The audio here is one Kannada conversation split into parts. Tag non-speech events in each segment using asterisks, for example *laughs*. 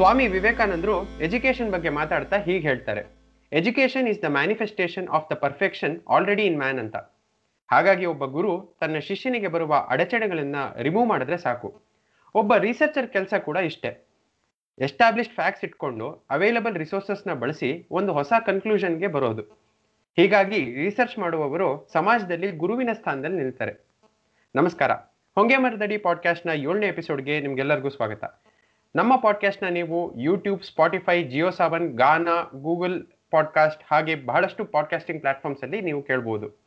ಸ್ವಾಮಿ ವಿವೇಕಾನಂದರು ಎಜುಕೇಶನ್ ಬಗ್ಗೆ ಮಾತಾಡ್ತಾ ಹೀಗೆ ಹೇಳ್ತಾರೆ. Education is the manifestation of the perfection already in man ಅಂತ. ಹಾಗಾಗಿ ಒಬ್ಬ ಗುರು ತನ್ನ ಶಿಷ್ಯನಿಗೆ ಬರುವ ಅಡಚಣೆಗಳನ್ನು ರಿಮೂವ್ ಮಾಡಿದ್ರೆ ಸಾಕು. ಒಬ್ಬ ರಿಸರ್ಚರ್ ಕೆಲಸ ಕೂಡ ಇಷ್ಟೇ. ಎಸ್ಟಾಬ್ಲಿಷ್ಡ್ ಫ್ಯಾಕ್ಟ್ಸ್ ಇಟ್ಕೊಂಡು ಅವೈಲಬಲ್ ರಿಸೋರ್ಸಸ್ನ ಬಳಸಿ ಒಂದು ಹೊಸ ಕನ್ಕ್ಲೂಷನ್ಗೆ ಬರೋದು. ಹೀಗಾಗಿ ರಿಸರ್ಚ್ ಮಾಡುವವರು ಸಮಾಜದಲ್ಲಿ ಗುರುವಿನ ಸ್ಥಾನದಲ್ಲಿ ನಿಲ್ತಾರೆ. ನಮಸ್ಕಾರ. ಹೊಂಗೆ ಮರದಡಿ ಪಾಡ್ಕಾಸ್ಟ್ನ ಏಳನೇ ಎಪಿಸೋಡ್ಗೆ ನಿಮ್ಗೆಲ್ಲರಿಗೂ ಸ್ವಾಗತ. ನಮ್ಮ ಪಾಡ್ಕಾಸ್ಟ್ನ ನೀವು YouTube Spotify Jio Saavn Gaana Google podcast ಹಾಗೆ ಬಹಳಷ್ಟು ಪಾಡ್ಕಾಸ್ಟಿಂಗ್ ಪ್ಲಾಟ್ಫಾರ್ಮ್ಸ್ ಅಲ್ಲಿ ನೀವು ಕೇಳ್ಬೋದು.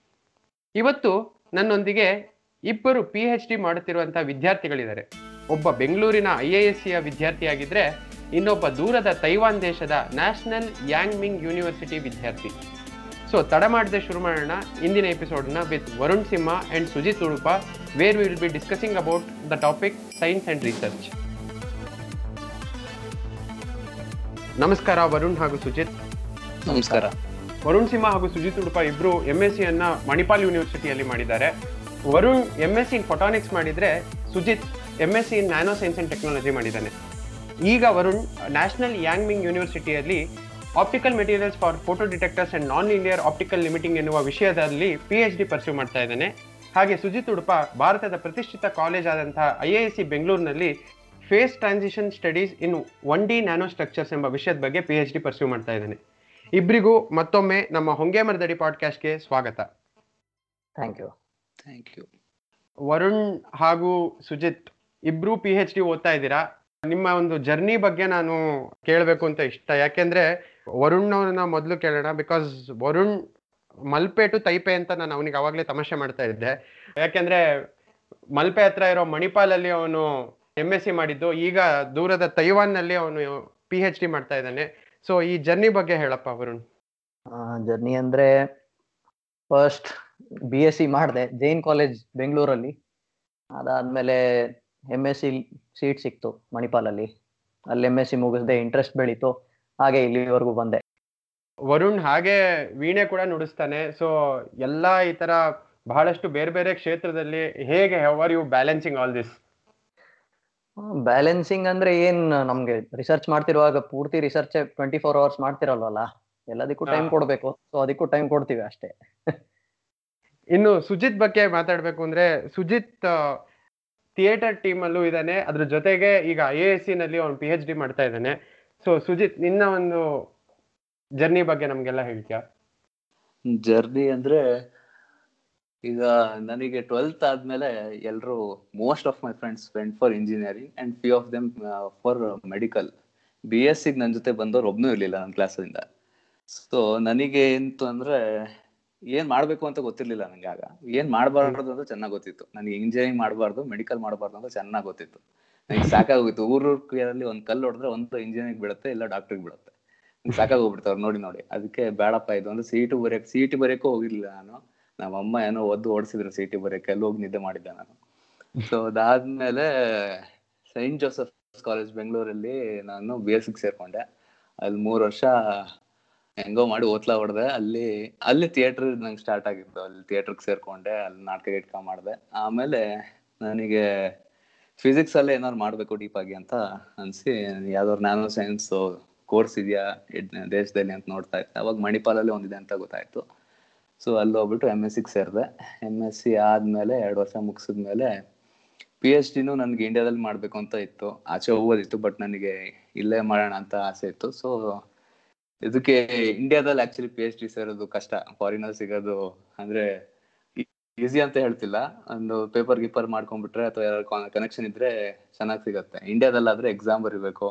ಇವತ್ತು ನನ್ನೊಂದಿಗೆ ಇಬ್ಬರು ಪಿ ಎಚ್ ಡಿ ಮಾಡುತ್ತಿರುವಂಥ ವಿದ್ಯಾರ್ಥಿಗಳಿದ್ದಾರೆ. ಒಬ್ಬ ಬೆಂಗಳೂರಿನ ಐ ಎ ಎಸ್ ಸಿಯ ವಿದ್ಯಾರ್ಥಿಯಾಗಿದ್ರೆ ಇನ್ನೊಬ್ಬ ದೂರದ ತೈವಾನ್ ದೇಶದ ನ್ಯಾಷನಲ್ ಯಾಂಗ್ಮಿಂಗ್ ಯೂನಿವರ್ಸಿಟಿ ವಿದ್ಯಾರ್ಥಿ. ಸೊ ತಡ ಮಾಡದೆ ಶುರು ಮಾಡೋಣ. ಇಂದಿನ ಎಪಿಸೋಡ್ನ with Varun Simha and Sujith Udupa where will be discussing about the topic science and research ನಮಸ್ಕಾರ ವರುಣ್ ಹಾಗೂ ಸುಜಿತ್. ನಮಸ್ಕಾರ. ವರುಣ್ ಸಿಂಹ ಹಾಗೂ ಸುಜಿತ್ ಉಡುಪ ಇಬ್ರು ಎಂ ಎಸ್ ಸಿ ಅನ್ನ ಮಣಿಪಾಲ್ ಯೂನಿವರ್ಸಿಟಿಯಲ್ಲಿ ಮಾಡಿದ್ದಾರೆ. Varun M S C in photonics ಮಾಡಿದ್ರೆ Sujith M S C in nano science and technology ಮಾಡಿದ್ದಾನೆ. ಈಗ Varun national Yangming ಯೂನಿವರ್ಸಿಟಿಯಲ್ಲಿ optical materials for photo detectors and non linear optical limiting ಎನ್ನುವ ವಿಷಯದಲ್ಲಿ ಪಿ ಎಚ್ ಡಿ ಪರ್ಸ್ಯೂ ಮಾಡ್ತಾ ಇದ್ದಾನೆ. ಹಾಗೆ ಸುಜಿತ್ ಉಡುಪ ಭಾರತದ ಪ್ರತಿಷ್ಠಿತ ಕಾಲೇಜ್ ಆದಂತಹ ಐ ಐ ಸಿ ಬೆಂಗಳೂರಿನಲ್ಲಿ phase transition studies in one D nano structures ಎಂಬ ವಿಷಯದ ಬಗ್ಗೆ ಪಿ ಎಚ್ ಡಿ ಪರ್ಸ್ಯೂ ಮಾಡ್ತಾ ಇದ್ದಾನೆ. ಇಬ್ಬರಿಗೂ ಮತ್ತೊಮ್ಮೆ ನಮ್ಮ ಹೊಂಗೆ ಮರದಡಿ ಪಾಡ್ಕಾಸ್ಟ್ಗೆ ಸ್ವಾಗತ. Thank you. Thank you. Varun ಹಾಗೂ ಸುಜಿತ್ ಇಬ್ರು ಪಿ ಎಚ್ ಡಿ ಓದ್ತಾ ಇದ್ದೀರಾ? ನಿಮ್ಮ ಒಂದು ಜರ್ನಿ ಬಗ್ಗೆ ನಾನು ಕೇಳಬೇಕು ಅಂತ ಇಷ್ಟ. ಯಾಕೆಂದ್ರೆ ವರುಣ್ ಅವ್ರನ್ನ ಮೊದಲು ಕೇಳೋಣ because Varun Malpe to Taipei ಅಂತ ನಾನು ಅವನಿಗೆ ಅವಾಗಲೇ ತಮಾಷೆ ಮಾಡ್ತಾ ಇದ್ದೆ. ಯಾಕೆಂದ್ರೆ ಮಲ್ಪೆ ಹತ್ರ ಇರೋ ಮಣಿಪಾಲಲ್ಲಿ ಅವನು ಎಂ ಎಸ್ ಸಿ ಮಾಡಿದ್ದು ಈಗ ದೂರದ ತೈವಾನ್ನಲ್ಲಿ ಅವನು ಪಿ ಹೆಚ್ ಡಿ ಮಾಡ್ತಾ ಇದ್ದಾನೆ. ಸೊ ಈ ಜರ್ನಿ ಬಗ್ಗೆ ಹೇಳಪ್ಪ ವರುಣ್. ಜರ್ನಿ ಅಂದ್ರೆ ಫಸ್ಟ್ ಬಿ ಎಸ್ ಸಿ ಮಾಡಿದೆ ಜೈನ್ ಕಾಲೇಜ್ ಬೆಂಗಳೂರಲ್ಲಿ ಅದಾದ್ಮೇಲೆ ಎಂ ಎಸ್ ಸಿ ಸೀಟ್ ಸಿಕ್ತು ಮಣಿಪಾಲಲ್ಲಿ. ಅಲ್ಲಿ ಎಂ ಎಸ್ ಸಿ ಮುಗಿಸ್ದೆ ಇಂಟ್ರೆಸ್ಟ್ ಬೆಳೀತು. ಹಾಗೆ ಇಲ್ಲಿವರೆಗೂ ಬಂದೆ. ವರುಣ್ ಹಾಗೆ ವೀಣೆ ಕೂಡ ನುಡಿಸ್ತಾನೆ. ಸೊ ಎಲ್ಲ ಈ ತರ ಬಹಳಷ್ಟು ಬೇರೆ ಬೇರೆ ಕ್ಷೇತ್ರದಲ್ಲಿ ಹೇಗೆ how are you balancing all this balancing ಅಂದ್ರೆ ಏನ್ ನಮ್ಗೆ ರಿಸರ್ಚ್ ಮಾಡ್ತಿರುವಾಗ ಪೂರ್ತಿ ರಿಸರ್ಚ್ ಟ್ವೆಂಟಿ ಫೋರ್ ಅವರ್ಸ್ ಮಾಡ್ತಿರಲ್ವಲ್ಲ? ಎಲ್ಲದಕ್ಕೂ ಟೈಮ್. ಕೊಡ್ಬೇಕು. ಸೊ ಅದಕ್ಕೂ ಟೈಮ್ ಕೊಡ್ತೀವಿ ಅಷ್ಟೇ. ಇನ್ನು ಸುಜಿತ್ ಬಗ್ಗೆ ಮಾತಾಡ್ಬೇಕು ಅಂದ್ರೆ ಸುಜಿತ್ ಥಿಯೇಟರ್ ಟೀಮ್ ಅಲ್ಲೂ ಇದ್ದಾನೆ ಅದ್ರ ಜೊತೆಗೆ ಈಗ ಐ ಎ ಎಸ್ ಸಿ ನಲ್ಲಿ ಅವ್ನು ಪಿ ಎಚ್ ಡಿ ಮಾಡ್ತಾ ಇದ್ದಾನೆ ಸೊ ಸುಜಿತ್ ನಿನ್ನ ಒಂದು ಜರ್ನಿ ಬಗ್ಗೆ ನಮ್ಗೆಲ್ಲ ಹೇಳ್ತೀಯ? ಜರ್ನಿ ಅಂದ್ರೆ ಈಗ ನನಗೆ ಟ್ವೆಲ್ತ್ ಆದ್ಮೇಲೆ ಎಲ್ಲರೂ most of my friends friend for engineering and few of them for medical B S ಸಿಗ್ ನನ್ನ ಜೊತೆ ಬಂದವ್ರು ಒಬ್ನೂ ಇರ್ಲಿಲ್ಲ ನನ್ನ ಕ್ಲಾಸಿಂದ ಸೊ ನನಗೆ ಎಂತು ಅಂದ್ರೆ, ಏನ್ ಮಾಡ್ಬೇಕು ಅಂತ ಗೊತ್ತಿರ್ಲಿಲ್ಲ ನಂಗೆ ಆಗ. ಏನ್ ಮಾಡಬಾರ್ದು ಅಂತ ಚೆನ್ನಾಗಿ ಗೊತ್ತಿತ್ತು. ನನಗೆ ಇಂಜಿನಿಯರಿಂಗ್ ಮಾಡಬಾರ್ದು ಮೆಡಿಕಲ್ ಮಾಡಬಾರ್ದು ಅಂತ ಚೆನ್ನಾಗಿ ಗೊತ್ತಿತ್ತು. ನನಗೆ ಸಾಕಾಗೋಗಿತ್ತು. ಅಲ್ಲಿ ಒಂದ್ ಕಲ್ಲು ಹೊಡೆದ್ರೆ ಒಂದು ಇಂಜಿನಿಯರಿಂಗ್ ಬೀಳುತ್ತೆ ಇಲ್ಲ ಡಾಕ್ಟ್ರಿಗೆ ಬೀಳುತ್ತೆ ಸಾಕಾಗಿ ಸಾಕಾಗೋಗ್ಬಿಡ್ತಾವ್ರು ನೋಡಿ ನೋಡಿ. ಅದಕ್ಕೆ ಬೇಡಪ್ಪ ಇದು ಅಂದ್ರೆ ಸಿ ಟಿ ಬರೆಯಕ್ ಸಿ ಟಿ ಬರೆಯಕ್ಕೂ ಹೋಗಿರ್ಲಿಲ್ಲ ನಾನು. ನಮ್ಮ ಅಮ್ಮ ಏನೋ ಒದ್ದು ಓಡಿಸಿದ್ರು ಸಿಟಿ ಬರೋಕೆ ಅಲ್ಲಿ ಹೋಗಿ ನಿದ್ದೆ ಮಾಡಿದ್ದೆ ನಾನು. ಸೊ ಅದಾದ್ಮೇಲೆ ಸೈಂಟ್ ಜೋಸೆಫ್ ಕಾಲೇಜ್ ಬೆಂಗಳೂರಲ್ಲಿ ನಾನು ಬಿ ಎಸ್ ಸೇರ್ಕೊಂಡೆ. ಅಲ್ಲಿ ಮೂರು ವರ್ಷ ಹೆಂಗೋ ಮಾಡಿ ಓದ್ಲಾ ಹೊಡೆದೆ. ಅಲ್ಲಿ ಅಲ್ಲಿ ಥಿಯೇಟರ್ ನಂಗೆ ಸ್ಟಾರ್ಟ್ ಆಗಿತ್ತು. ಅಲ್ಲಿ ಥಿಯೇಟ್ರಿಗೆ ಸೇರ್ಕೊಂಡೆ, ಅಲ್ಲಿ ನಾಟಕ ಗಿಟ್ಕ ಮಾಡಿದೆ. ಆಮೇಲೆ ನನಗೆ ಫಿಸಿಕ್ಸ್ ಅಲ್ಲೇ ಏನಾದ್ರು ಮಾಡ್ಬೇಕು ಡೀಪ್ ಆಗಿ ಅಂತ ಅನ್ಸಿ, ಯಾವ್ದಾದ್ರು ನ್ಯಾನೋ ಸೈನ್ಸ್ ಕೋರ್ಸ್ ಇದೆಯಾ ದೇಶದಲ್ಲಿ ಅಂತ ನೋಡ್ತಾ ಇದ್ದೆ. ಅವಾಗ ಮಣಿಪಾಲಲ್ಲಿ ಒಂದಿದೆ ಅಂತ ಗೊತ್ತಾಯ್ತು. ಸೊ ಅಲ್ಲಿ ಹೋಗ್ಬಿಟ್ಟು ಎಂ ಎಸ್ ಸಿಗೆ ಸೇರಿದೆ. ಎಂ ಎಸ್ ಸಿ ಆದಮೇಲೆ ಎರಡು ವರ್ಷ ಮುಗಿಸಿದ್ಮೇಲೆ ಪಿ ಎಚ್ ಡಿನೂ ನನಗೆ ಇಂಡಿಯಾದಲ್ಲಿ ಮಾಡಬೇಕು ಅಂತ ಇತ್ತು. ಆಚೆ ಹೋಗೋದಿತ್ತು ಬಟ್ ನನಗೆ ಇಲ್ಲೇ ಮಾಡೋಣ ಅಂತ ಆಸೆ ಇತ್ತು. ಸೊ ಇದಕ್ಕೆ ಇಂಡಿಯಾದಲ್ಲಿ ಆಕ್ಚುಲಿ ಪಿ ಎಚ್ ಡಿ ಸೇರೋದು ಕಷ್ಟ. ಫಾರಿನರ್ ಸಿಗೋದು ಅಂದ್ರೆ ಈಸಿ ಅಂತ ಹೇಳ್ತಿಲ್ಲ. ಒಂದು ಪೇಪರ್ ಗೀಪರ್ ಮಾಡ್ಕೊಂಡ್ಬಿಟ್ರೆ ಅಥವಾ ಯಾರು ಕನೆಕ್ಷನ್ ಇದ್ರೆ ಚೆನ್ನಾಗಿ ಸಿಗುತ್ತೆ. ಇಂಡಿಯಾದಲ್ಲಾದರೆ ಎಕ್ಸಾಮ್ ಬರಿಬೇಕು.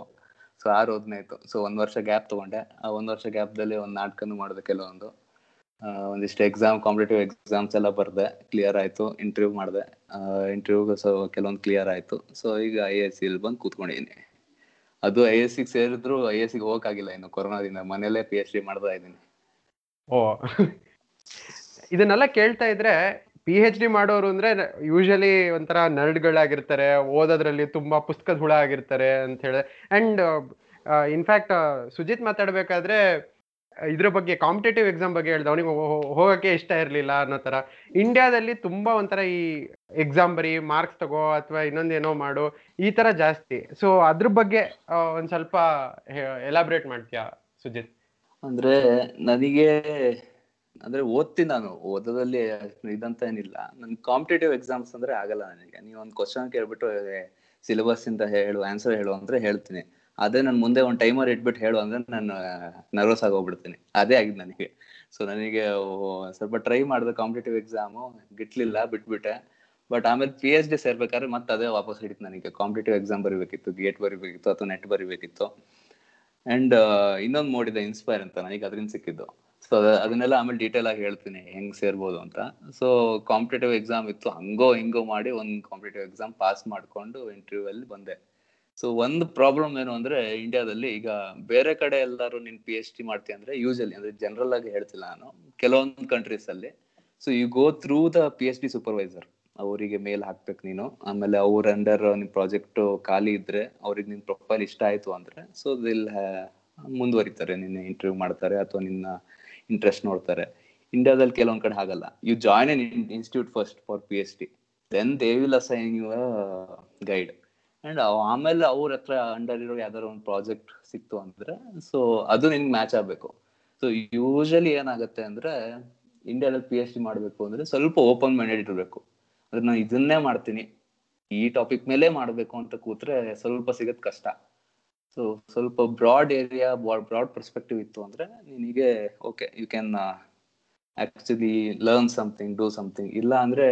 ಸೊ ಆರು ಓದ್ನೇ ಇತ್ತು. ಸೊ ಒಂದು ವರ್ಷ ಗ್ಯಾಪ್ ತಗೊಂಡೆ. ಆ ಒಂದು ವರ್ಷ ಗ್ಯಾಪ್ದಲ್ಲಿ ಒಂದು ನಾಟಕನೂ ಮಾಡಿದೆ ಕೆಲವೊಂದು. ಒಂದಿಷ್ಟು ಎಕ್ಸಾಮ್ ಕಾಂಪಿಟೇಟಿವ್ ಎಕ್ಸಾಮ್ಸ್ ಎಲ್ಲ ಬರ್ದೆ ಕ್ಲಿಯರ್ ಆಯ್ತು ಇಂಟರ್ವ್ಯೂ ಮಾಡಿದೆ. ಇಂಟರ್ವ್ಯೂ ಸೊ ಕೆಲವೊಂದು ಕ್ಲಿಯರ್ ಆಯ್ತು. ಸೊ ಈಗ ಐ ಎಸ್ ಸಿ ಬಂದು ಕೂತ್ಕೊಂಡಿದ್ದೀನಿ ಅದು ಐ ಎಸ್ ಸಿಗೆ ಸೇರಿದ್ರು ಐ ಎಸ್ ಸಿಗೆ ಹೋಗಕ್ಕಾಗಿಲ್ಲ ಇನ್ನು ಕೊರೋನಾದಿಂದ ಮನೆಯಲ್ಲೇ ಪಿ ಎಚ್ ಡಿ ಮಾಡ್ತಾ ಇದ್ದೀನಿ. ಓ. ಇದನ್ನೆಲ್ಲ ಕೇಳ್ತಾ ಇದ್ರೆ ಪಿ ಎಚ್ ಡಿ ಮಾಡೋರು ಅಂದ್ರೆ ಯೂಶಲಿ ಒಂಥರ ನರ್ಡ್ಗಳಾಗಿರ್ತಾರೆ, ಓದೋದ್ರಲ್ಲಿ ತುಂಬಾ ಪುಸ್ತಕದ ಹುಳ ಆಗಿರ್ತಾರೆ ಅಂತ ಹೇಳಿ ಅಂಡ್ ಇನ್ಫ್ಯಾಕ್ಟ್ ಸುಜಿತ್ ಮಾತಾಡ್ಬೇಕಾದ್ರೆ ಇದ್ರ ಬಗ್ಗೆ ಕಾಂಪಿಟೇಟಿವ್ ಎಕ್ಸಾಮ್ ಬಗ್ಗೆ ಹೇಳ್ದ, ಅವನಿಗೆ ಹೋಗಕ್ಕೆ ಇಷ್ಟ ಇರಲಿಲ್ಲ ಅನ್ನೋ ತರ ಇಂಡಿಯಾದಲ್ಲಿ ತುಂಬಾ ಒಂಥರ ಈ ಎಕ್ಸಾಮ್ ಬರೀ ಮಾರ್ಕ್ಸ್ ತಗೋ ಅಥವಾ ಇನ್ನೊಂದೇನೋ ಮಾಡು, ಈ ತರ ಜಾಸ್ತಿ. ಸೊ ಅದ್ರ ಬಗ್ಗೆ ಒಂದು ಒಂದ್ ಸ್ವಲ್ಪ ಎಲಾಬ್ರೇಟ್ ಮಾಡ್ತೀಯಾ ಸುಜಿತ್? ಅಂದ್ರೆ ನನಗೆ, ಅಂದ್ರೆ ಓದ್ತೀನಿ ನಾನು. ಓದೋದಲ್ಲಿ ಇದಂತ ಏನಿಲ್ಲ. ನನ್ ಕಾಂಪಿಟೇಟಿವ್ ಎಕ್ಸಾಮ್ಸ್ ಅಂದ್ರೆ ಆಗಲ್ಲ ನನಗೆ. ನೀವು ಒಂದು ಕ್ವಶನ್ ಕೇಳ್ಬಿಟ್ಟು ಸಿಲೆಬಸ್ ಇಂದ ಹೇಳು ಆನ್ಸರ್ ಹೇಳು ಅಂದ್ರೆ ಹೇಳ್ತೀನಿ. ಅದೇ ನಾನು ಮುಂದೆ ಒಂದು ಟೈಮರ್ ಇಟ್ಬಿಟ್ಟು ಹೇಳು ಅಂದ್ರೆ ನಾನು ನರ್ವಸ್ ಆಗಿ ಹೋಗ್ಬಿಡ್ತೀನಿ. ಅದೇ ಆಗಿದೆ ನನಗೆ. ಸೊ ನನಗೆ ಸ್ವಲ್ಪ ಟ್ರೈ ಮಾಡಿದೆ ಕಾಂಪಿಟೇಟಿವ್ ಎಕ್ಸಾಮು ಗಿಟ್ಲಿಲ್ಲ, ಬಿಟ್ಬಿಟ್ಟೆ. ಬಟ್ ಆಮೇಲೆ ಪಿ ಎಚ್ ಡಿ ಸೇರ್ಬೇಕಾದ್ರೆ ಮತ್ತೆ ಅದೇ ವಾಪಸ್ ಹಿಡಿತು ನನಗೆ. ಕಾಂಪಿಟೇಟಿವ್ ಎಕ್ಸಾಮ್ ಬರಿಬೇಕಿತ್ತು ಗೇಟ್ ಬರಿಬೇಕಿತ್ತು ಅಥವಾ ನೆಟ್ ಬರಿಬೇಕಿತ್ತು. ಅಂಡ್ ಇನ್ನೊಂದು ಮೋಡಿದೆ ಇನ್ಸ್ಪೈರ್ ಅಂತ. ನನಗೆ ಅದರಿಂದ ಸಿಕ್ಕಿದ್ದು. ಸೊ ಅದನ್ನೆಲ್ಲ ಆಮೇಲೆ ಡೀಟೇಲ್ ಆಗಿ ಹೇಳ್ತೀನಿ, ಹೆಂಗ್ ಸೇರ್ಬೋದು ಅಂತ. ಸೊ ಕಾಂಪಿಟೇಟಿವ್ ಎಕ್ಸಾಮ್ ಇತ್ತು. ಹಂಗೋ, ಹಿಂಗೋ ಮಾಡಿ ಒಂದು ಕಾಂಪಿಟೇಟಿವ್ ಎಕ್ಸಾಮ್ ಪಾಸ್ ಮಾಡಿಕೊಂಡು ಇಂಟರ್ವ್ಯೂ ಅಲ್ಲಿ ಬಂದೆ. ಸೊ ಒಂದು ಪ್ರಾಬ್ಲಮ್ ಏನು ಅಂದ್ರೆ ಇಂಡಿಯಾದಲ್ಲಿ ಈಗ ಬೇರೆ ಕಡೆ ಎಲ್ಲರೂ ನೀನ್ ಪಿ ಎಚ್ ಡಿ ಮಾಡ್ತೀಯ ಅಂದ್ರೆ ಯೂಶಲಿ ಅಂದ್ರೆ ಜನರಲ್ ಆಗಿ ಹೇಳ್ತಿಲ್ಲ ನಾನು, ಕೆಲವೊಂದು ಕಂಟ್ರೀಸ್ ಅಲ್ಲಿ. So you go through the P H D supervisor ಅವರಿಗೆ ಮೇಲ್ ಹಾಕ್ಬೇಕು ನೀನು. ಆಮೇಲೆ ಅವ್ರ ಅಂಡರ್ ನಿನ್ ಪ್ರಾಜೆಕ್ಟ್ ಖಾಲಿ ಇದ್ರೆ ಅವ್ರಿಗೆ ನಿನ್ ಪ್ರೊಫೈಲ್ ಇಷ್ಟ ಆಯ್ತು ಅಂದ್ರೆ ಸೊ ದಿಲ್ ಮುಂದುವರಿತಾರೆ. ನಿನ್ನ ಇಂಟರ್ವ್ಯೂ ಮಾಡ್ತಾರೆ ಅಥವಾ ನಿನ್ನ ಇಂಟ್ರೆಸ್ಟ್ ನೋಡ್ತಾರೆ. ಇಂಡಿಯಾದಲ್ಲಿ ಕೆಲವೊಂದ್ ಕಡೆ ಆಗಲ್ಲ you join an institute first for P H D then they will assign you guide and ಆಮೇಲೆ ಅವ್ರ ಹತ್ರ ಅಂಡರ್ ಇರೋ ಯಾವ್ದಾದ್ರು ಒಂದು ಪ್ರಾಜೆಕ್ಟ್ ಸಿಕ್ತು ಅಂದ್ರೆ ಸೊ ಅದು ನಿನ್ಗೆ ಮ್ಯಾಚ್ ಆಗ್ಬೇಕು. ಸೊ ಯೂಶಲಿ ಏನಾಗುತ್ತೆ ಅಂದ್ರೆ ಇಂಡಿಯಾದಲ್ಲಿ ಪಿ ಎಚ್ ಡಿ ಮಾಡ್ಬೇಕು ಅಂದ್ರೆ ಸ್ವಲ್ಪ ಓಪನ್ ಮೈಂಡೆಡ್ ಇರಬೇಕು. ಅಂದ್ರೆ ನಾನು ಇದನ್ನೇ ಮಾಡ್ತೀನಿ. ಈ ಟಾಪಿಕ್ ಮೇಲೆ ಮಾಡ್ಬೇಕು ಅಂತ ಕೂತ್ರೆ ಸ್ವಲ್ಪ ಸಿಗತ್ ಕಷ್ಟ. ಸೊ ಸ್ವಲ್ಪ ಬ್ರಾಡ್ ಏರಿಯಾ ಬ್ರಾಡ್ ಪರ್ಸ್ಪೆಕ್ಟಿವ್ ಇತ್ತು ಅಂದ್ರೆ ನಿನಗೆ okay you can actually learn something do something ಇಲ್ಲ ಅಂದ್ರೆ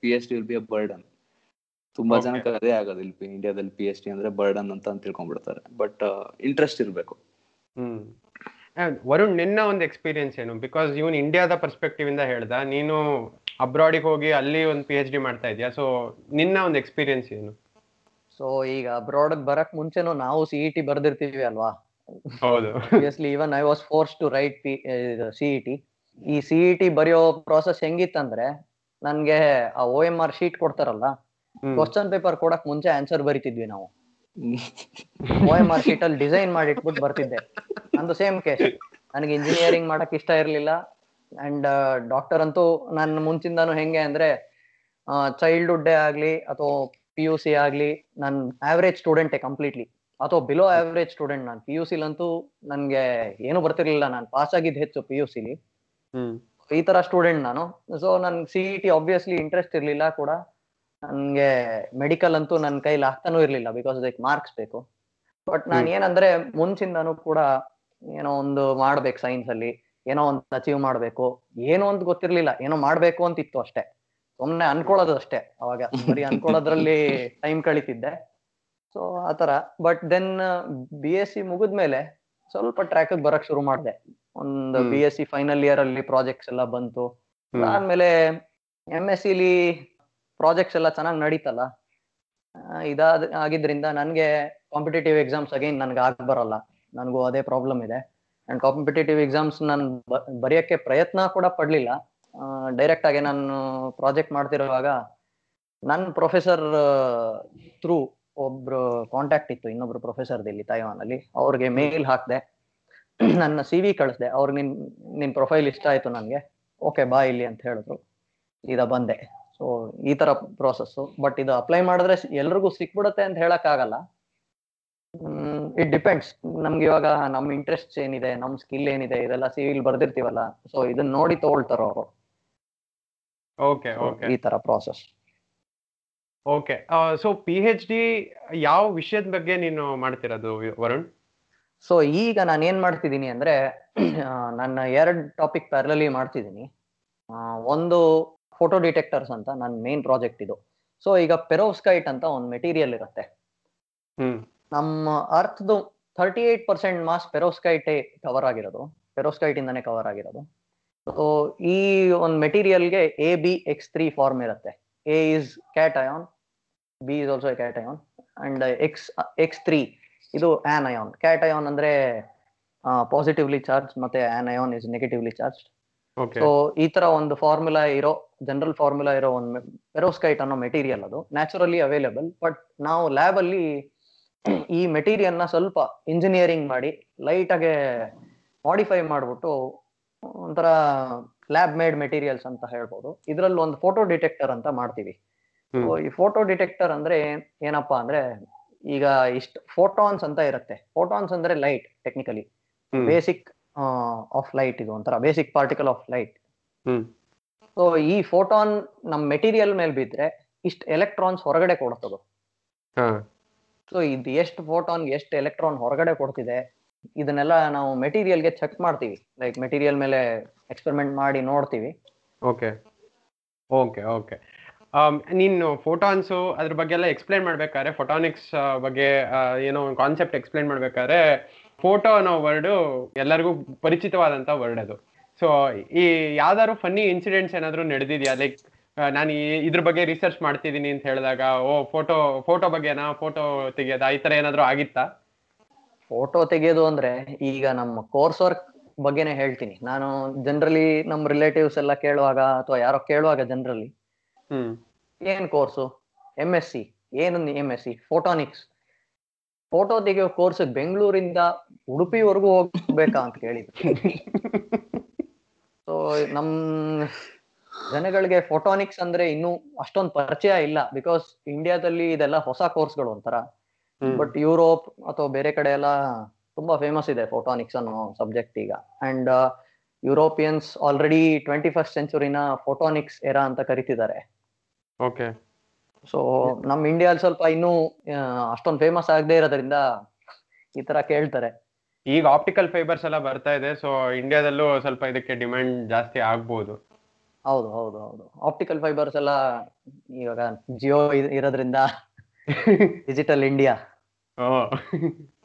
P H D will be a burden ತುಂಬಾ. ಜನಕ್ಕೆ ಅದೇ ಆಗೋದು. ಇಲ್ಲಿ ಇಂಡಿಯಾದಲ್ಲಿ ಪಿ ಎಚ್ ಡಿ ಅಂದ್ರೆ ಬರ್ಡನ್ ಅಂತ ತಿಳ್ಕೊಂಡ್ಬಿಡ್ತಾರೆ. ಬಟ್ ಇಂಟ್ರೆಸ್ಟ್ ಇರಬೇಕು. ವರುಣ್ ನಿನ್ನ ಒಂದು ಎಕ್ಸ್ಪೀರಿಯನ್ಸ್ ಏನು? ಬಿಕಾಸ್ ಇವನ್ ಇಂಡಿಯಾದ ಪರ್ಸ್ಪೆಕ್ಟಿವ್ ಇಂದ ಹೇಳ್ದ ನೀನು ಅಬ್ರಾಡಿಗೆ ಹೋಗಿ ಅಲ್ಲಿ ಒಂದು ಪಿ ಎಚ್ ಡಿ ಮಾಡ್ತಾ ಇದೀಯಾ? ಸೊ ನಿನ್ನ ಒಂದು ಎಕ್ಸ್ಪೀರಿಯನ್ಸ್ ಏನು? ಸೊ ಈಗ ಅಬ್ರಾಡ್ ಬರಕ್ ಮುಂಚೆನೂ ನಾವು ಸಿ ಇ ಟಿ ಬರ್ದಿರ್ತೀವಿ ಅಲ್ವಾ? ಹೌದು. Obviously even I was force to write P C E T ಈ ಸಿ ಇ ಟಿ ಬರೆಯೋ ಪ್ರಾಸೆಸ್ ಹೆಂಗಿತ್ತಂದ್ರೆ ನನ್ಗೆ ಆ ಓ ಎಂ ಆರ್ ಶೀಟ್ ಕೊಡ್ತಾರಲ್ಲ. ಕ್ವಶನ್ ಪೇಪರ್ ಕೊಡಕ್ ಮುಂಚೆ ಆನ್ಸರ್ ಬರಿತಿದ್ವಿ ನಾವು. ಓ ಎಂ ಆರ್ ಶೀಟ್ ಅಲ್ಲಿ ಡಿಸೈನ್ ಮಾಡಿ ಇಟ್ಬಿಟ್ಟು ಬರ್ತಿದ್ದೆ. ನಂದು ಸೇಮ್ ಕೇಸ್ ನನಗೆ ಇಂಜಿನಿಯರಿಂಗ್ ಮಾಡಕ್ ಇಷ್ಟ ಇರ್ಲಿಲ್ಲ. ಅಂಡ್ ಡಾಕ್ಟರ್ ಅಂತೂ ನನ್ನ ಮುಂಚಿಂದಾನು ಹೆಂಗೆ ಅಂದ್ರೆ ಚೈಲ್ಡ್ಹುಡ್ ಆಗ್ಲಿ ಅಥವಾ ಪಿ ಯು ಸಿ ಆಗ್ಲಿ ನನ್ ಆವರೇಜ್ ಸ್ಟೂಡೆಂಟೇ ಕಂಪ್ಲೀಟ್ಲಿ ಅಥವಾ ಬಿಲೋ ಆವರೇಜ್ ಸ್ಟೂಡೆಂಟ್ ನಾನು. ಪಿ ಯು ಸಿಲಂತೂ ನನ್ಗೆ ಏನು ಬರ್ತಿರ್ಲಿಲ್ಲ. ನಾನು ಪಾಸ್ ಆಗಿದ್ದು ಹೆಚ್ಚು ಪಿ ಯು ಸಿಲಿ ಈ ತರ ಸ್ಟೂಡೆಂಟ್ ನಾನು. ಸೊ ನನ್ C E T obviously interest ಇರ್ಲಿಲ್ಲ ಕೂಡ. ನನ್ಗೆ ಮೆಡಿಕಲ್ ಅಂತೂ ನನ್ನ ಕೈಲಿ ಆಗ್ತಾನೂ ಇರ್ಲಿಲ್ಲ ಬಿಕಾಸ್ ಅದಕ್ಕೆ ಮಾರ್ಕ್ಸ್ ಬೇಕು. ಬಟ್ ನಾನು ಏನಂದ್ರೆ ಮುಂಚಿಂದನೂ ಕೂಡ ಏನೋ ಒಂದು ಮಾಡ್ಬೇಕು ಸೈನ್ಸ್ ಅಲ್ಲಿ ಏನೋ ಒಂದು ಅಚೀವ್ ಮಾಡ್ಬೇಕು. ಏನೋ ಅಂತ ಗೊತ್ತಿರ್ಲಿಲ್ಲ ಏನೋ ಮಾಡ್ಬೇಕು ಅಂತ ಇತ್ತು ಅಷ್ಟೇ. ಸುಮ್ನೆ ಅನ್ಕೊಳ್ಳೋದು ಅಷ್ಟೇ ಅವಾಗ ಬರೀ ಅನ್ಕೊಳ್ಳೋದ್ರಲ್ಲಿ *laughs* ಟೈಮ್ ಕಳಿತಿದ್ದೆ. ಸೊ ಆತರ but then B S C ಮುಗಿದ್ಮೇಲೆ ಸ್ವಲ್ಪ ಟ್ರ್ಯಾಕ್ ಬರಕ್ ಶುರು ಮಾಡಿದೆ. ಒಂದು. B S C final year ಅಲ್ಲಿ ಪ್ರಾಜೆಕ್ಟ್ಸ್ ಎಲ್ಲ ಬಂತು. ಆದ್ಮೇಲೆ ಎಂ ಎಸ್ ಸಿಲಿ ಪ್ರಾಜೆಕ್ಟ್ಸ್ ಎಲ್ಲ ಚೆನ್ನಾಗಿ ನಡೀತಲ್ಲ ಇದಾದ, ಆಗಿದ್ರಿಂದ ನನಗೆ ಕಾಂಪಿಟೇಟಿವ್ ಎಕ್ಸಾಮ್ಸ್ ಅಗೇನ್ ನನ್ಗೆ ಆಗ ಬರಲ್ಲ. ನನಗೂ ಅದೇ ಪ್ರಾಬ್ಲಮ್ ಇದೆ. ಅಂಡ್ ಕಾಂಪಿಟೇಟಿವ್ ಎಕ್ಸಾಮ್ಸ್ ನಾನು ಬರೆಯೋಕ್ಕೆ ಪ್ರಯತ್ನ ಕೂಡ ಪಡಲಿಲ್ಲ. ಡೈರೆಕ್ಟ್ ಆಗಿ ನಾನು ಪ್ರಾಜೆಕ್ಟ್ ಮಾಡ್ತಿರುವಾಗ ನನ್ನ ಪ್ರೊಫೆಸರ್ ಥ್ರೂ ಒಬ್ರು ಕಾಂಟ್ಯಾಕ್ಟ್ ಇತ್ತು, ಇನ್ನೊಬ್ರು ಪ್ರೊಫೆಸರ್ ಇಲ್ಲಿ ತೈವಾನ್ ಅವ್ರಿಗೆ ಮೇಲ್ ಹಾಕಿದೆ, ನನ್ನ ಸಿ ವಿ ಕಳಿಸ್ದೆ. ಅವ್ರಿಗೆ ನಿನ್ ನಿನ್ ಪ್ರೊಫೈಲ್ ಇಷ್ಟ ಆಯ್ತು ನನಗೆ. ಓಕೆ ಬಾ ಇಲ್ಲಿ ಅಂತ ಹೇಳಿದ್ರು. ಇದ ಬಂದೆ. ಸೊ ಈ ತರ ಪ್ರೋಸೆಸ್ ಬಟ್ ಇದು ಅಪ್ಲೈ ಮಾಡಿದ್ರೆ ಎಲ್ರಿಗೂ ಸಿಕ್ಬಿಡುತ್ತೆ ಅಂತ ಹೇಳಕ್ ಆಗಲ್ಲ. ಇಟ್ ಡಿಪೆಂಡ್ಸ್ ನಮ್ಗೆ ಇವಾಗ ನಮ್ ಇಂಟ್ರೆಸ್ಟ್ ಏನಿದೆ ನಮ್ ಸ್ಕಿಲ್ ಏನಿದೆ ಇದೆಲ್ಲ ಸಿವಿಲ್ ಬರ್ದಿರ್ತೀವಲ್ಲ. ಸೊ ಇದನ್ನ ನೋಡಿ ತಗೊಳ್ತಾರ ಅವರು. ಓಕೆ ಓಕೆ ಈ ತರ process okay so P H D ಯಾವ ವಿಷಯದ ಬಗ್ಗೆ ನೀನು ಮಾಡ್ತಿರೋದು ವರುಣ್? ಸೊ ಈಗ ನಾನು ಏನ್ ಮಾಡ್ತಿದ್ದೀನಿ ಅಂದ್ರೆ ನನ್ನ ಎರಡು ಟಾಪಿಕ್ ಪ್ಯಾರಲಲಿ ಮಾಡ್ತಿದ್ದೀನಿ. ಒಂದು ಫೋಟೋ ಡಿಟೆಕ್ಟರ್ಸ್ ಅಂತ ನನ್ನ ಮೇನ್ ಪ್ರಾಜೆಕ್ಟ್ ಇದು. ಸೊ ಈಗ ಪೆರೋಸ್ಕೈಟ್ ಅಂತ ಒಂದು ಮೆಟೀರಿಯಲ್ ಇರುತ್ತೆ. ನಮ್ಮ ಅರ್ಥದ್ದು ಥರ್ಟಿ ಏಟ್ ಪರ್ಸೆಂಟ್ ಮಾಸ್ ಪೆರೋಸ್ಕೈಟೇ ಕವರ್ ಆಗಿರೋದು. ಪೆರೋಸ್ಕೈಟ್ ಇಂದಾನೆ ಕವರ್ ಆಗಿರೋದು. ಸೊ ಈ ಒಂದು ಮೆಟೀರಿಯಲ್ಗೆ A B X three form ಇರುತ್ತೆ. A is cation B is also cation and X X three ಇದು ಆನ್ ಅಯಾನ್ ಕ್ಯಾಟ್ ಅಯಾನ್ ಅಂದ್ರೆ ಪಾಸಿಟಿವ್ಲಿ ಚಾರ್ಜ್ ಮತ್ತೆ anion is negatively charge so ಈ ತರ ಒಂದು ಫಾರ್ಮುಲಾ ಇರೋ ಜನರಲ್ ಫಾರ್ಮುಲಾ ಇರೋ ಒಂದು ಪೆರೋಸ್ಕೈಟ್ ಅನ್ನೋ ಮೆಟೀರಿಯಲ್ ಅದು ನ್ಯಾಚುರಲಿ ಅವೈಲೇಬಲ್ ಬಟ್ ನಾವು ಲ್ಯಾಬ್ ಅಲ್ಲಿ ಈ ಮೆಟೀರಿಯಲ್ನ ಸ್ವಲ್ಪ ಇಂಜಿನಿಯರಿಂಗ್ ಮಾಡಿ ಲೈಟ್ ಆಗಿ ಮಾಡಿಫೈ ಮಾಡ್ಬಿಟ್ಟು ಒಂಥರ ಲ್ಯಾಬ್ ಮೇಡ್ ಮೆಟೀರಿಯಲ್ಸ್ ಅಂತ ಹೇಳ್ಬೋದು. ಇದ್ರಲ್ಲಿ ಒಂದು ಫೋಟೋ ಡಿಟೆಕ್ಟರ್ ಅಂತ ಮಾಡ್ತೀವಿ. ಈ ಫೋಟೋ ಡಿಟೆಕ್ಟರ್ ಅಂದ್ರೆ ಏನಪ್ಪಾ ಅಂದ್ರೆ ಈಗ ಇಷ್ಟ ಫೋಟಾನ್ಸ್ ಅಂತ ಇರುತ್ತೆ. ಫೋಟಾನ್ಸ್ ಅಂದ್ರೆ light technically basic of light ಇದು ಒಂಥರ basic particle of light. So ಈ ಫೋಟಾನ್ ನಮ್ ಮೆಟೀರಿಯಲ್ ಮೇಲೆ ಬಿದ್ರೆ ಇಷ್ಟು ಎಲೆಕ್ಟ್ರಾನ್ಸ್ ಹೊರಗಡೆ ಕೊಡ್ತದ ಸೊ ಇದು ಎಷ್ಟು ಫೋಟಾನ್ ಎಷ್ಟು ಎಲೆಕ್ಟ್ರಾನ್ ಹೊರಗಡೆ ಕೊಡ್ತಿದೆ ಇದನ್ನೆಲ್ಲ ನಾವು ಮೆಟೀರಿಯಲ್ಗೆ ಚೆಕ್ ಮಾಡ್ತೀವಿ. ಲೈಕ್ ಮೆಟೀರಿಯಲ್ ಮೇಲೆ ಎಕ್ಸ್ಪೆರಿಮೆಂಟ್ ಮಾಡಿ ನೋಡ್ತೀವಿ. ಓಕೆ. Okay okay. ನೀನು ಫೋಟಾನ್ಸು ಅದ್ರ ಬಗ್ಗೆ ಎಲ್ಲ ಎಕ್ಸ್ಪ್ಲೈನ್ ಮಾಡ್ಬೇಕಾದ್ರೆ ಫೋಟಾನಿಕ್ಸ್ ಬಗ್ಗೆ ಏನೋ ಒಂದು ಕಾನ್ಸೆಪ್ಟ್ ಎಕ್ಸ್ಪ್ಲೈನ್ ಮಾಡ್ಬೇಕಾದ್ರೆ ಫೋಟೋ ಅನ್ನೋ ವರ್ಡು ಎಲ್ಲರಿಗೂ ಪರಿಚಿತವಾದಂತ ವರ್ಡ್ ಅದು. ಸೊ ಈ ಯಾವ್ದಾದ್ರು ಫನ್ನಿ ಇನ್ಸಿಡೆಂಟ್ಸ್ ಏನಾದ್ರು ನಡೆದಿದ್ಯಾ? ಲೈಕ್ ನಾನು ಇದ್ರ ಬಗ್ಗೆ ರಿಸರ್ಚ್ ಮಾಡ್ತಿದ್ದೀನಿ ಅಂತ ಹೇಳಿದಾಗ ಓ ಫೋಟೋ ಫೋಟೋ ಬಗ್ಗೆನಾ? ಫೋಟೋ ತೆಗೆಯೋದ? ಈ ತರ ಏನಾದ್ರು ಆಗಿತ್ತಾ? ಫೋಟೋ ತೆಗೆಯೋದು ಅಂದ್ರೆ ಈಗ ನಮ್ಮ ಕೋರ್ಸ್ ವರ್ಕ್ ಬಗ್ಗೆನೇ ಹೇಳ್ತೀನಿ. ನಾನು ಜನರಲಿ ನಮ್ಮ ರಿಲೇಟಿವ್ಸ್ ಎಲ್ಲ ಕೇಳುವಾಗ ಅಥವಾ ಯಾರೋ ಕೇಳುವಾಗ ಜನರಲಿ ಹ್ಮ್. ಏನ್ ಕೋರ್ಸು ಎಂ ಎಸ್ ಸಿ ಏನು M S C photonics photo ತೆಗೆಯೋ course ಬೆಂಗಳೂರಿಂದ ಉಡುಪಿವರೆಗೂ ಹೋಗ್ಬೇಕಾ ಅಂತ ಕೇಳಿದ್ರು ಸೊ ನಮ್ ಜನಗಳಿಗೆ ಫೋಟೋನಿಕ್ಸ್ ಅಂದ್ರೆ ಇನ್ನೂ ಅಷ್ಟೊಂದು ಪರಿಚಯ ಇಲ್ಲ ಬಿಕಾಸ್ ಇಂಡಿಯಾದಲ್ಲಿ ಇದೆಲ್ಲ ಹೊಸ ಕೋರ್ಸ್ಗಳು ಒಂಥರ. ಬಟ್ ಯುರೋಪ್ ಅಥವಾ ಬೇರೆ ಕಡೆ ಎಲ್ಲ ತುಂಬಾ ಫೇಮಸ್ ಇದೆ ಫೋಟೋನಿಕ್ಸ್ ಅನ್ನೋ ಸಬ್ಜೆಕ್ಟ್ ಈಗ. And Europeans already twenty first ಸೆಂಚುರಿನ photonics era ಅಂತ ಕರಿತಿದ್ದಾರೆ. ಓಕೆ ಸೊ ನಮ್ ಇಂಡಿಯಾದಲ್ಲಿ ಸ್ವಲ್ಪ ಇನ್ನೂ ಅಷ್ಟೊಂದು ಫೇಮಸ್ ಆಗದೆ ಇರೋದ್ರಿಂದ ಈ ತರ ಕೇಳ್ತಾರೆ. ಈಗ ಆಪ್ಟಿಕಲ್ ಫೈಬರ್ಸ್ ಎಲ್ಲ ಬರ್ತಾ ಇದೆ ಸೊ ಇಂಡಿಯಾದಲ್ಲೂ ಸ್ವಲ್ಪ ಇದಕ್ಕೆ ಡಿಮ್ಯಾಂಡ್ ಜಾಸ್ತಿ ಆಗ್ಬೋದು. ಹೌದು ಹೌದು ಹೌದು. ಆಪ್ಟಿಕಲ್ ಫೈಬರ್ಸ್ ಎಲ್ಲ ಇವಾಗ ಜಿಯೋ ಇರೋದ್ರಿಂದ ಡಿಜಿಟಲ್ ಇಂಡಿಯಾ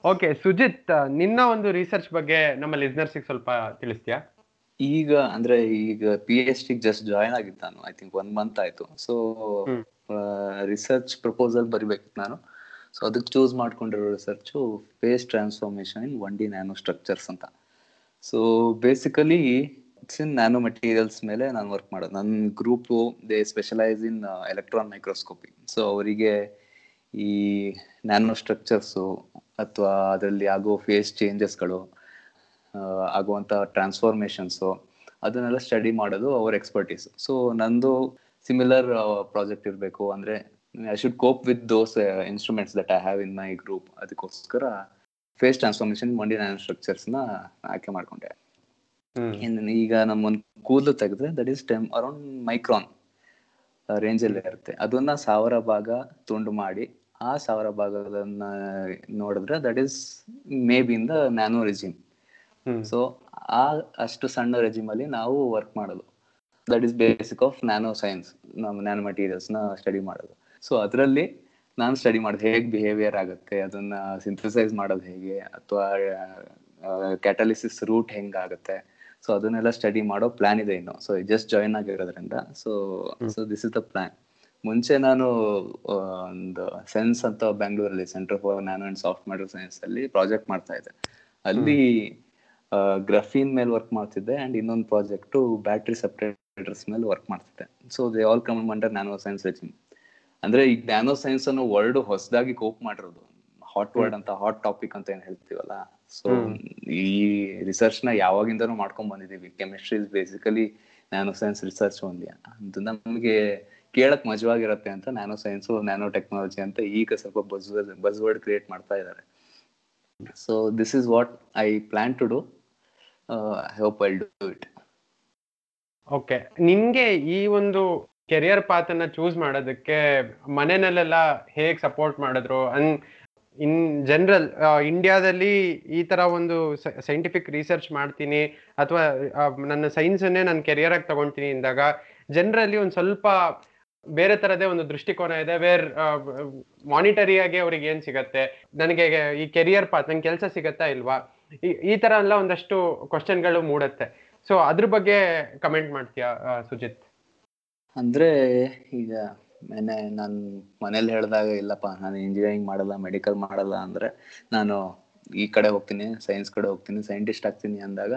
ಓಕೆ ಸುಜಿತ್ ನಿನ್ನ ಒಂದು ರಿಸರ್ಚ್ ಬಗ್ಗೆ ನಮ್ಮ ಲಿಸ್ನರ್ಸ್ ಸ್ವಲ್ಪ ತಿಳಿಸ್ತೀಯಾ? ಈಗ ಅಂದ್ರೆ ಈಗ P H D just join ಆಗಿದ್ದು ನಾನು ಐ ಥಿಂಕ್ ಒನ್ ಮಂತ್ ಆಯ್ತು. ಸೊ. ರಿಸರ್ಚ್ ಪ್ರಪೋಸಲ್ ಬರಿಬೇಕಿತ್ತು ನಾನು. ಸೊ ಅದಕ್ಕೆ ಚೂಸ್ ಮಾಡ್ಕೊಂಡಿರೋ research phase transformation in one D nano structures ಅಂತ. So basically it's in nano materials ಮೇಲೆ ನಾನು ವರ್ಕ್ ಮಾಡೋದು. ನನ್ನ group they specialize in electron microscopy so ಅವರಿಗೆ ಈ ನ್ಯಾನೋ ಸ್ಟ್ರಕ್ಚರ್ಸು ಅಥವಾ ಅದರಲ್ಲಿ ಆಗೋ ಫೇಸ್ ಚೇಂಜಸ್ಗಳು ಆಗುವಂಥ ಟ್ರಾನ್ಸ್ಫಾರ್ಮೇಷನ್ಸು ಅದನ್ನೆಲ್ಲ ಸ್ಟಡಿ ಮಾಡೋದು ಅವರ್ ಎಕ್ಸ್ಪರ್ಟೀಸ್ ಸೊ ನಂದು ಸಿಮಿಲರ್ ಪ್ರಾಜೆಕ್ಟ್ ಇರಬೇಕು. ಅಂದ್ರೆ I should cope with those instruments that I have in my group ಅದಕ್ಕೋಸ್ಕರ ಫೇಸ್ ಟ್ರಾನ್ಸ್ಫಾರ್ಮೇಶನ್ ಮಂಡಿ ನ್ಯಾನೋ ನ ಆಯ್ಕೆ ಮಾಡ್ಕೊಂಡೆ. ಈಗ ನಮ್ಮೊಂದು ಕೂದಲು ತೆಗೆದ್ರೆ that is ಟೆಮ್ around micron range ಅಲ್ಲಿ ಇರುತ್ತೆ. ಅದನ್ನ ಸಾವಿರ ಭಾಗ ತುಂಡು ಮಾಡಿ ಆ ಸಾವಿರ ಭಾಗದನ್ನ ನೋಡಿದ್ರೆ that is may be in the nano regime so ಆ ಅಷ್ಟು ಸಣ್ಣ ರೆಜಿಮ್ ಅಲ್ಲಿ ನಾವು ವರ್ಕ್ ಮಾಡೋದು that is basic of nano science ನಮ್ಮ ನ್ಯಾನೋ ಮೆಟೀರಿಯಲ್ಸ್ನ ಸ್ಟಡಿ ಮಾಡೋದು. ಸೊ ಅದರಲ್ಲಿ ನಾನು ಸ್ಟಡಿ ಮಾಡೋದು ಹೇಗೆ ಬಿಹೇವಿಯರ್ ಆಗುತ್ತೆ ಅದನ್ನ ಸಿಂಥಸೈಸ್ ಮಾಡೋದು ಹೇಗೆ ಅಥವಾ ಕ್ಯಾಟಲಿಸಿಸ್ ರೂಟ್ ಹೆಂಗಾಗುತ್ತೆ ಸೊ ಅದನ್ನೆಲ್ಲ ಸ್ಟಡಿ ಮಾಡೋ ಪ್ಲಾನ್ ಇದೆ ಇನ್ನು. ಸೊ ಜಸ್ಟ್ ಜಾಯಿನ್ ಆಗಿರೋದ್ರಿಂದ. So so this is the plan ಮುಂಚೆ ನಾನು ಒಂದು ಸೆನ್ಸ್ ಅಂತ ಬೆಂಗಳೂರಲ್ಲಿ centre for nano and soft matter science ಅಲ್ಲಿ ಪ್ರಾಜೆಕ್ಟ್ ಮಾಡ್ತಾ ಇದ್ದೆ. ಅಲ್ಲಿ ಗ್ರಫೀನ್ ಮೇಲೆ ವರ್ಕ್ ಮಾಡ್ತಿದ್ದೆ ಅಂಡ್ ಇನ್ನೊಂದು ಪ್ರಾಜೆಕ್ಟು ಬ್ಯಾಟ್ರಿ ಸಪ್ರೇಟರ್ಸ್ ಮೇಲೆ ವರ್ಕ್ ಮಾಡ್ತಿದ್ದೆ. So they all come under nano science regime ಅಂದ್ರೆ ಈಗ ನ್ಯಾನೋ ಸೈನ್ಸ್ ಅನ್ನೋ ವರ್ಡ್ ಹೊಸದಾಗಿ ಕೋಪ್ ಮಾಡಿರೋದು. ಹಾಟ್ ವರ್ಡ್ ಅಂತ ಹಾಟ್ ಟಾಪಿಕ್ ಅಂತ ಏನ್ ಹೇಳ್ತೀವಲ್ಲ? ಸೊ ಈ ರಿಸರ್ಚ್ನ ಯಾವಾಗಿಂದನೂ ಮಾಡ್ಕೊಂಡ್ ಬಂದಿದೀವಿ. Chemistry is basically nano science research ಒಂದಿ ಅದು ನಮಗೆ ಕೇಳಕ್ ಮಜವಾಗಿರತ್ತೆ ಅಂತ ನ್ಯಾನೋ ಸೈನ್ಸ್ ನ್ಯಾನೋ ಟೆಕ್ನಾಲಜಿ ಅಂತ ಈಗ ಸ್ವಲ್ಪ ಬಸ್ ಬಸ್ ವರ್ಡ್ ಕ್ರಿಯೇಟ್ ಮಾಡ್ತಾ ಇದ್ದಾರೆ so this is what I plan to do I hope I do it okay ನಿಮ್ಗೆ ಈ ಒಂದು ಕೆರಿಯರ್ ಪಾತ್ ಅನ್ನ ಚೂಸ್ ಮಾಡೋದಕ್ಕೆ ಮನೆಯಲ್ಲೆಲ್ಲ ಹೇಗ್ ಸಪೋರ್ಟ್ ಮಾಡಿದ್ರು? ಅನ್ ಇನ್ ಜನರಲ್ ಇಂಡಿಯಾದಲ್ಲಿ ಈ ತರ ಒಂದು ಸೈಂಟಿಫಿಕ್ ರಿಸರ್ಚ್ ಮಾಡ್ತೀನಿ, ಅಥವಾ ನನ್ನ ಸೈನ್ಸ್ ಅನ್ನೇ ನನ್ನ ಕೆರಿಯರ್ ಆಗಿ ತಗೊಂತೀನಿ ಅಂದಾಗ ಜನರಲ್ಲಿ ಒಂದು ಸ್ವಲ್ಪ ಬೇರೆ ತರದೇ ಒಂದು ದೃಷ್ಟಿಕೋನ ಇದೆ ವೇರ್ ಮಾನಿಟರಿ ಆಗಿ ಅವ್ರಿಗೆ ಏನ್ ಸಿಗತ್ತೆ? ನನಗೆ ಈ ಕೆರಿಯರ್ ಪಾತ್ ನಂಗೆ ಕೆಲಸ ಸಿಗತ್ತಾ ಇಲ್ವಾ? ಈ- ಈ ತರ ಎಲ್ಲ ಒಂದಷ್ಟು ಕ್ವಶನ್ಗಳು ಮೂಡುತ್ತೆ. ಸೊ ಅದ್ರ ಬಗ್ಗೆ ಕಮೆಂಟ್ ಮಾಡ್ತೀಯಾ ಸುಜಿತ್? ಅಂದ್ರೆ, ಈಗ ನೆನ್ನೆ ನಾನು ಮನೇಲಿ ಹೇಳಿದಾಗ, ಇಲ್ಲಪ್ಪ, ನಾನು ಇಂಜಿನಿಯರಿಂಗ್ ಮಾಡಲ್ಲ ಮೆಡಿಕಲ್ ಮಾಡಲ್ಲ ಅಂದ್ರೆ, ನಾನು ಈ ಕಡೆ ಹೋಗ್ತೀನಿ ಸೈನ್ಸ್ ಕಡೆ ಹೋಗ್ತೀನಿ ಸೈಂಟಿಸ್ಟ್ ಆಗ್ತೀನಿ ಅಂದಾಗ,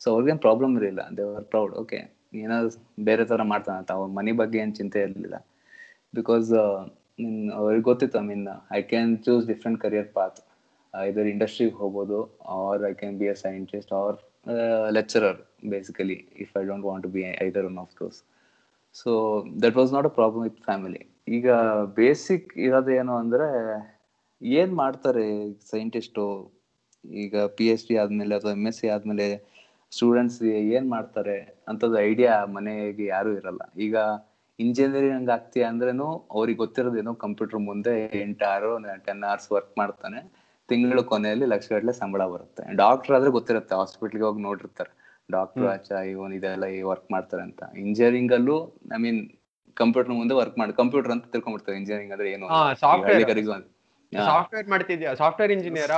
ಸೊ, ಅವ್ರಿಗೇನು ಪ್ರಾಬ್ಲಮ್ ಇರಲಿಲ್ಲ. ದೇ ಆರ್ ಪ್ರೌಡ್ ಓಕೆ ಏನಾದ್ರು ಬೇರೆ ಥರ ಮಾಡ್ತಾನಂತ ಅವ್ರ ಮನಿ ಬಗ್ಗೆ ಏನು ಚಿಂತೆ ಇರಲಿಲ್ಲ. ಬಿಕಾಸ್ ಅವ್ರಿಗೆ ಗೊತ್ತಿತ್ತು I mean I can choose different career path either ಇಂಡಸ್ಟ್ರಿಗೆ ಹೋಗ್ಬೋದು or I can be a scientist or lecturer basically if I don't want to be either one of those so that was not a problem with family ಈಗ ಬೇಸಿಕ್ ಇರೋದೇನು ಅಂದ್ರೆ, ಏನ್ ಮಾಡ್ತಾರೆ ಸೈಂಟಿಸ್ಟು ಈಗ ಪಿ ಎಚ್ ಡಿ ಆದ್ಮೇಲೆ ಅಥವಾ ಎಂ ಎಸ್ ಸಿ ಆದ್ಮೇಲೆ ಸ್ಟೂಡೆಂಟ್ಸ್ ಏನ್ ಮಾಡ್ತಾರೆ ಅಂಥದ್ದು ಐಡಿಯಾ ಮನೆಗೆ ಯಾರು ಇರಲ್ಲ. ಈಗ ಇಂಜಿನಿಯರಿಂಗ್ ಆಗ್ತೀಯ ಅಂದ್ರೇನು ಅವ್ರಿಗೆ ಗೊತ್ತಿರೋದೇನೋ ಕಂಪ್ಯೂಟರ್ ಮುಂದೆ ಎಂಟು, ಆರು ಟೆನ್ ಅವರ್ಸ್ ವರ್ಕ್ ಮಾಡ್ತಾನೆ. ತಿಂಗಳ ಕೊನೆಯಲ್ಲಿ ಲಕ್ಷ ಗಟ್ಟಲೆ ಸಂಬಳ ಬರುತ್ತೆ. ಡಾಕ್ಟರ್ ಆದ್ರೆ ಗೊತ್ತಿರುತ್ತೆ ಹಾಸ್ಪಿಟ್ಲ್ಗೆ ಹೋಗಿ ನೋಡಿರ್ತಾರೆ. ಡಾಕ್ಟರ್ ಆಚ ಇವನ್ ಇದೆಲ್ಲ ವರ್ಕ್ ಮಾಡ್ತಾರೆ ಅಂತ. ಇಂಜಿನಿಯರಿಂಗ್ ಅಲ್ಲೂ ಐ ಮೀನ್ ಕಂಪ್ಯೂಟರ್ ಮುಂದೆ ವರ್ಕ್ ಮಾಡಿ ಕಂಪ್ಯೂಟರ್ ಅಂತ ತಿಳ್ಕೊಂಡ್ಬಿಡ್ತಾರೆ ಇಂಜಿನಿಯರಿಂಗ್ ಅಂದ್ರೆ ಏನು? ಸಾಫ್ಟ್ವೇರ್ ಮಾಡ್ತಿದ್ಯಾ? ಸಾಫ್ಟ್ವೇರ್ ಇಂಜಿನಿಯರ್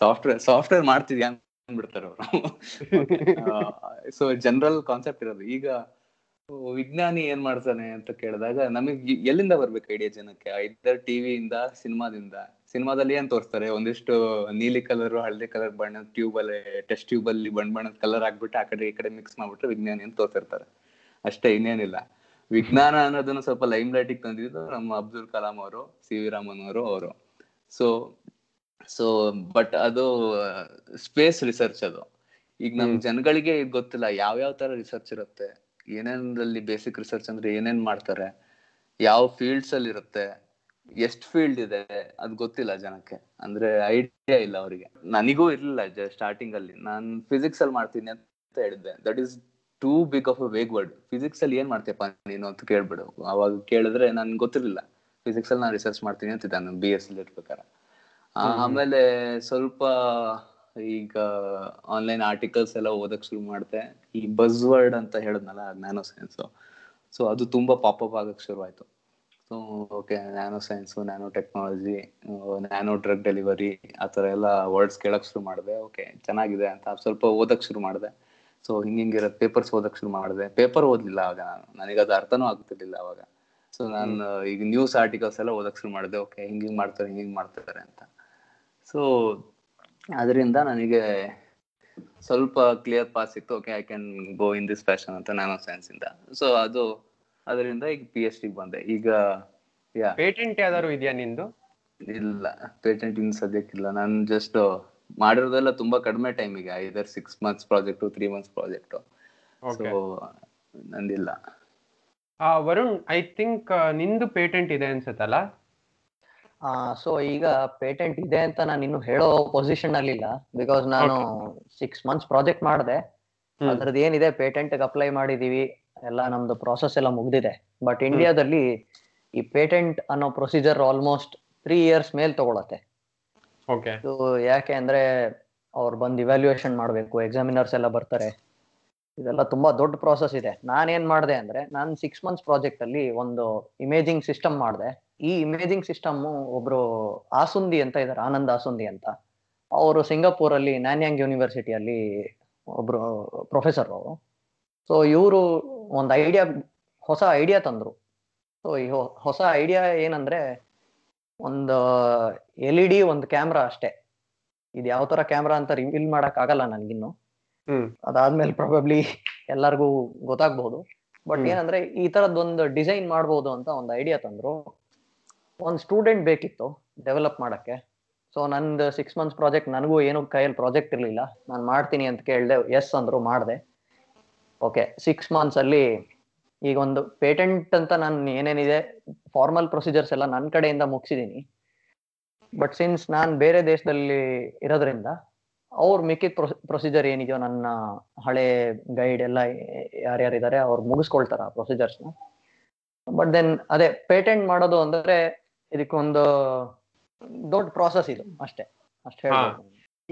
ಸಾಫ್ಟ್ವೇರ್ ಸಾಫ್ಟ್ವೇರ್ ಮಾಡ್ತಿದ್ಯಾ ಅಂದ್ಬಿಡ್ತಾರೆ ಅವರು. ಸೊ ಜನರಲ್ ಕಾನ್ಸೆಪ್ಟ್ ಇರೋದು. ಈಗ ವಿಜ್ಞಾನಿ ಏನ್ ಮಾಡ್ತಾನೆ ಅಂತ ಕೇಳಿದಾಗ ನಮಗೆ ಎಲ್ಲಿಂದ ಬರ್ಬೇಕು ಐಡಿಯಾ ಜನಕ್ಕೆ? ಐದರ್ ಟಿವಿಯಿಂದ ಸಿನಿಮಾದಿಂದ ಸಿನಿಮಾದಲ್ಲಿ ಏನ್ ತೋರಿಸ್ತಾರೆ? ಒಂದಿಷ್ಟು ನೀಲಿ ಕಲರ್ ಹಳದಿ ಕಲರ್ ಬಣ್ಣದ ಟ್ಯೂಬ್ ಅಲ್ಲಿ ಟೆಸ್ಟ್ ಟ್ಯೂಬ್ ಅಲ್ಲಿ ಬಣ್ಣ ಬಣ್ಣದ ಕಲರ್ ಹಾಕ್ಬಿಟ್ಟು ಆ ಕಡೆ ಈ ಕಡೆ ಮಿಕ್ಸ್ ಮಾಡ್ಬಿಟ್ರೆ ವಿಜ್ಞಾನಿ ಅಂತ ತೋರಿಸಿರ್ತಾರೆ. ಅಷ್ಟೇ ಇನ್ನೇನಿಲ್ಲ. ವಿಜ್ಞಾನ ಅನ್ನೋದನ್ನ ಸ್ವಲ್ಪ ಲೈಮ್ ಲೈಟಿಗೆ ತಂದಿದ್ದು ನಮ್ಮ ಅಬ್ದುಲ್ ಕಲಾಂ ಅವರು ಸಿ ವಿ ರಾಮನ್ ಅವರು ಅವರು. ಸೊ ಸೊ ಬಟ್ ಅದು ಸ್ಪೇಸ್ ರಿಸರ್ಚ್ ಅದು. ಈಗ ನಮ್. ಜನಗಳಿಗೆ ಈಗ ಗೊತ್ತಿಲ್ಲ ಯಾವ ಯಾವ ತರ ರಿಸರ್ಚ್ ಇರುತ್ತೆ? ಏನೇನಲ್ಲಿ ಬೇಸಿಕ್ ರಿಸರ್ಚ್ ಅಂದ್ರೆ ಏನೇನ್ ಮಾಡ್ತಾರೆ? ಯಾವ ಫೀಲ್ಡ್ಸ್ ಅಲ್ಲಿ ಇರುತ್ತೆ ಎಷ್ಟ್ ಫೀಲ್ಡ್ ಇದೆ ಅದು ಗೊತ್ತಿಲ್ಲ ಜನಕ್ಕೆ. ಅಂದ್ರೆ ಐಡಿಯಾ ಇಲ್ಲ ಅವರಿಗೆ. ನನಗೂ ಇರ್ಲಿಲ್ಲ ಸ್ಟಾರ್ಟಿಂಗ್ ಅಲ್ಲಿ. ನಾನ್ ಫಿಸಿಕ್ಸ್ ಅಲ್ಲಿ ಮಾಡ್ತೀನಿ ಅಂತ ಹೇಳಿದ್ದೆ. That is too big of a vague word physics ಅಲ್ಲಿ ಏನ್ ಮಾಡ್ತೀಯಪ್ಪ ನೀನು ಅಂತ ಕೇಳ್ಬಿಡು. ಅವಾಗ ಕೇಳಿದ್ರೆ ನನ್ಗೆ ಗೊತ್ತಿರ್ಲಿಲ್ಲ. ಫಿಸಿಕ್ಸ್ ಅಲ್ಲಿ ನಾನು ರಿಸರ್ಚ್ ಮಾಡ್ತೀನಿ ಅಂತಿದ್ದೆ ನಾನು ಬಿ ಎಸ್ ಇರ್ಬೇಕಾರೆ. ಆ- ಆಮೇಲೆ ಸ್ವಲ್ಪ ಈಗ ಆನ್ಲೈನ್ ಆರ್ಟಿಕಲ್ಸ್ ಎಲ್ಲ ಓದಕ್ ಶುರು ಮಾಡಿದೆ. ಈ ಬಸ್ ವರ್ಡ್ ಅಂತ ಹೇಳಿದ್ನಲ್ಲ ನ್ಯಾನೋ ಸೈನ್ಸ್ ಸೊ ಅದು ತುಂಬಾ ಪಾಪಪ್ ಆಗಕ್ ಶುರು ಆಯ್ತು so okay nano science nano technology nano drug delivery ಆ ಥರ ಎಲ್ಲ ವರ್ಡ್ಸ್ ಕೇಳಕ್ ಶುರು ಮಾಡಿದೆ. ಓಕೆ ಚೆನ್ನಾಗಿದೆ ಅಂತ ಸ್ವಲ್ಪ ಓದಕ್ಕೆ ಶುರು ಮಾಡಿದೆ. ಸೊ ಹಿಂಗಿಂಗಿರೋ ಪೇಪರ್ಸ್ ಓದಕ್ಕೆ ಶುರು ಮಾಡಿದೆ. ಪೇಪರ್ ಓದ್ಲಿಲ್ಲ ಆಗ ನಾನು. ನನಗೆ ಅದು ಅರ್ಥನೂ ಆಗ್ತಿರ್ಲಿಲ್ಲ ಅವಾಗ ಸೊ ನಾನು ಈಗ ನ್ಯೂಸ್ ಆರ್ಟಿಕಲ್ಸ್ ಎಲ್ಲ ಓದಕ್ಕೆ ಶುರು ಮಾಡಿದೆ. ಓಕೆ ಹಿಂಗೆ ಹಿಂಗ್ ಮಾಡ್ತಾರೆ ಹಿಂಗೆ ಹಿಂಗ್ ಮಾಡ್ತಾರೆ ಅಂತ. ಸೊ ಅದರಿಂದ ನನಗೆ ಸ್ವಲ್ಪ ಕ್ಲಿಯರ್ ಪಾಸ್ ಇತ್ತು okay I can go in this fashion ಅಂತ ನ್ಯಾನೋ ಸೈನ್ಸಿಂದ ಇಂದ. ಸೊ ಅದು ಅದರಿಂದ ಈಗ ಪಿ ಎಚ್ ಡಿ ಬಂದೆ. ಈಗ ಯಾ. ಪೇಟೆಂಟ್ ಯಾವ್ದಾದ್ರು ಇದೆಯಾ ನಿಂದು? ಇಲ್ಲ ಪೇಟೆಂಟ್ ಇನ್ ಸದ್ಯಕ್ಕಿಲ್ಲ. ನಾನು ಜಸ್ಟ್ ಮಾಡಿರೋದೆಲ್ಲ ತುಂಬಾ ಕಡಿಮೆ ಟೈಮಿಗೆ either six months project three months project so ನಂದಿಲ್ಲ. ನಂದಿಲ್ಲ ವರುಣ್ ಐ ಥಿಂಕ್ ನಿಂದು ಪೇಟೆಂಟ್ ಇದೆ ಅನ್ಸುತ್ತಲ್ಲ? ಸೊ ಈಗ ಪೇಟೆಂಟ್ ಇದೆ ಅಂತ ನಾನು ಇನ್ನು ಹೇಳೋ ಪೊಸಿಷನ್ ಅಲ್ಲಿ ಇಲ್ಲ ಬಿಕಾಸ್ ನಾನು ಸಿಕ್ಸ್ ಮಂತ್ಸ್ ಪ್ರಾಜೆಕ್ಟ್ ಮಾಡಿದೆ. ಅದ್ರದ್ದು ಏನಿದೆ ಪೇಟೆಂಟ್ ಅಪ್ಲೈ ಮಾಡಿದೀವಿ. ಎಲ್ಲ ನಮ್ದು ಪ್ರಾಸೆಸ್ ಎಲ್ಲ ಮುಗ್ದಿದೆ. ಬಟ್ ಇಂಡಿಯಾದಲ್ಲಿ ಈ ಪೇಟೆಂಟ್ ಅನ್ನೋ ಪ್ರೊಸೀಜರ್ ಆಲ್ಮೋಸ್ಟ್ ತ್ರೀ ಇಯರ್ಸ್ ಮೇಲ್ ತಗೊಳತ್ತೆ. ಯಾಕೆ ಅಂದ್ರೆ ಅವ್ರು ಬಂದು ಇವ್ಯಾಲ್ಯೂಯೇಷನ್ ಮಾಡಬೇಕು ಎಕ್ಸಾಮಿನರ್ಸ್ ಎಲ್ಲ ಬರ್ತಾರೆ. ಇದೆಲ್ಲ ತುಂಬಾ ದೊಡ್ಡ ಪ್ರೊಸೆಸ್ ಇದೆ. ನಾನೇನ್ ಮಾಡಿದೆ ಅಂದ್ರೆ ನಾನು ಸಿಕ್ಸ್ ಮಂತ್ಸ್ ಪ್ರಾಜೆಕ್ಟ್ ಅಲ್ಲಿ ಒಂದು ಇಮೇಜಿಂಗ್ ಸಿಸ್ಟಮ್ ಮಾಡಿದೆ. ಈ ಇಮೇಜಿಂಗ್ ಸಿಸ್ಟಮ್ ಒಬ್ರು ಆಸುಂದಿ ಅಂತ ಇದಾರೆ ಆನಂದ್ ಆಸುಂದಿ ಅಂತ. ಅವರು ಸಿಂಗಾಪುರ್ ಅಲ್ಲಿ ನ್ಯಾನ್ಯಾಂಗ್ ಯೂನಿವರ್ಸಿಟಿಯಲ್ಲಿ ಒಬ್ರು ಪ್ರೊಫೆಸರ್ ಅವರು. ಸೊ ಇವರು ಒಂದು ಐಡಿಯಾ ಹೊಸ ಐಡಿಯಾ ತಂದ್ರು. ಸೊ ಈ ಹೊಸ ಐಡಿಯಾ ಏನಂದ್ರೆ ಒಂದು ಎಲ್ ಇ ಡಿ ಒಂದು ಕ್ಯಾಮ್ರಾ ಅಷ್ಟೇ. ಇದು ಯಾವ ತರ ಕ್ಯಾಮ್ರಾ ಅಂತ ರಿವೀಲ್ ಮಾಡಕ್ ಆಗಲ್ಲ ನನ್ಗಿನ್ನು. ಅದಾದ್ಮೇಲೆ ಪ್ರಾಬಬ್ಲಿ ಎಲ್ಲರಿಗೂ ಗೊತ್ತಾಗ್ಬಹುದು ಬಟ್. ಏನಂದ್ರೆ ಈ ತರದೊಂದು ಡಿಸೈನ್ ಮಾಡ್ಬೋದು ಅಂತ ಒಂದು ಐಡಿಯಾ ತಂದ್ರು. ಒಂದು ಸ್ಟೂಡೆಂಟ್ ಬೇಕಿತ್ತು ಡೆವಲಪ್ ಮಾಡಕ್ಕೆ. ಸೊ ನಂದು ಸಿಕ್ಸ್ ಮಂತ್ಸ್ ಪ್ರಾಜೆಕ್ಟ್ ನನಗೂ ಏನು ಕೈಯಲ್ಲಿ ಪ್ರಾಜೆಕ್ಟ್ ಇರಲಿಲ್ಲ. ನಾನು ಮಾಡ್ತೀನಿ ಅಂತ ಕೇಳಿದೆ ಎಸ್ ಅಂದ್ರು ಮಾಡಿದೆ. ಓಕೆ ಸಿಕ್ಸ್ ಮಂತ್ಸ್ ಅಲ್ಲಿ ಈಗ ಒಂದು ಪೇಟೆಂಟ್ ಅಂತ ನಾನು ಏನೇನಿದೆ ಫಾರ್ಮಲ್ ಪ್ರೊಸೀಜರ್ಸ್ ಎಲ್ಲ ನನ್ನ ಕಡೆಯಿಂದ ಮುಗಿಸಿದೀನಿ. ಬಟ್ ಸಿನ್ಸ್ ನಾನು ಬೇರೆ ದೇಶದಲ್ಲಿ ಇರೋದ್ರಿಂದ ಅವ್ರು ಮಿಕ್ಕಿದ ಪ್ರೊಸೀಜರ್ ಏನಿದೆಯೋ ನನ್ನ ಹಳೆ ಗೈಡ್ ಎಲ್ಲ ಯಾರ್ಯಾರಿದ್ದಾರೆ ಅವ್ರು ಮುಗಿಸ್ಕೊಳ್ತಾರ ಆ ಪ್ರೊಸೀಜರ್ಸ್ನ ಬಟ್ ದೆನ್ ಅದೇ ಪೇಟೆಂಟ್ ಮಾಡೋದು ಅಂದ್ರೆ ಇದಕ್ಕೊಂದು ದೊಡ್ಡ ಪ್ರಾಸೆಸ್ ಇದು ಅಷ್ಟೇ. ಅಷ್ಟೇ ಹೇಳ್ಬೋದು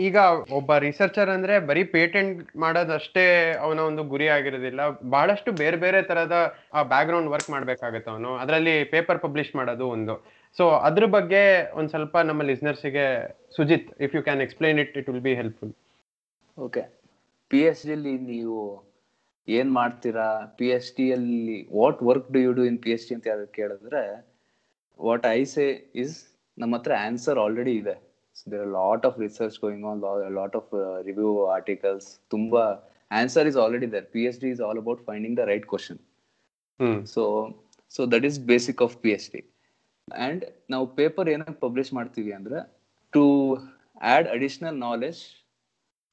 ಈಗ ಒಬ್ಬ ರಿಸರ್ಚರ್ ಅಂದ್ರೆ ಬರೀ ಪೇಟೆಂಟ್ ಮಾಡೋದಷ್ಟೇ ಅವನ ಒಂದು ಗುರಿ ಆಗಿರೋದಿಲ್ಲ. ಬಹಳಷ್ಟು ಬೇರೆ ಬೇರೆ ತರದ ಬ್ಯಾಕ್ ಗ್ರೌಂಡ್ ವರ್ಕ್ ಮಾಡ್ಬೇಕಾಗತ್ತೆ ಅವನು. ಅದರಲ್ಲಿ ಪೇಪರ್ ಪಬ್ಲಿಷ್ ಮಾಡೋದು ಒಂದು. ಸೊ ಅದ್ರ ಬಗ್ಗೆ ಒಂದ್ ಸ್ವಲ್ಪ ನಮ್ಮ ಲಿಸ್ನರ್ಸಿಗೆ Sujit if you can explain it it will be helpful okay P H ಡಿಲಿ ನೀವು ಏನ್ ಮಾಡ್ತೀರಾ? ಪಿ ಎಚ್ ಡಿ ಅಲ್ಲಿ what work do you do in P H D ಅಂತ ಯಾರು ಕೇಳಿದ್ರೆ ವಾಟ್ ಐ ಸೇ ಇಸ್ ನಮ್ಮ ಹತ್ರ ಆನ್ಸರ್ ಆಲ್ರೆಡಿ ಇದೆ. There lot of research going on lot of review articles ತುಂಬಾ answer is already there P H D is all about finding the right question so so that is basic of P H D and ನಾವು ಪೇಪರ್ ಏನಕ್ಕೆ ಪಬ್ಲಿಷ್ ಮಾಡ್ತೀವಿ ಅಂದ್ರೆ to add additional knowledge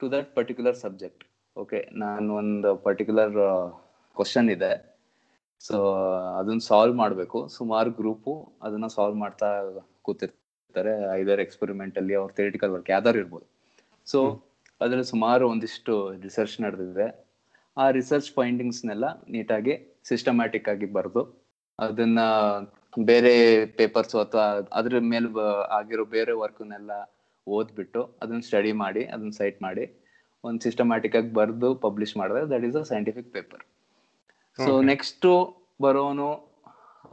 to that particular subject okay ನಾನು ಒಂದು ಪರ್ಟಿಕ್ಯುಲರ್ ಕ್ವಶನ್ ಇದೆ. ಸೊ ಅದನ್ನ ಸಾಲ್ವ್ ಮಾಡಬೇಕು. ಸುಮಾರು ಗ್ರೂಪು ಅದನ್ನ ಸಾಲ್ವ್ ಮಾಡ್ತಾ ಕೂತಿರ್ತಾರೆ ಐದರ್ ಎಕ್ಸ್ಪೆರಿಮೆಂಟ್ ಅಲ್ಲಿ ಅವ್ರ ಥಿಯರಿಟಿಕಲ್ ವರ್ಕ್ ಯಾವ್ದಾರು ಇರ್ಬೋದು. ಸೊ ಅದ್ರಲ್ಲಿ ಸುಮಾರು ಒಂದಿಷ್ಟು ರಿಸರ್ಚ್ ನಡೆದಿದೆ. ಆ ರಿಸರ್ಚ್ ಫೈಂಡಿಂಗ್ಸ್ನೆಲ್ಲ ನೀಟಾಗಿ ಸಿಸ್ಟಮ್ಯಾಟಿಕ್ ಆಗಿ ಬರೆದು ಅದನ್ನ ಬೇರೆ ಪೇಪರ್ಸ್ ಅಥವಾ ಅದ್ರ ಮೇಲೆ ಆಗಿರೋ ಬೇರೆ ವರ್ಕ್ನೆಲ್ಲ ಓದ್ಬಿಟ್ಟು ಅದನ್ನ ಸ್ಟಡಿ ಮಾಡಿ ಅದನ್ನ ಸೈಟ್ ಮಾಡಿ ಒಂದು ಸಿಸ್ಟಮ್ಯಾಟಿಕ್ ಆಗಿ ಬರೆದು ಪಬ್ಲಿಷ್ ಮಾಡಿದ್ರೆ that is a scientific paper so. Next ಬರೋನು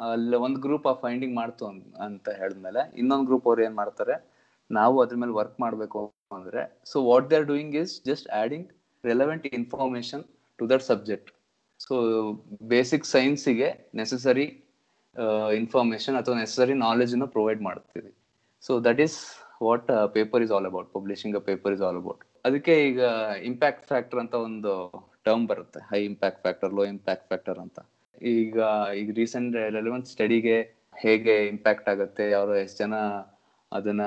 ಅಲ್ಲಿ ಒಂದು ಗ್ರೂಪ್ ಆ ಫೈಂಡಿಂಗ್ ಮಾಡ್ತು ಅಂತ ಹೇಳಿದ್ಮೇಲೆ ಇನ್ನೊಂದು ಗ್ರೂಪ್ ಅವ್ರು ಏನ್ ಮಾಡ್ತಾರೆ, ನಾವು ಅದ್ರ ಮೇಲೆ ವರ್ಕ್ ಮಾಡಬೇಕು ಅಂದ್ರೆ so what they are doing is just adding relevant information to that subject so basic ಸೈನ್ಸಿಗೆ necessary information ಅಥವಾ ನೆಸಸರಿ ನಾಲೆಜ್ ಅನ್ನು ಪ್ರೊವೈಡ್ ಮಾಡ್ತೀವಿ. So that is what paper is all about publishing a paper is all about ಅದಕ್ಕೆ ಈಗ ಇಂಪ್ಯಾಕ್ಟ್ ಫ್ಯಾಕ್ಟರ್ ಅಂತ ಒಂದು ಟರ್ಮ್ ಬರುತ್ತೆ. High impact factor low impact factor ಅಂತ. ಈಗ ಈಗ ರೀಸೆಂಟ್ ರೆಲೆವೆಂಟ್ ಸ್ಟಡಿಗೆ ಹೇಗೆ ಇಂಪ್ಯಾಕ್ಟ್ ಆಗುತ್ತೆ? ಯಾರು ಎಷ್ಟು ಜನ ಅದನ್ನ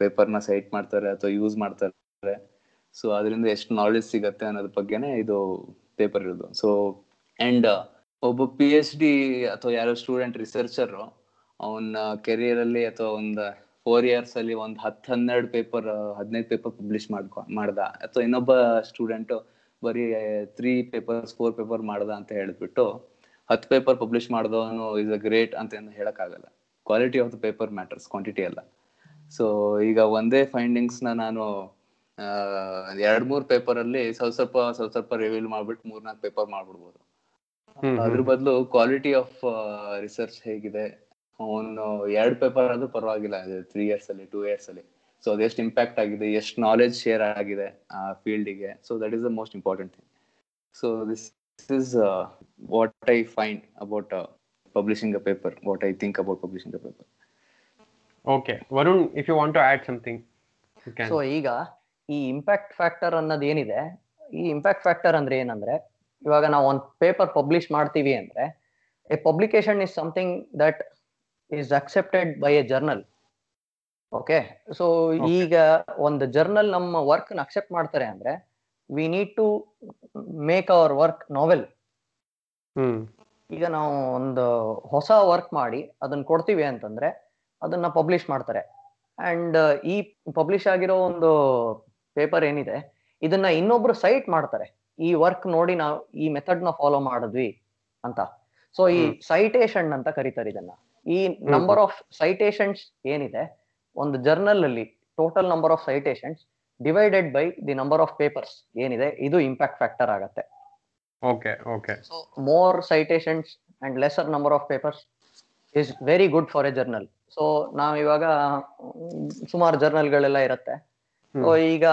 ಪೇಪರ್ನ ಸೈಟ್ ಮಾಡ್ತಾರೆ ಅಥವಾ ಯೂಸ್ ಮಾಡ್ತಾರೆ? ಸೊ ಅದರಿಂದ ಎಷ್ಟು ನಾಲೆಜ್ ಸಿಗತ್ತೆ ಅನ್ನೋದ್ರ ಬಗ್ಗೆನೇ ಇದು ಪೇಪರ್ ಇರೋದು. ಸೊ ಅಂಡ್ ಒಬ್ಬ ಪಿ ಎಚ್ ಡಿ ಅಥವಾ ಯಾರೋ ಸ್ಟೂಡೆಂಟ್ ರಿಸರ್ಚರ್ ಅವನ ಕೆರಿಯರ್ ಅಲ್ಲಿ ಅಥವಾ ಒಂದು ಫೋರ್ ಇಯರ್ಸ್ ಅಲ್ಲಿ ಒಂದು ಹತ್ತು ಹನ್ನೆರಡು ಪೇಪರ್ ಹದಿನೈದು ಪೇಪರ್ ಪಬ್ಲಿಷ್ ಮಾಡ್ಕೊ, ಮಾಡ್ದ. ಅಥವಾ ಇನ್ನೊಬ್ಬ ಸ್ಟೂಡೆಂಟ್ ಬರೀ ತ್ರೀ ಪೇಪರ್ಸ್ ಫೋರ್ ಪೇಪರ್ ಮಾಡ್ದ ಅಂತ ಹೇಳ್ಬಿಟ್ಟು ಹತ್ತು ಪೇಪರ್ ಪಬ್ಲಿಷ್ ಮಾಡಿದವನು ಇಸ್ ಅ ಗ್ರೇಟ್ ಅಂತ ಏನು ಹೇಳಕ್ಕಾಗಲ್ಲ. Quality of the paper matters quantity ಅಲ್ಲ. ಸೊ ಈಗ ಒಂದೇ ಫೈಂಡಿಂಗ್ಸ್ನ ನಾನು ಎರಡ್ ಮೂರ್ ಪೇಪರ್ ಅಲ್ಲಿ ಸ್ವಲ್ಪ ಸ್ವಲ್ಪ ಸ್ವಲ್ಪ ಸ್ವಲ್ಪ ರಿವೀಲ್ ಮಾಡ್ಬಿಟ್ಟು ಮೂರ್ನಾಲ್ಕು ಪೇಪರ್ ಮಾಡ್ಬಿಡ್ಬೋದು. ಅದ್ರ. ಬದಲು ಕ್ವಾಲಿಟಿ ಆಫ್ ರಿಸರ್ಚ್ ಹೇಗಿದೆ? ಅವನು ಎರಡ್ ಪೇಪರ್ ಆದ್ರೂ ಪರವಾಗಿಲ್ಲ ತ್ರೀ ಇಯರ್ಸ್ ಅಲ್ಲಿ ಟೂ ಇಯರ್ಸ್ ಅಲ್ಲಿ. ಸೊ ಅದೆಷ್ಟು ಇಂಪ್ಯಾಕ್ಟ್ ಆಗಿದೆ ಎಷ್ಟು ನಾಲೆಜ್ ಶೇರ್ ಆಗಿದೆ ಆ ಫೀಲ್ಡಿಗೆ so that is the most important thing so this is what I find about publishing a paper what I think about publishing a paper okay Varun if you want to add something, you can. So ಈಗ ಈ ಇಂಪ್ಯಾಕ್ಟ್ ಫ್ಯಾಕ್ಟರ್ ಅನ್ನೋದು ಏನಿದೆ? ಈ ಇಂಪ್ಯಾಕ್ಟ್ ಫ್ಯಾಕ್ಟರ್ ಅಂದ್ರೆ ಏನಂದ್ರೆ ಇವಾಗ ನಾವು ಒಂದು ಪೇಪರ್ ಪಬ್ಲಿಷ್ ಮಾಡ್ತೀವಿ ಅಂದ್ರೆ a publication is something that is accepted by a journal okay so ಈಗ ಒಂದು ಜರ್ನಲ್ ನಮ್ಮ ವರ್ಕ್ ಅಕ್ಸೆಪ್ಟ್ ಮಾಡ್ತಾರೆ ಅಂದ್ರೆ we need to make our work novel. ಈಗ ನಾವು ಒಂದು ಹೊಸ ವರ್ಕ್ ಮಾಡಿ ಅದನ್ನ ಕೊಡ್ತೀವಿ ಅಂತಂದ್ರೆ ಅದನ್ನ ಪಬ್ಲಿಷ್ ಮಾಡ್ತಾರೆ. ಅಂಡ್ ಈ ಪಬ್ಲಿಷ್ ಆಗಿರೋ ಒಂದು ಪೇಪರ್ ಏನಿದೆ ಇದನ್ನ ಇನ್ನೊಬ್ರು ಸೈಟ್ ಮಾಡ್ತಾರೆ. ಈ ವರ್ಕ್ ನೋಡಿ ನಾವು ಈ ಮೆಥಡ್ನ ಫಾಲೋ ಮಾಡಿದ್ವಿ ಅಂತ. ಸೊ ಈ. ಸೈಟೇಷನ್ ಅಂತ ಕರೀತಾರೆ ಇದನ್ನ. ಈ ನಂಬರ್ ಆಫ್ ಸೈಟೇಷನ್ಸ್ ಏನಿದೆ ಒಂದು ಜರ್ನಲ್ ಅಲ್ಲಿ total number of citations divided by the number of papers ಏನಿದೆ? ಇದು ಇಂಪ್ಯಾಕ್ಟ್ ಫ್ಯಾಕ್ಟರ್ ಆಗುತ್ತೆ. Okay okay so more citations and lesser number of papers is very good for a journal so ನಾವ್ ಇವಾಗ ಸುಮಾರು ಜರ್ನಲ್ಗಳೆಲ್ಲ ಇರುತ್ತೆ. ಸೊ ಈಗ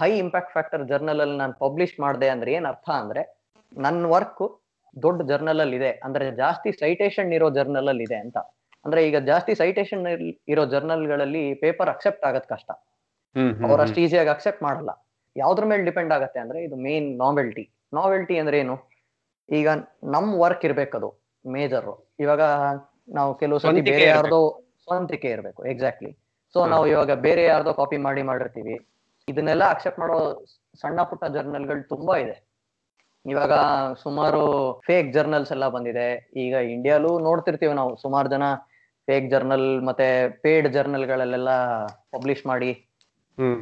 ಹೈ ಇಂಪ್ಯಾಕ್ಟ್ ಫ್ಯಾಕ್ಟರ್ ಜರ್ನಲ್ ಅಲ್ಲಿ ನಾನು ಪಬ್ಲಿಷ್ ಮಾಡಿದೆ ಅಂದ್ರೆ ಏನ್ ಅರ್ಥ ಅಂದ್ರೆ ನನ್ನ ವರ್ಕ್ ದೊಡ್ಡ ಜರ್ನಲ್ ಅಲ್ಲಿ ಇದೆ. ಅಂದ್ರೆ ಜಾಸ್ತಿ ಸೈಟೇಷನ್ ಇರೋ ಜರ್ನಲ್ ಅಲ್ಲಿ ಇದೆ ಅಂತ. ಅಂದ್ರೆ ಈಗ ಜಾಸ್ತಿ ಸೈಟೇಷನ್ ಇರೋ ಜರ್ನಲ್ಗಳಲ್ಲಿ ಪೇಪರ್ ಅಕ್ಸೆಪ್ಟ್ ಆಗದ್ ಕಷ್ಟ. ಅವ್ರು. ಅಷ್ಟು ಈಸಿಯಾಗಿ ಅಕ್ಸೆಪ್ಟ್ ಮಾಡಲ್ಲ. ಯಾವ್ದ್ರ ಮೇಲೆ ಡಿಪೆಂಡ್ ಆಗತ್ತೆ ಅಂದ್ರೆ ಇದು ಮೇನ್ ನಾವೆಲ್ಟಿ ನಾವೆಲ್ಟಿ ಅಂದ್ರೆ ಏನು? ಈಗ ನಮ್ ವರ್ಕ್ ಇರ್ಬೇಕದು ಮೇಜರ್ ಇವಾಗ ನಾವು ಕೆಲವು ಸತಿ ಬೇರೆ. ಯಾರ್ದೋ ಸ್ವಂತಿಕೆ ಇರ್ಬೇಕು ಎಕ್ಸಾಕ್ಟ್ಲಿ ಸೊ ನಾವು ಇವಾಗ ಬೇರೆ ಯಾರ್ದೋ ಕಾಪಿ ಮಾಡಿ ಮಾಡಿರ್ತೀವಿ. ಇದನ್ನೆಲ್ಲ ಅಕ್ಸೆಪ್ಟ್ ಮಾಡೋ ಸಣ್ಣ ಪುಟ್ಟ ಜರ್ನಲ್ಗಳು ತುಂಬಾ ಇದೆ. ಇವಾಗ ಸುಮಾರು ಫೇಕ್ ಜರ್ನಲ್ಸ್ ಎಲ್ಲ ಬಂದಿದೆ. ಈಗ ಇಂಡಿಯಾಲೂ ನೋಡ್ತಿರ್ತೀವಿ ನಾವು ಸುಮಾರು ಜನ ಫೇಕ್ ಜರ್ನಲ್ ಮತ್ತೆ ಪೇಡ್ ಜರ್ನಲ್ಗಳಲ್ಲೆಲ್ಲ ಪಬ್ಲಿಷ್ ಮಾಡಿ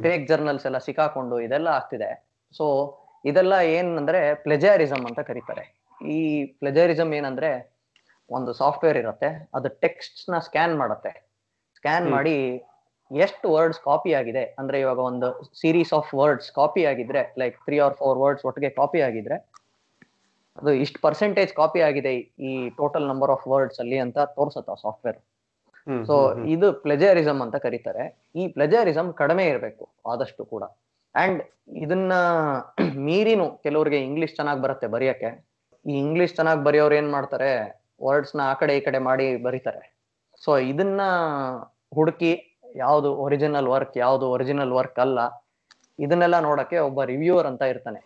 ಫೇಕ್ ಜರ್ನಲ್ಸ್ ಎಲ್ಲ ಸಿಕ್ಕಾಕೊಂಡು ಇದೆಲ್ಲ ಆಗ್ತಿದೆ. ಸೊ ಇದೆಲ್ಲ ಏನಂದ್ರೆ ಪ್ಲೆಜಾರಿಸಮ್ ಅಂತ ಕರೀತಾರೆ. ಈ ಪ್ಲೆಜಾರಿಸಮ್ ಏನಂದ್ರೆ ಒಂದು ಸಾಫ್ಟ್ವೇರ್ ಇರುತ್ತೆ ಅದು ಟೆಕ್ಸ್ಟ್ನ ಸ್ಕ್ಯಾನ್ ಮಾಡುತ್ತೆ ಸ್ಕ್ಯಾನ್ ಮಾಡಿ ಎಷ್ಟು ವರ್ಡ್ಸ್ ಕಾಪಿ ಆಗಿದೆ ಅಂದ್ರೆ ಇವಾಗ ಒಂದು ಸೀರೀಸ್ ಆಫ್ ವರ್ಡ್ಸ್ ಕಾಪಿ ಆಗಿದ್ರೆ like three or four words ಒಟ್ಟಿಗೆ ಕಾಪಿ ಆಗಿದ್ರೆ ಅದು ಇಷ್ಟು ಪರ್ಸೆಂಟೇಜ್ ಕಾಪಿ ಆಗಿದೆ ಈ ಟೋಟಲ್ ನಂಬರ್ ಆಫ್ ವರ್ಡ್ಸ್ ಅಲ್ಲಿ ಅಂತ ತೋರ್ಸತ್ತ ಸಾಫ್ಟ್ವೇರ್ ಸೊ. ಇದು ಪ್ಲೆಜರಿಸಮ್ ಅಂತ ಕರೀತಾರೆ. ಈ ಪ್ಲೆಜರಿಸಮ್ ಕಡಿಮೆ ಇರಬೇಕು ಆದಷ್ಟು ಕೂಡ. ಅಂಡ್ ಇದನ್ನ *clears throat* ಮೀರಿನು ಕೆಲವರಿಗೆ ಇಂಗ್ಲಿಷ್ ಚೆನ್ನಾಗಿ ಬರುತ್ತೆ ಬರೆಯಕ್ಕೆ. ಈ ಇಂಗ್ಲಿಷ್ ಚೆನ್ನಾಗಿ ಬರೆಯೋರು ಏನ್ ಮಾಡ್ತಾರೆ? ವರ್ಡ್ಸ್ನ ಆ ಕಡೆ ಈ ಕಡೆ ಮಾಡಿ ಬರೀತಾರೆ. ಸೊ ಇದನ್ನ ಹುಡುಕಿ ಯಾವುದು ಒರಿಜಿನಲ್ ವರ್ಕ್ ಯಾವುದು ಒರಿಜಿನಲ್ ವರ್ಕ್ ಅಲ್ಲ ಇದನ್ನೆಲ್ಲ ನೋಡಕ್ಕೆ ಒಬ್ಬ ರಿವ್ಯೂವರ್ ಅಂತ ಇರ್ತಾನೆ.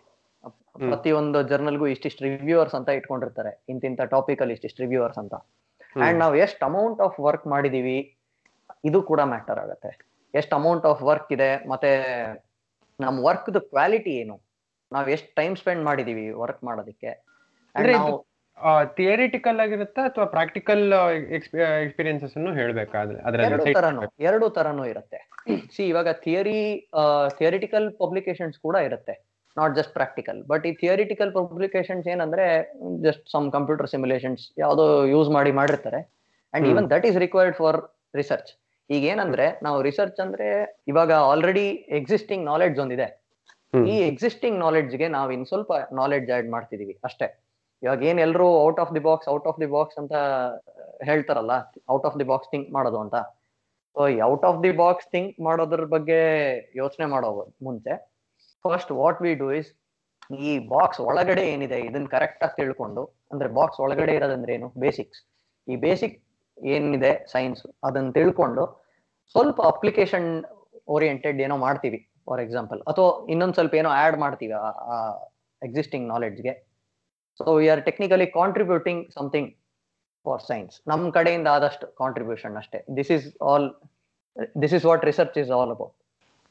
ಪ್ರತಿಯೊಂದು ಜರ್ನಲ್ಗೂ ಇಷ್ಟಿಷ್ಟು ರಿವ್ಯೂವರ್ಸ್ ಅಂತ ಇಟ್ಕೊಂಡಿರ್ತಾರೆ. ಇಂತಿಂತ ಟಾಪಿಕ್ ಅಲ್ಲಿ ಇಷ್ಟಿಷ್ಟು ರಿವ್ಯೂವರ್ಸ್ ಅಂತ. ಅಂಡ್ ನಾವು ಎಷ್ಟು ಅಮೌಂಟ್ ಆಫ್ ವರ್ಕ್ ಮಾಡಿದೀವಿ ಇದು ಕೂಡ ಮ್ಯಾಟರ್ ಆಗುತ್ತೆ. ಎಷ್ಟು ಅಮೌಂಟ್ ಆಫ್ ವರ್ಕ್ ಇದೆ ಮತ್ತೆ ನಮ್ ವರ್ಕ್ ಕ್ವಾಲಿಟಿ ಏನು? ನಾವ್ ಎಷ್ಟು ಟೈಮ್ ಸ್ಪೆಂಡ್ ಮಾಡಿದೀವಿ ವರ್ಕ್ ಮಾಡೋದಕ್ಕೆ? ಥಿಯರಿಟಿಕಲ್ ಆಗಿರುತ್ತಾ ಅಥವಾ ಪ್ರಾಕ್ಟಿಕಲ್ ಎಕ್ಸ್ಪೀರಿಯನ್ಸಸ್ ಅನ್ನು ಹೇಳ್ಬೇಕಾದ್ರೆ ಎರಡು ಅದರಲ್ಲಿ ತರನು ಎರಡು ತರನು ಇರುತ್ತೆ. ಸಿ ಇವಾಗ ಥಿಯರಿ ಥಿಯರಿಟಿಕಲ್ ಪಬ್ಲಿಕೇಶನ್ಸ್ ಕೂಡ ಇರುತ್ತೆ. ನಾಟ್ ಜಸ್ಟ್ ಪ್ರಾಕ್ಟಿಕಲ್ ಬಟ್ ಈ ಥಿಯರಿಟಿಕಲ್ ಪಬ್ಲಿಕೇಶನ್ಸ್ ಏನಂದ್ರೆ ಜಸ್ಟ್ ಸಮ್ ಕಂಪ್ಯೂಟರ್ ಸಿಮ್ಯುಲೇಷನ್ಸ್ ಯಾವುದೋ ಯೂಸ್ ಮಾಡಿ ಮಾಡಿರ್ತಾರೆ. And. Even that is required for research ಈಗ ಏನಂದ್ರೆ ನಾವು ರಿಸರ್ಚ್ ಅಂದ್ರೆ ಇವಾಗ ಆಲ್ರೆಡಿ ಎಕ್ಸಿಸ್ಟಿಂಗ್ ನಾಲೆಡ್ಜ್ ಒಂದಿದೆ. ಈ ಎಕ್ಸಿಸ್ಟಿಂಗ್ ನಾಲೆಡ್ಜ್ಗೆ ನಾವು ಇನ್ ಸ್ವಲ್ಪ ನಾಲೆಡ್ಜ್ ಆಡ್ ಮಾಡ್ತಿದೀವಿ ಅಷ್ಟೇ. ಇವಾಗ ಏನ್ ಎಲ್ರು out of the box out of the box ಅಂತ ಹೇಳ್ತಾರಲ್ಲ out of the box think ಮಾಡೋದು ಅಂತ. So out of the box think ಮಾಡೋದ್ರ ಬಗ್ಗೆ ಯೋಚನೆ ಮಾಡೋ ಮುಂಚೆ first what we do is ಈ ಬಾಕ್ಸ್ ಒಳಗಡೆ ಏನಿದೆ, ಇದನ್ನ ಕರೆಕ್ಟ್ ಆಗಿ ತಿಳ್ಕೊಂಡು, ಅಂದ್ರೆ ಬಾಕ್ಸ್ ಒಳಗಡೆ ಇರೋದಂದ್ರೆ ಏನು? ಬೇಸಿಕ್ಸ್ ಈ ಬೇಸಿಕ್ ಏನಿದೆ ಸೈನ್ಸ್ ಅದನ್ನ ತಿಳ್ಕೊಂಡು, ಸ್ವಲ್ಪ ಅಪ್ಲಿಕೇಶನ್ ಓರಿಯೆಂಟೆಡ್ ಏನೋ ಮಾಡ್ತೀವಿ ಫಾರ್ ಎಕ್ಸಾಂಪಲ್ ಅಥವಾ ಇನ್ನೊಂದು ಸ್ವಲ್ಪ ಏನೋ ಆಡ್ ಮಾಡ್ತೀವಿ, ಆ existing ನಾಲೆಡ್ಜ್ಗೆ so we are technically contributing something for science ನಮ್ಮ ಕಡೆಯಿಂದ ಆದಷ್ಟು ಕಾಂಟ್ರಿಬ್ಯೂಷನ್ ಅಷ್ಟೇ. This is all this is what research is all about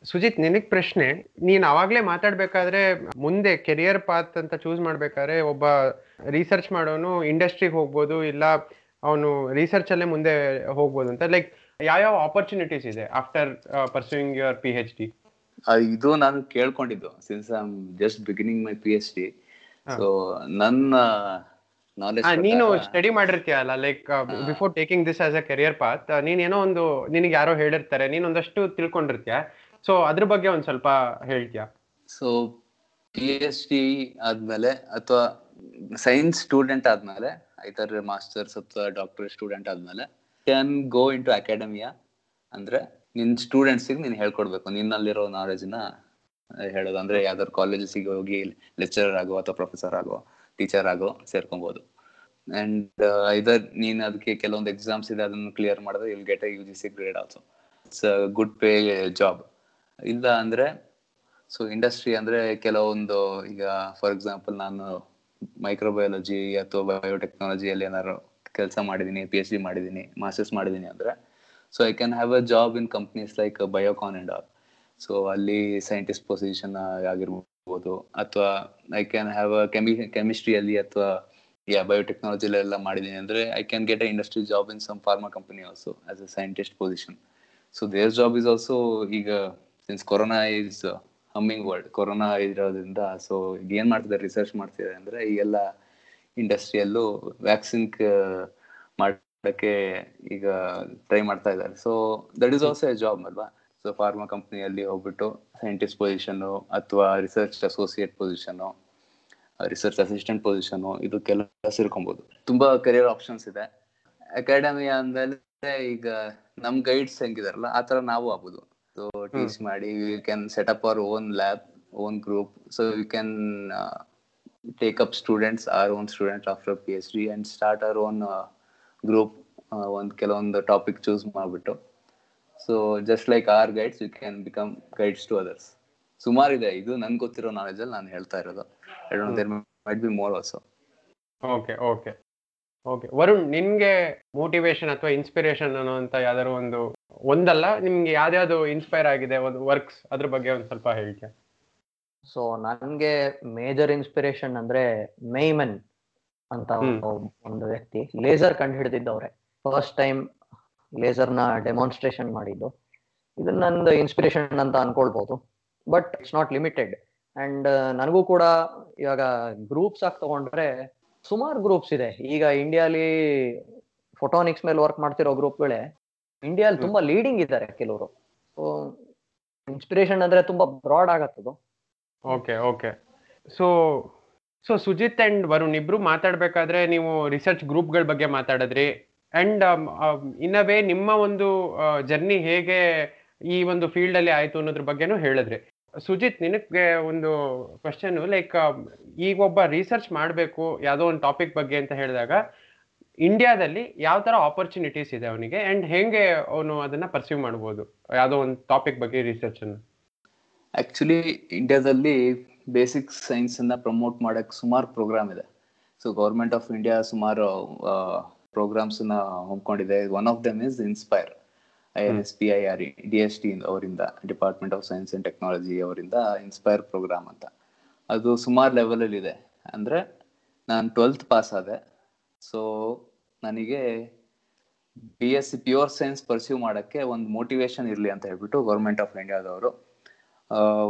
Sujit ನಿನಗ್ ಪ್ರಶ್ನೆ. ನೀನ್ ಅವಾಗ್ಲೇ ಮಾತಾಡ್ಬೇಕಾದ್ರೆ ಮುಂದೆ ಕೆರಿಯರ್ ಪಾತ್ ಅಂತ ಚೂಸ್ ಮಾಡ್ಬೇಕಾದ್ರೆ ಒಬ್ಬ ರಿಸರ್ಚ್ ಮಾಡೋನು ಇಂಡಸ್ಟ್ರಿಗೆ ಹೋಗ್ಬೋದು ಇಲ್ಲ ಅವನು ರಿಸರ್ಚ್ ಅಲ್ಲೇ ಮುಂದೆ ಹೋಗ್ಬೋದು ಅಂತ. ಲೈಕ್ ಯಾವ್ಯಾವ ಆಪರ್ಚುನಿಟೀಸ್ ಇದೆ after pursuing your P H D ಇದು ನಾನು ಕೇಳ್ಕೊಂಡಿದ್ದು since I am just beginning my P H D so ನನ್ನ ನೀನು study ಮಾಡಿರ್ತೀಯಲ್ಲ like before taking this as a career path ನೀನ್ ಏನೋ ಒಂದು ನಿನಗೆ ಯಾರೋ ಹೇಳಿರ್ತಾರೆ ನೀನ್ ಒಂದಷ್ಟು ತಿಳ್ಕೊಂಡಿರ್ತೀಯ. ಸೊ ಅದ್ರ ಬಗ್ಗೆ ಒಂದ್ ಸ್ವಲ್ಪ ಹೇಳ್ತೀಯಾ? ಸೊ ಪಿ ಎಚ್ ಡಿ ಆದ್ಮೇಲೆ ಅಥವಾ ಸೈನ್ಸ್ ಸ್ಟೂಡೆಂಟ್ ಆದ್ಮೇಲೆ ಐದರ್ ಮಾಸ್ಟರ್ಸ್ ಅಥವಾ ಡಾಕ್ಟರ್ ಸ್ಟೂಡೆಂಟ್ ಆದ್ಮೇಲೆ can go in to academia ಅಂದ್ರೆ ನಿನ್ ಸ್ಟೂಡೆಂಟ್ಸಿಗೆ ನೀನ್ ಹೇಳ್ಕೊಡ್ಬೇಕು. ನಿನ್ನಲ್ಲಿರೋ ನ ಹೇಳೋದು. ಅಂದ್ರೆ ಯಾವ್ದಾದ್ರು ಕಾಲೇಜಸ್ಗೆ ಹೋಗಿ ಲೆಕ್ಚರರ್ ಆಗೋ ಅಥವಾ ಪ್ರೊಫೆಸರ್ ಆಗೋ ಟೀಚರ್ ಆಗೋ ಸೇರ್ಕೊಬಹುದು ಅಂಡ್ ಇದರ್ ನೀನ್ ಅದಕ್ಕೆ ಕೆಲವೊಂದು ಎಕ್ಸಾಮ್ಸ್ ಇದೆ, ಅದನ್ನು ಕ್ಲಿಯರ್ ಮಾಡಿದ್ರೆ will get U G C grade also it's good pay job ಇಲ್ಲ ಅಂದ್ರೆ ಸೊ ಇಂಡಸ್ಟ್ರಿ ಅಂದ್ರೆ ಕೆಲವೊಂದು, ಈಗ ಫಾರ್ ಎಕ್ಸಾಂಪಲ್ ನಾನು ಮೈಕ್ರೋಬಯಾಲಜಿ ಅಥವಾ ಬಯೋಟೆಕ್ನಾಲಜಿಯಲ್ಲಿ ಏನಾದ್ರು ಕೆಲಸ ಮಾಡಿದ್ದೀನಿ ಪಿ ಎಚ್ ಡಿ ಮಾಡಿದ್ದೀನಿ ಮಾಸ್ಟರ್ಸ್ ಮಾಡಿದ್ದೀನಿ ಅಂದ್ರೆ so I can have a job in companies like Biocon and all so ಅಲ್ಲಿ ಸೈಂಟಿಸ್ಟ್ ಪೊಸಿಷನ್ ಆಗಿರ್ಬೋದು, ಅಥವಾ ಐ ಕ್ಯಾನ್ ಹ್ಯಾವ್ ಅ ಕೆಮಿ ಕೆಮಿಸ್ಟ್ರಿಯಲ್ಲಿ ಅಥವಾ ಯಾ ಬಯೋಟೆಕ್ನಾಲಜಿಲಿ ಎಲ್ಲ ಮಾಡಿದೀನಿ ಅಂದ್ರೆ I can get a industry job in some pharma company also as a scientist position so there job is also ಈಗ since corona is humming world corona ಇರೋದ್ರಿಂದ ಸೊ ಈಗ ಏನ್ ಮಾಡ್ತಿದ್ದಾರೆ ರಿಸರ್ಚ್ ಮಾಡ್ತಿದ್ದಾರೆ ಅಂದ್ರೆ, ಈಗೆಲ್ಲ ಇಂಡಸ್ಟ್ರಿಯಲ್ಲೂ ವ್ಯಾಕ್ಸಿನ್ ಮಾಡಕ್ಕೆ ಈಗ ಟ್ರೈ ಮಾಡ್ತಾ ಇದ್ದಾರೆ. So that is also a job ಅಲ್ವಾ? ಸೊ ಫಾರ್ಮಾ ಕಂಪ್ನಿಯಲ್ಲಿ ಹೋಗ್ಬಿಟ್ಟು ಸೈಂಟಿಸ್ಟ್ ಪೊಸಿಷನ್ ಅಥವಾ research associate position research assistant position ಇದಕ್ಕೆಲ್ಲ ಸೇರ್ಕೊಬೋದು. ತುಂಬಾ ಕರಿಯರ್ ಆಪ್ಷನ್ಸ್ ಇದೆ. ಅಕಾಡೆಮಿ ಅಂದ್ರೆ ಈಗ ನಮ್ ಗೈಡ್ಸ್ ಹೆಂಗಿದಾರಲ್ಲ, ಆ ತರ ನಾವು ಆಗ್ಬೋದು. ಸೊ ಟೀಚ್ ಮಾಡಿ you can set up our own lab own group so you can take up students or own student after P H D and start our own group ಒಂದ್ ಕೆಲವೊಂದು ಟಾಪಿಕ್ ಚೂಸ್ ಮಾಡ್ಬಿಟ್ಟು. So just like our guides you can become guides to others ಸುಮಾರು ಇದೆ. ಇದು ನನ್ಗೆ ಗೊತ್ತಿರೋ ನಾಲೆಜ್ ಅಲ್ಲಿ ನಾನು ಹೇಳ್ತಾ ಇರೋದು. I don't there might be more also okay okay okay Varun ನಿಮ್ಗೆ ಮೋಟಿವೇಶನ್ ಅಥವಾ ಇನ್ಸ್ಪಿರೇಷನ್ ಅನ್ನುವಂತ ಯಾವ್ದಾದ್ರು ಒಂದು ಒಂದಲ್ಲ ನಿಮ್ಗೆ ಯಾವ್ದ್ಯಾವ್ದು ಇನ್ಸ್ಪೈರ್ ಆಗಿದೆ ಒಂದು ವರ್ಕ್ಸ್ ಅದ್ರ ಬಗ್ಗೆ ಒಂದ್ ಸ್ವಲ್ಪ ಹೇಳಿಕೆ ಸೊ ನನ್ಗೆ ಮೇಜರ್ ಇನ್ಸ್ಪಿರೇಷನ್ ಅಂದ್ರೆ ಮೇಮನ್ ಅಂತ. ಒಂದು ವ್ಯಕ್ತಿ. ಲೇಸರ್ ಕಂಡು ಹಿಡಿದಿದ್ದವ್ರೆ ಫಸ್ಟ್ ಟೈಮ್ ಲೇಸರ್ನ ಡೆಮಾನ್ಸ್ಟ್ರೇಷನ್ ಮಾಡಿದ್ದು. ಇದು ನಂದು ಇನ್ಸ್ಪಿರೇಷನ್ ಅಂತ ಅನ್ಕೊಳ್ಬಹುದು but it's not limited and ನನಗೂ ಕೂಡ ಇವಾಗ ಗ್ರೂಪ್ಸ್ ಆಗಿ ತಗೊಂಡ್ರೆ ಸುಮಾರು ಗ್ರೂಪ್ಸ್ ಇದೆ. ಈಗ ಇಂಡಿಯಾಲಿ ಫೋಟೋನಿಕ್ಸ್ ಮೇಲೆ ವರ್ಕ್ ಮಾಡ್ತಿರೋ ಗ್ರೂಪ್ಗಳೇ ಇಂಡಿಯಾಲಿ ತುಂಬಾ ಲೀಡಿಂಗ್ ಇದ್ದಾರೆ ಕೆಲವರು. ಸೊ ಇನ್ಸ್ಪಿರೇಷನ್ ಅಂದ್ರೆ ತುಂಬಾ broad ಆಗತ್ತದು. Okay okay so so Sujit and Varun ಇಬ್ರು ಮಾತಾಡ್ಬೇಕಾದ್ರೆ ನೀವು ರಿಸರ್ಚ್ ಗ್ರೂಪ್ಗಳ ಬಗ್ಗೆ ಮಾತಾಡಿದ್ರಿ. ಅಂಡ್ ಇನ್ ಅ ವೇ ನಿಮ್ಮ ಒಂದು ಜರ್ನಿ ಹೇಗೆ ಈ ಒಂದು ಫೀಲ್ಡ್ ಅಲ್ಲಿ ಆಯ್ತು ಅನ್ನೋದ್ರ ಬಗ್ಗೆನೂ ಹೇಳಿದ್ರಿ. ಸುಜಿತ್, ನಿನಗೆ ಒಂದು ಕ್ವಶನ್ ಲೈಕ್ ಈಗ ಒಬ್ಬ ರಿಸರ್ಚ್ ಮಾಡಬೇಕು, ಯಾವುದೋ ಒಂದು ಟಾಪಿಕ್ ಬಗ್ಗೆ ಅಂತ ಹೇಳಿದಾಗ ಇಂಡಿಯಾದಲ್ಲಿ ಯಾವ ತರ ಆಪರ್ಚುನಿಟೀಸ್ ಇದೆ ಅವನಿಗೆ? ಅಂಡ್ ಹೆಂಗೆ ಅವನು ಅದನ್ನ ಪರ್ಸ್ಯೂ ಮಾಡ್ಬೋದು? ಯಾವುದೋ ಒಂದು ಟಾಪಿಕ್ ಬಗ್ಗೆ ರಿಸರ್ಚ್ ಅನ್ನು. ಆಕ್ಚುಲಿ ಇಂಡಿಯಾದಲ್ಲಿ ಬೇಸಿಕ್ ಸೈನ್ಸ್ ಅನ್ನ ಪ್ರಮೋಟ್ ಮಾಡಕ್ ಸುಮಾರು ಪ್ರೋಗ್ರಾಮ್ ಇದೆ. ಸೊ ಗೌರ್ಮೆಂಟ್ ಆಫ್ ಇಂಡಿಯಾ ಸುಮಾರು ಪ್ರೋಗ್ರಾಮ್ಸ್ನ one of them is inspire I N S P I R D S T ಅವರಿಂದ department of science and technology ಅವರಿಂದ ಇನ್ಸ್ಪೈರ್ ಪ್ರೋಗ್ರಾಮ್ ಅಂತ. ಅದು ಸುಮಾರು ಲೆವೆಲ್ ಅಲ್ಲಿ ಇದೆ. ಅಂದ್ರೆ ನಾನು ಟ್ವೆಲ್ತ್ ಪಾಸ್ ಆದೆ. ಸೊ ನನಗೆ B S C pure science pursue ಮಾಡೋಕ್ಕೆ ಒಂದು ಮೋಟಿವೇಶನ್ ಇರಲಿ ಅಂತ ಹೇಳ್ಬಿಟ್ಟು ಗೌರ್ಮೆಂಟ್ ಆಫ್ ಇಂಡಿಯಾದವರು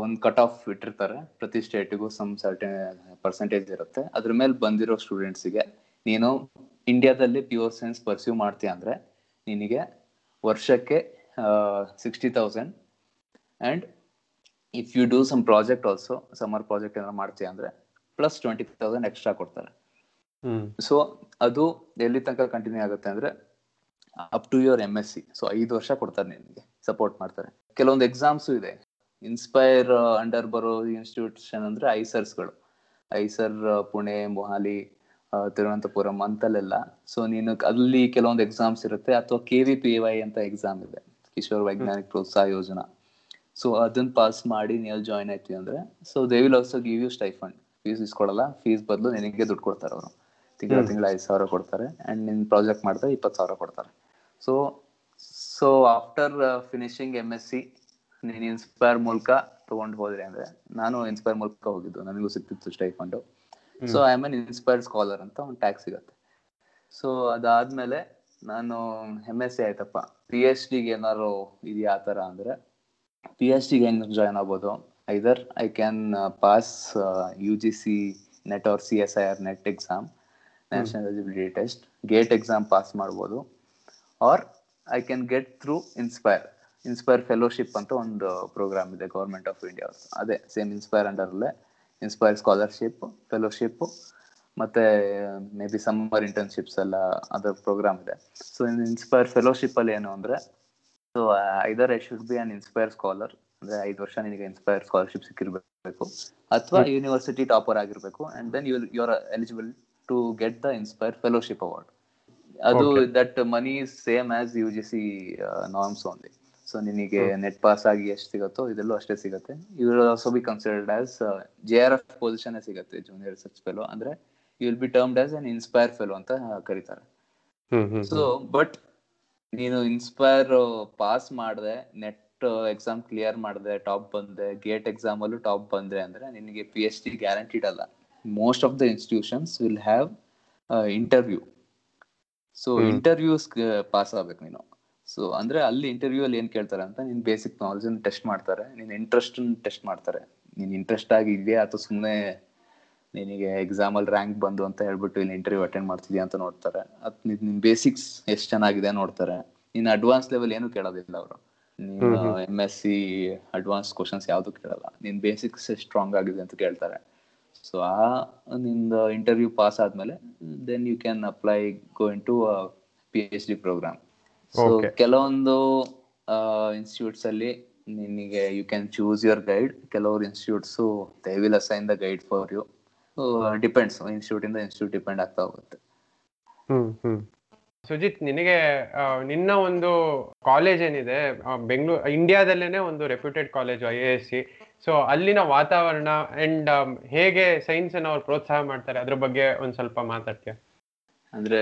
ಒಂದು ಕಟ್ ಆಫ್ ಇಟ್ಟಿರ್ತಾರೆ. ಪ್ರತಿ ಸ್ಟೇಟಿಗೂ ಸಮ್ ಸರ್ಟನ್ ಪರ್ಸೆಂಟೇಜ್ ಇರುತ್ತೆ. ಅದ್ರ ಮೇಲೆ ಬಂದಿರೋ ಸ್ಟೂಡೆಂಟ್ಸಿಗೆ ನೀನು ಇಂಡಿಯಾದಲ್ಲಿ ಪ್ಯೂರ್ ಸೈನ್ಸ್ ಪರ್ಸ್ಯೂ ಮಾಡ್ತೀಯ ಅಂದ್ರೆ, ನಿನಗೆ ವರ್ಷಕ್ಕೆ sixty thousand and if you do some project also summer project ಏನಾದ್ರು ಮಾಡ್ತೀಯ ಅಂದರೆ ಪ್ಲಸ್ ಟ್ವೆಂಟಿ ತೌಸಂಡ್ ಎಕ್ಸ್ಟ್ರಾ ಕೊಡ್ತಾರೆ. ಸೊ ಅದು ಎಲ್ಲಿ ತನಕ ಕಂಟಿನ್ಯೂ ಆಗುತ್ತೆ ಅಂದ್ರೆ up to your M S C so ಐದು ವರ್ಷ ಕೊಡ್ತಾರೆ ನಿಮಗೆ ಸಪೋರ್ಟ್ ಮಾಡ್ತಾರೆ. ಕೆಲವೊಂದು ಎಕ್ಸಾಮ್ಸು ಇದೆ. ಇನ್ಸ್ಪೈರ್ ಅಂಡರ್ ಬರೋ ಇನ್ಸ್ಟಿಟ್ಯೂಷನ್ ಅಂದರೆ ಐಸರ್ಸ್ಗಳು. ಐಸರ್ ಪುಣೆ ಮೊಹಾಲಿ ತಿರುವನಂತಪುರಂ ಅಂತಲ್ಲೆಲ್ಲ. ಸೊ ನೀನು ಅಲ್ಲಿ ಕೆಲವೊಂದು ಎಕ್ಸಾಮ್ಸ್ ಇರುತ್ತೆ ಅಥವಾ ಕೆ ವಿ ಪಿ ವೈ ಅಂತ ಎಕ್ಸಾಮ್ ಇದೆ. ಕಿಶೋರ್ ವೈಜ್ಞಾನಿಕ ಪ್ರೋತ್ಸಾಹ ಯೋಜನಾ. ಸೊ ಅದನ್ನ ಪಾಸ್ ಮಾಡಿ ನೀವು ಜಾಯ್ನ್ ಆಯ್ತೀವಿ ಅಂದ್ರೆ so they will also give you stipend fees ಇಸ್ಕೊಡಲ್ಲ fees ಬದಲು ನಿನಗೆ ದುಡ್ಡು ಕೊಡ್ತಾರೆ ಅವರು. ತಿಂಗಳ. ತಿಂಗಳ ಐದು ಸಾವಿರ ಕೊಡ್ತಾರೆ ಅಂಡ್ ನಿನ್ ಪ್ರಾಜೆಕ್ಟ್ ಮಾಡಿದ್ರೆ ಇಪ್ಪತ್ತು ಸಾವಿರ ಕೊಡ್ತಾರೆ. So so after finishing M S C ನೀನು ಇನ್ಸ್ಪೈರ್ ಮೂಲಕ ತಗೊಂಡು ಹೋದ್ರೆ ಅಂದ್ರೆ ನಾನು ಇನ್ಸ್ಪೈರ್ ಮೂಲಕ ಹೋಗಿದ್ದು ನನಗೂ ಸಿಕ್ತಿತ್ತು stipend so I am an inspired scholar ಅಂತ ಒಂದು ಟ್ಯಾಕ್ಸ್ ಸಿಗುತ್ತೆ. ಸೊ ಅದಾದ್ಮೇಲೆ ನಾನು ಎಂ ಎಸ್ ಸಿ ಆಯ್ತಪ್ಪ. ಪಿ ಎಚ್ ಡಿಗೆ ಏನಾದ್ರು ಇದೆಯಾ ಆ ಥರ ಅಂದ್ರೆ ಪಿ ಎಚ್ ಡಿಗೆ ಹೆಂಗ್ ಜಾಯ್ನ್ ಆಗ್ಬೋದು? Either I can pass U G C NET or C S I R NET exam national eligibility test GATE exam pass ಮಾಡ್ಬೋದು. Or I can get through inspire inspire fellowship ಅಂತ ಒಂದು ಪ್ರೋಗ್ರಾಮ್ ಇದೆ ಗೌರ್ಮೆಂಟ್ ಆಫ್ ಇಂಡಿಯಾ ಅದೇ ಸೇಮ್ ಇನ್ಸ್ಪೈರ್ ಅಂಡರಲ್ಲೇ ಇನ್ಸ್ಪೈರ್ ಸ್ಕಾಲರ್ಶಿಪ್ ಫೆಲೋಶಿಪ್ ಮತ್ತೆ ಮೇ ಬಿ ಸಮ್ಮರ್ ಇಂಟರ್ನ್ಶಿಪ್ಸ್ ಎಲ್ಲ ಅದರ ಪ್ರೋಗ್ರಾಮ್ ಇದೆ. ಸೊ ಇನ್ಸ್ಪೈರ್ ಫೆಲೋಶಿಪ್ ಅಲ್ಲಿ ಏನು ಅಂದ್ರೆ so either I should be an INSPIRE scholar ಅಂದ್ರೆ ಐದು ವರ್ಷ ನಿನಗೆ ಇನ್ಸ್ಪೈರ್ ಸ್ಕಾಲರ್ಶಿಪ್ ಸಿಕ್ಕಿರ್ಬೇಕು ಅಥವಾ ಯೂನಿವರ್ಸಿಟಿ ಟಾಪರ್ ಆಗಿರ್ಬೇಕು and then you you are eligible to get the INSPIRE fellowship award ಅದು. That money same as U G C norms only so ನಿನಗೆ ನೆಟ್ ಪಾಸ್ ಆಗಿ ಎಷ್ಟು ಸಿಗುತ್ತೋ ಇದೆಲ್ಲೂ ಅಷ್ಟೇ ಸಿಗುತ್ತೆ. You will also be considered as J R F position ಸಿಗುತ್ತೆ ಜೂನಿಯರ್ ರಿಸರ್ಚ್ ಫೆಲೋ ಅಂದ್ರೆ you will be termed as an INSPIRE fellow ಅಂತ ಕರೀತಾರೆ. ಸೊ ಬಟ್ ನೀನು ಇನ್ಸ್ಪೈರ್ ಪಾಸ್ ಮಾಡಿದೆ ನೆಟ್ ಎಕ್ಸಾಮ್ ಕ್ಲಿಯರ್ ಮಾಡಿದೆ ಟಾಪ್ ಬಂದೆ ಗೇಟ್ ಎಕ್ಸಾಮ್ ಅಲ್ಲೂ ಟಾಪ್ ಬಂದೆ ಅಂದ್ರೆ ನಿನಗೆ ಪಿ ಎಚ್ ಡಿ ಗ್ಯಾರಂಟಿಡ್ ಅಲ್ಲ. Most of the institutions will have interview so interviews pass ಆಗ್ಬೇಕು ನೀನು. ಸೊ ಅಂದ್ರೆ ಅಲ್ಲಿ ಇಂಟರ್ವ್ಯೂ ಅಲ್ಲಿ ಏನ್ ಕೇಳ್ತಾರೆ ಅಂತ ನಿನ್ ಬೇಸಿಕ್ ನಾಲೆಜ್ ಟೆಸ್ಟ್ ಮಾಡ್ತಾರೆ ನಿನ್ ಇಂಟ್ರೆಸ್ಟ್ ಟೆಸ್ಟ್ ಮಾಡ್ತಾರೆ. ನೀನ್ ಇಂಟ್ರೆಸ್ಟ್ ಆಗಿ ಇದೆಯಾ ಅಥವಾ ಸುಮ್ಮನೆ ನಿನಗೆ ಎಕ್ಸಾಮ್ ಅಲ್ಲಿ ರ್ಯಾಂಕ್ ಬಂದು ಅಂತ ಹೇಳ್ಬಿಟ್ಟು ಇಲ್ಲಿ ಇಂಟರ್ವ್ಯೂ ಅಟೆಂಡ್ ಮಾಡ್ತಿದ್ಯಾ ಅಂತ ನೋಡ್ತಾರೆ. ಅದ್ ನಿನ್ ಬೇಸಿಕ್ಸ್ ಎಷ್ಟು ಚೆನ್ನಾಗಿದೆ ನೋಡ್ತಾರೆ. ನಿನ್ ಅಡ್ವಾನ್ಸ್ ಲೆವೆಲ್ ಏನು ಕೇಳೋದಿಲ್ಲ ಅವರು. ನೀನು. M S C advance questions ಯಾವುದು ಕೇಳಲ್ಲ. ನಿನ್ ಬೇಸಿಕ್ಸ್ ಸ್ಟ್ರಾಂಗ್ ಆಗಿದೆ ಅಂತ ಕೇಳ್ತಾರೆ. ಸೊ ಆ ನಿಂದ ಇಂಟರ್ವ್ಯೂ ಪಾಸ್ ಆದ್ಮೇಲೆ then you can apply go into P H D program so. ಕೆಲವೊಂದು ಇನ್ಸ್ಟಿಟ್ಯೂಟ್ಸ್ ಅಲ್ಲಿ ನಿನಗೆ you can choose your guide ಕೆಲವರು institutes they will assign the guide for you depends institute ಇಂದ ಇನ್ಸ್ಟಿಟ್ಯೂಟ್ ಡಿಪೆಂಡ್ ಆಗ್ತಾ ಹೋಗುತ್ತೆ. ಸುಜಿತ್ ನಿನಗೆ ನಿನ್ನ ಒಂದು ಕಾಲೇಜ್ ಏನಿದೆ ಬೆಂಗಳೂರು ಇಂಡಿಯಾದಲ್ಲೇನೆ ಒಂದು reputed college I A S C so ಅಲ್ಲಿನ ವಾತಾವರಣ ಅಂಡ್ ಹೇಗೆ ಸೈನ್ಸ್ ಅನ್ನು ಅವ್ರು ಪ್ರೋತ್ಸಾಹ ಮಾಡ್ತಾರೆ? ಅದ್ರ ಬಗ್ಗೆ ಒಂದ್ ಸ್ವಲ್ಪ ಮಾತಾಡ್ತೀಯ? ಅಂದ್ರೆ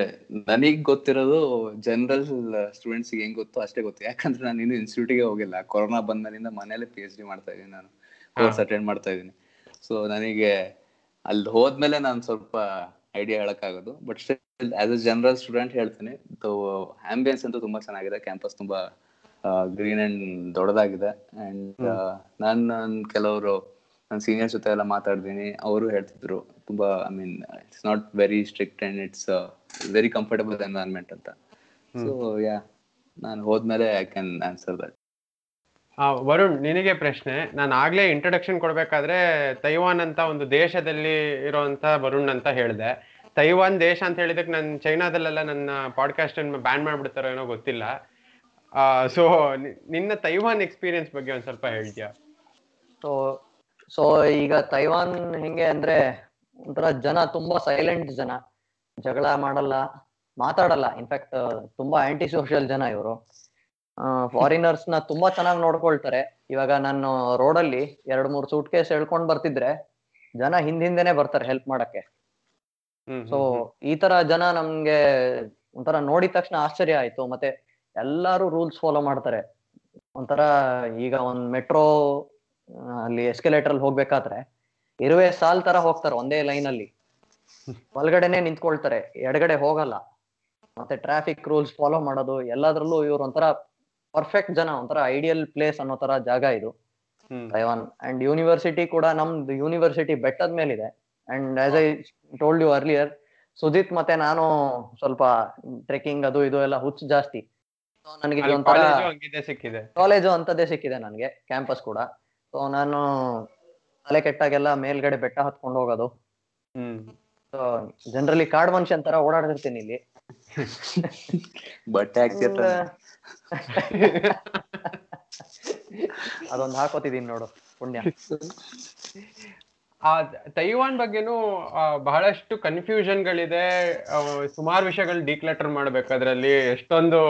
ನನಗ್ ಗೊತ್ತಿರೋದು ಜನರಲ್ ಸ್ಟೂಡೆಂಟ್ಸ್ ಹೆಂಗ್ ಗೊತ್ತು ಅಷ್ಟೇ ಗೊತ್ತು. ಯಾಕಂದ್ರೆ ನಾನು ಇನ್ನು ಇನ್ಸ್ಟಿಟ್ಯೂಟ್ಗೆ ಹೋಗಿಲ್ಲ. ಕೊರೋನಾ ಬಂದ್ಮೇಲಿಂದ ಮನೇಲೆ ಪಿ ಎಚ್ ಡಿ ಮಾಡ್ತಾ ಇದ್ದೀನಿ ನಾನು. ಕೋರ್ಸ್ ಅಟೆಂಡ್ ಮಾಡ್ತಾ ಇದ್ದೀನಿ. ಸೊ ನನಗೆ ಅಲ್ಲಿ ಹೋದ್ಮೇಲೆ ನಾನು ಸ್ವಲ್ಪ idea ಹೇಳಕ್ಕಾಗೋದು. But still as a general student ಹೇಳ್ತೀನಿ ಆಂಬಿಯನ್ಸ್ ಅಂತೂ ತುಂಬಾ ಚೆನ್ನಾಗಿದೆ. ಕ್ಯಾಂಪಸ್ ತುಂಬಾ ಗ್ರೀನ್ ಅಂಡ್ ದೊಡ್ಡದಾಗಿದೆ. ಅಂಡ್ ನನ್ ಕೆಲವರು ನನ್ನ ಸೀನಿಯರ್ಸ್ ಜೊತೆ ಎಲ್ಲ ಮಾತಾಡ್ತೀನಿ. ಅವರು ಹೇಳ್ತಿದ್ರು ತುಂಬಾ I mean it's not very strict and it's very comfortable environment ಅಂತ. ಸೊ ಯಾ ನಾನು ಹೋದ್ಮೇಲೆ ಐ ಕ್ಯಾನ್ ಆನ್ಸರ್ ದಟ್ ಆ, ವರುಣ್ ನಿನಗೆ ಪ್ರಶ್ನೆ. ನಾನು ಆಗ್ಲೇ ಇಂಟ್ರೊಡಕ್ಷನ್ ಕೊಡ್ಬೇಕಾದ್ರೆ ತೈವಾನ್ ಅಂತ ಒಂದು ದೇಶದಲ್ಲಿ ಇರುವಂತ ವರುಣ್ ಅಂತ ಹೇಳಿದೆ. ತೈವಾನ್ ದೇಶ ಅಂತ ಹೇಳಿದಕ್ಕೆ ನಾನು ಚೈನಾದಲ್ಲೆಲ್ಲ ನನ್ನ ಪಾಡ್ಕಾಸ್ಟ್ ಅನ್ನು ಬ್ಯಾನ್ ಮಾಡ್ಬಿಡ್ತಾರೋ ಏನೋ ಗೊತ್ತಿಲ್ಲ. ಸೊ ನಿನ್ನ ತೈವಾನ್ ಎಕ್ಸ್ಪೀರಿಯನ್ಸ್ ಬಗ್ಗೆ ಒಂದ್ ಸ್ವಲ್ಪ ಹೇಳ್ತೀಯಾ? ಸೊ ಸೊ ಈಗ ತೈವಾನ್ ಹೆಂಗೆ ಅಂದ್ರೆ ಒಂಥರ ಜನ ತುಂಬಾ ಸೈಲೆಂಟ್ ಜನ. ಜಗಳ ಮಾಡಲ್ಲ ಮಾತಾಡಲ್ಲ. ಇನ್ಫ್ಯಾಕ್ಟ್ ತುಂಬಾ ಆಂಟಿ ಸೋಷಿಯಲ್ ಜನ ಇವರು. ಫಾರಿನರ್ಸ್ನ ತುಂಬಾ ಚೆನ್ನಾಗಿ ನೋಡ್ಕೊಳ್ತಾರೆ. ಇವಾಗ ನಾನು ರೋಡಲ್ಲಿ ಎರಡ್ ಮೂರ್ ಸೂಟ್ ಕೇಸ್ ಹೇಳ್ಕೊಂಡ್ ಬರ್ತಿದ್ರೆ ಜನ ಹಿಂದಿಂದೇನೆ ಬರ್ತಾರೆ ಹೆಲ್ಪ್ ಮಾಡಕ್ಕೆ. ಸೊ ಈ ತರ ಜನ ನಮ್ಗೆ ಒಂಥರ ನೋಡಿದ ತಕ್ಷಣ ಆಶ್ಚರ್ಯ ಆಯ್ತು. ಮತ್ತೆ ಎಲ್ಲಾರು ರೂಲ್ಸ್ ಫಾಲೋ ಮಾಡ್ತಾರೆ. ಒಂಥರ ಈಗ ಒಂದ್ ಮೆಟ್ರೋ ಅಲ್ಲಿ ಎಸ್ಕಲೇಟರ್ ಅಲ್ಲಿ ಹೋಗ್ಬೇಕಾದ್ರೆ ಇರುವೆ ಸಾಲ್ ತರ ಹೋಗ್ತಾರೆ ಒಂದೇ ಲೈನ್ ಅಲ್ಲಿ. ಒಳಗಡೆನೆ ನಿಂತ್ಕೊಳ್ತಾರೆ ಎಡಗಡೆ ಹೋಗಲ್ಲ. ಮತ್ತೆ ಟ್ರಾಫಿಕ್ ರೂಲ್ಸ್ ಫಾಲೋ ಮಾಡೋದು ಎಲ್ಲಾದ್ರಲ್ಲೂ ಇವ್ರು ಒಂಥರ ಪರ್ಫೆಕ್ಟ್ ಜನ ಒಂಥರ ಐಡಿಯಲ್ ಪ್ಲೇಸ್ ಅನ್ನೋ ತರ ಜಾಗ ಇದು. ತೈವಾನ್ ಅಂಡ್ ಯೂನಿವರ್ಸಿಟಿ ಕೂಡ ನಮ್ದು ಯೂನಿವರ್ಸಿಟಿ ಬೆಟ್ಟದ ಮೇಲಿದೆ. And as I told you earlier Sudeeth ಮತ್ತೆ ನಾನು ಸ್ವಲ್ಪ ಟ್ರೆಕ್ಕಿಂಗ್ ಅದು ಇದು ಎಲ್ಲ ಹುಚ್ಚು ಜಾಸ್ತಿ. ನನಗೆ ಕಾಲೇಜು ಅಂತದೇ ಸಿಕ್ಕಿದೆ. ನನಗೆ ಕ್ಯಾಂಪಸ್ ಕೂಡ. ಸೊ ನಾನು ತಲೆ ಕೆಟ್ಟಾಗೆಲ್ಲ ಮೇಲ್ಗಡೆ ಬೆಟ್ಟ ಹತ್ಕೊಂಡು ಹೋಗೋದು. ಹ್ಮ್. ಸೊ ಜನರಲಿ ಕಾಡ್ ಮನುಷ್ಯ ತರ ಓಡಾಡ್ತಿರ್ತೀನಿ ಇಲ್ಲಿ. ಬಟ್ಟೆ ಅದೊಂದ್ ಅದೊಂದು ಹಾಕೋತಿದೀನಿ ನೋಡು ಪುಣ್ಯ. ಆ ತೈವಾನ್ ಬಗ್ಗೆನೂ ಬಹಳಷ್ಟು ಕನ್ಫ್ಯೂಷನ್ ಗಳಿದೆ ಸುಮಾರು ವಿಷಯಗಳು ಡಿಕ್ಲೆಟರ್ ಮಾಡ್ಬೇಕು. ಅದ್ರಲ್ಲಿ ಎಷ್ಟೊಂದು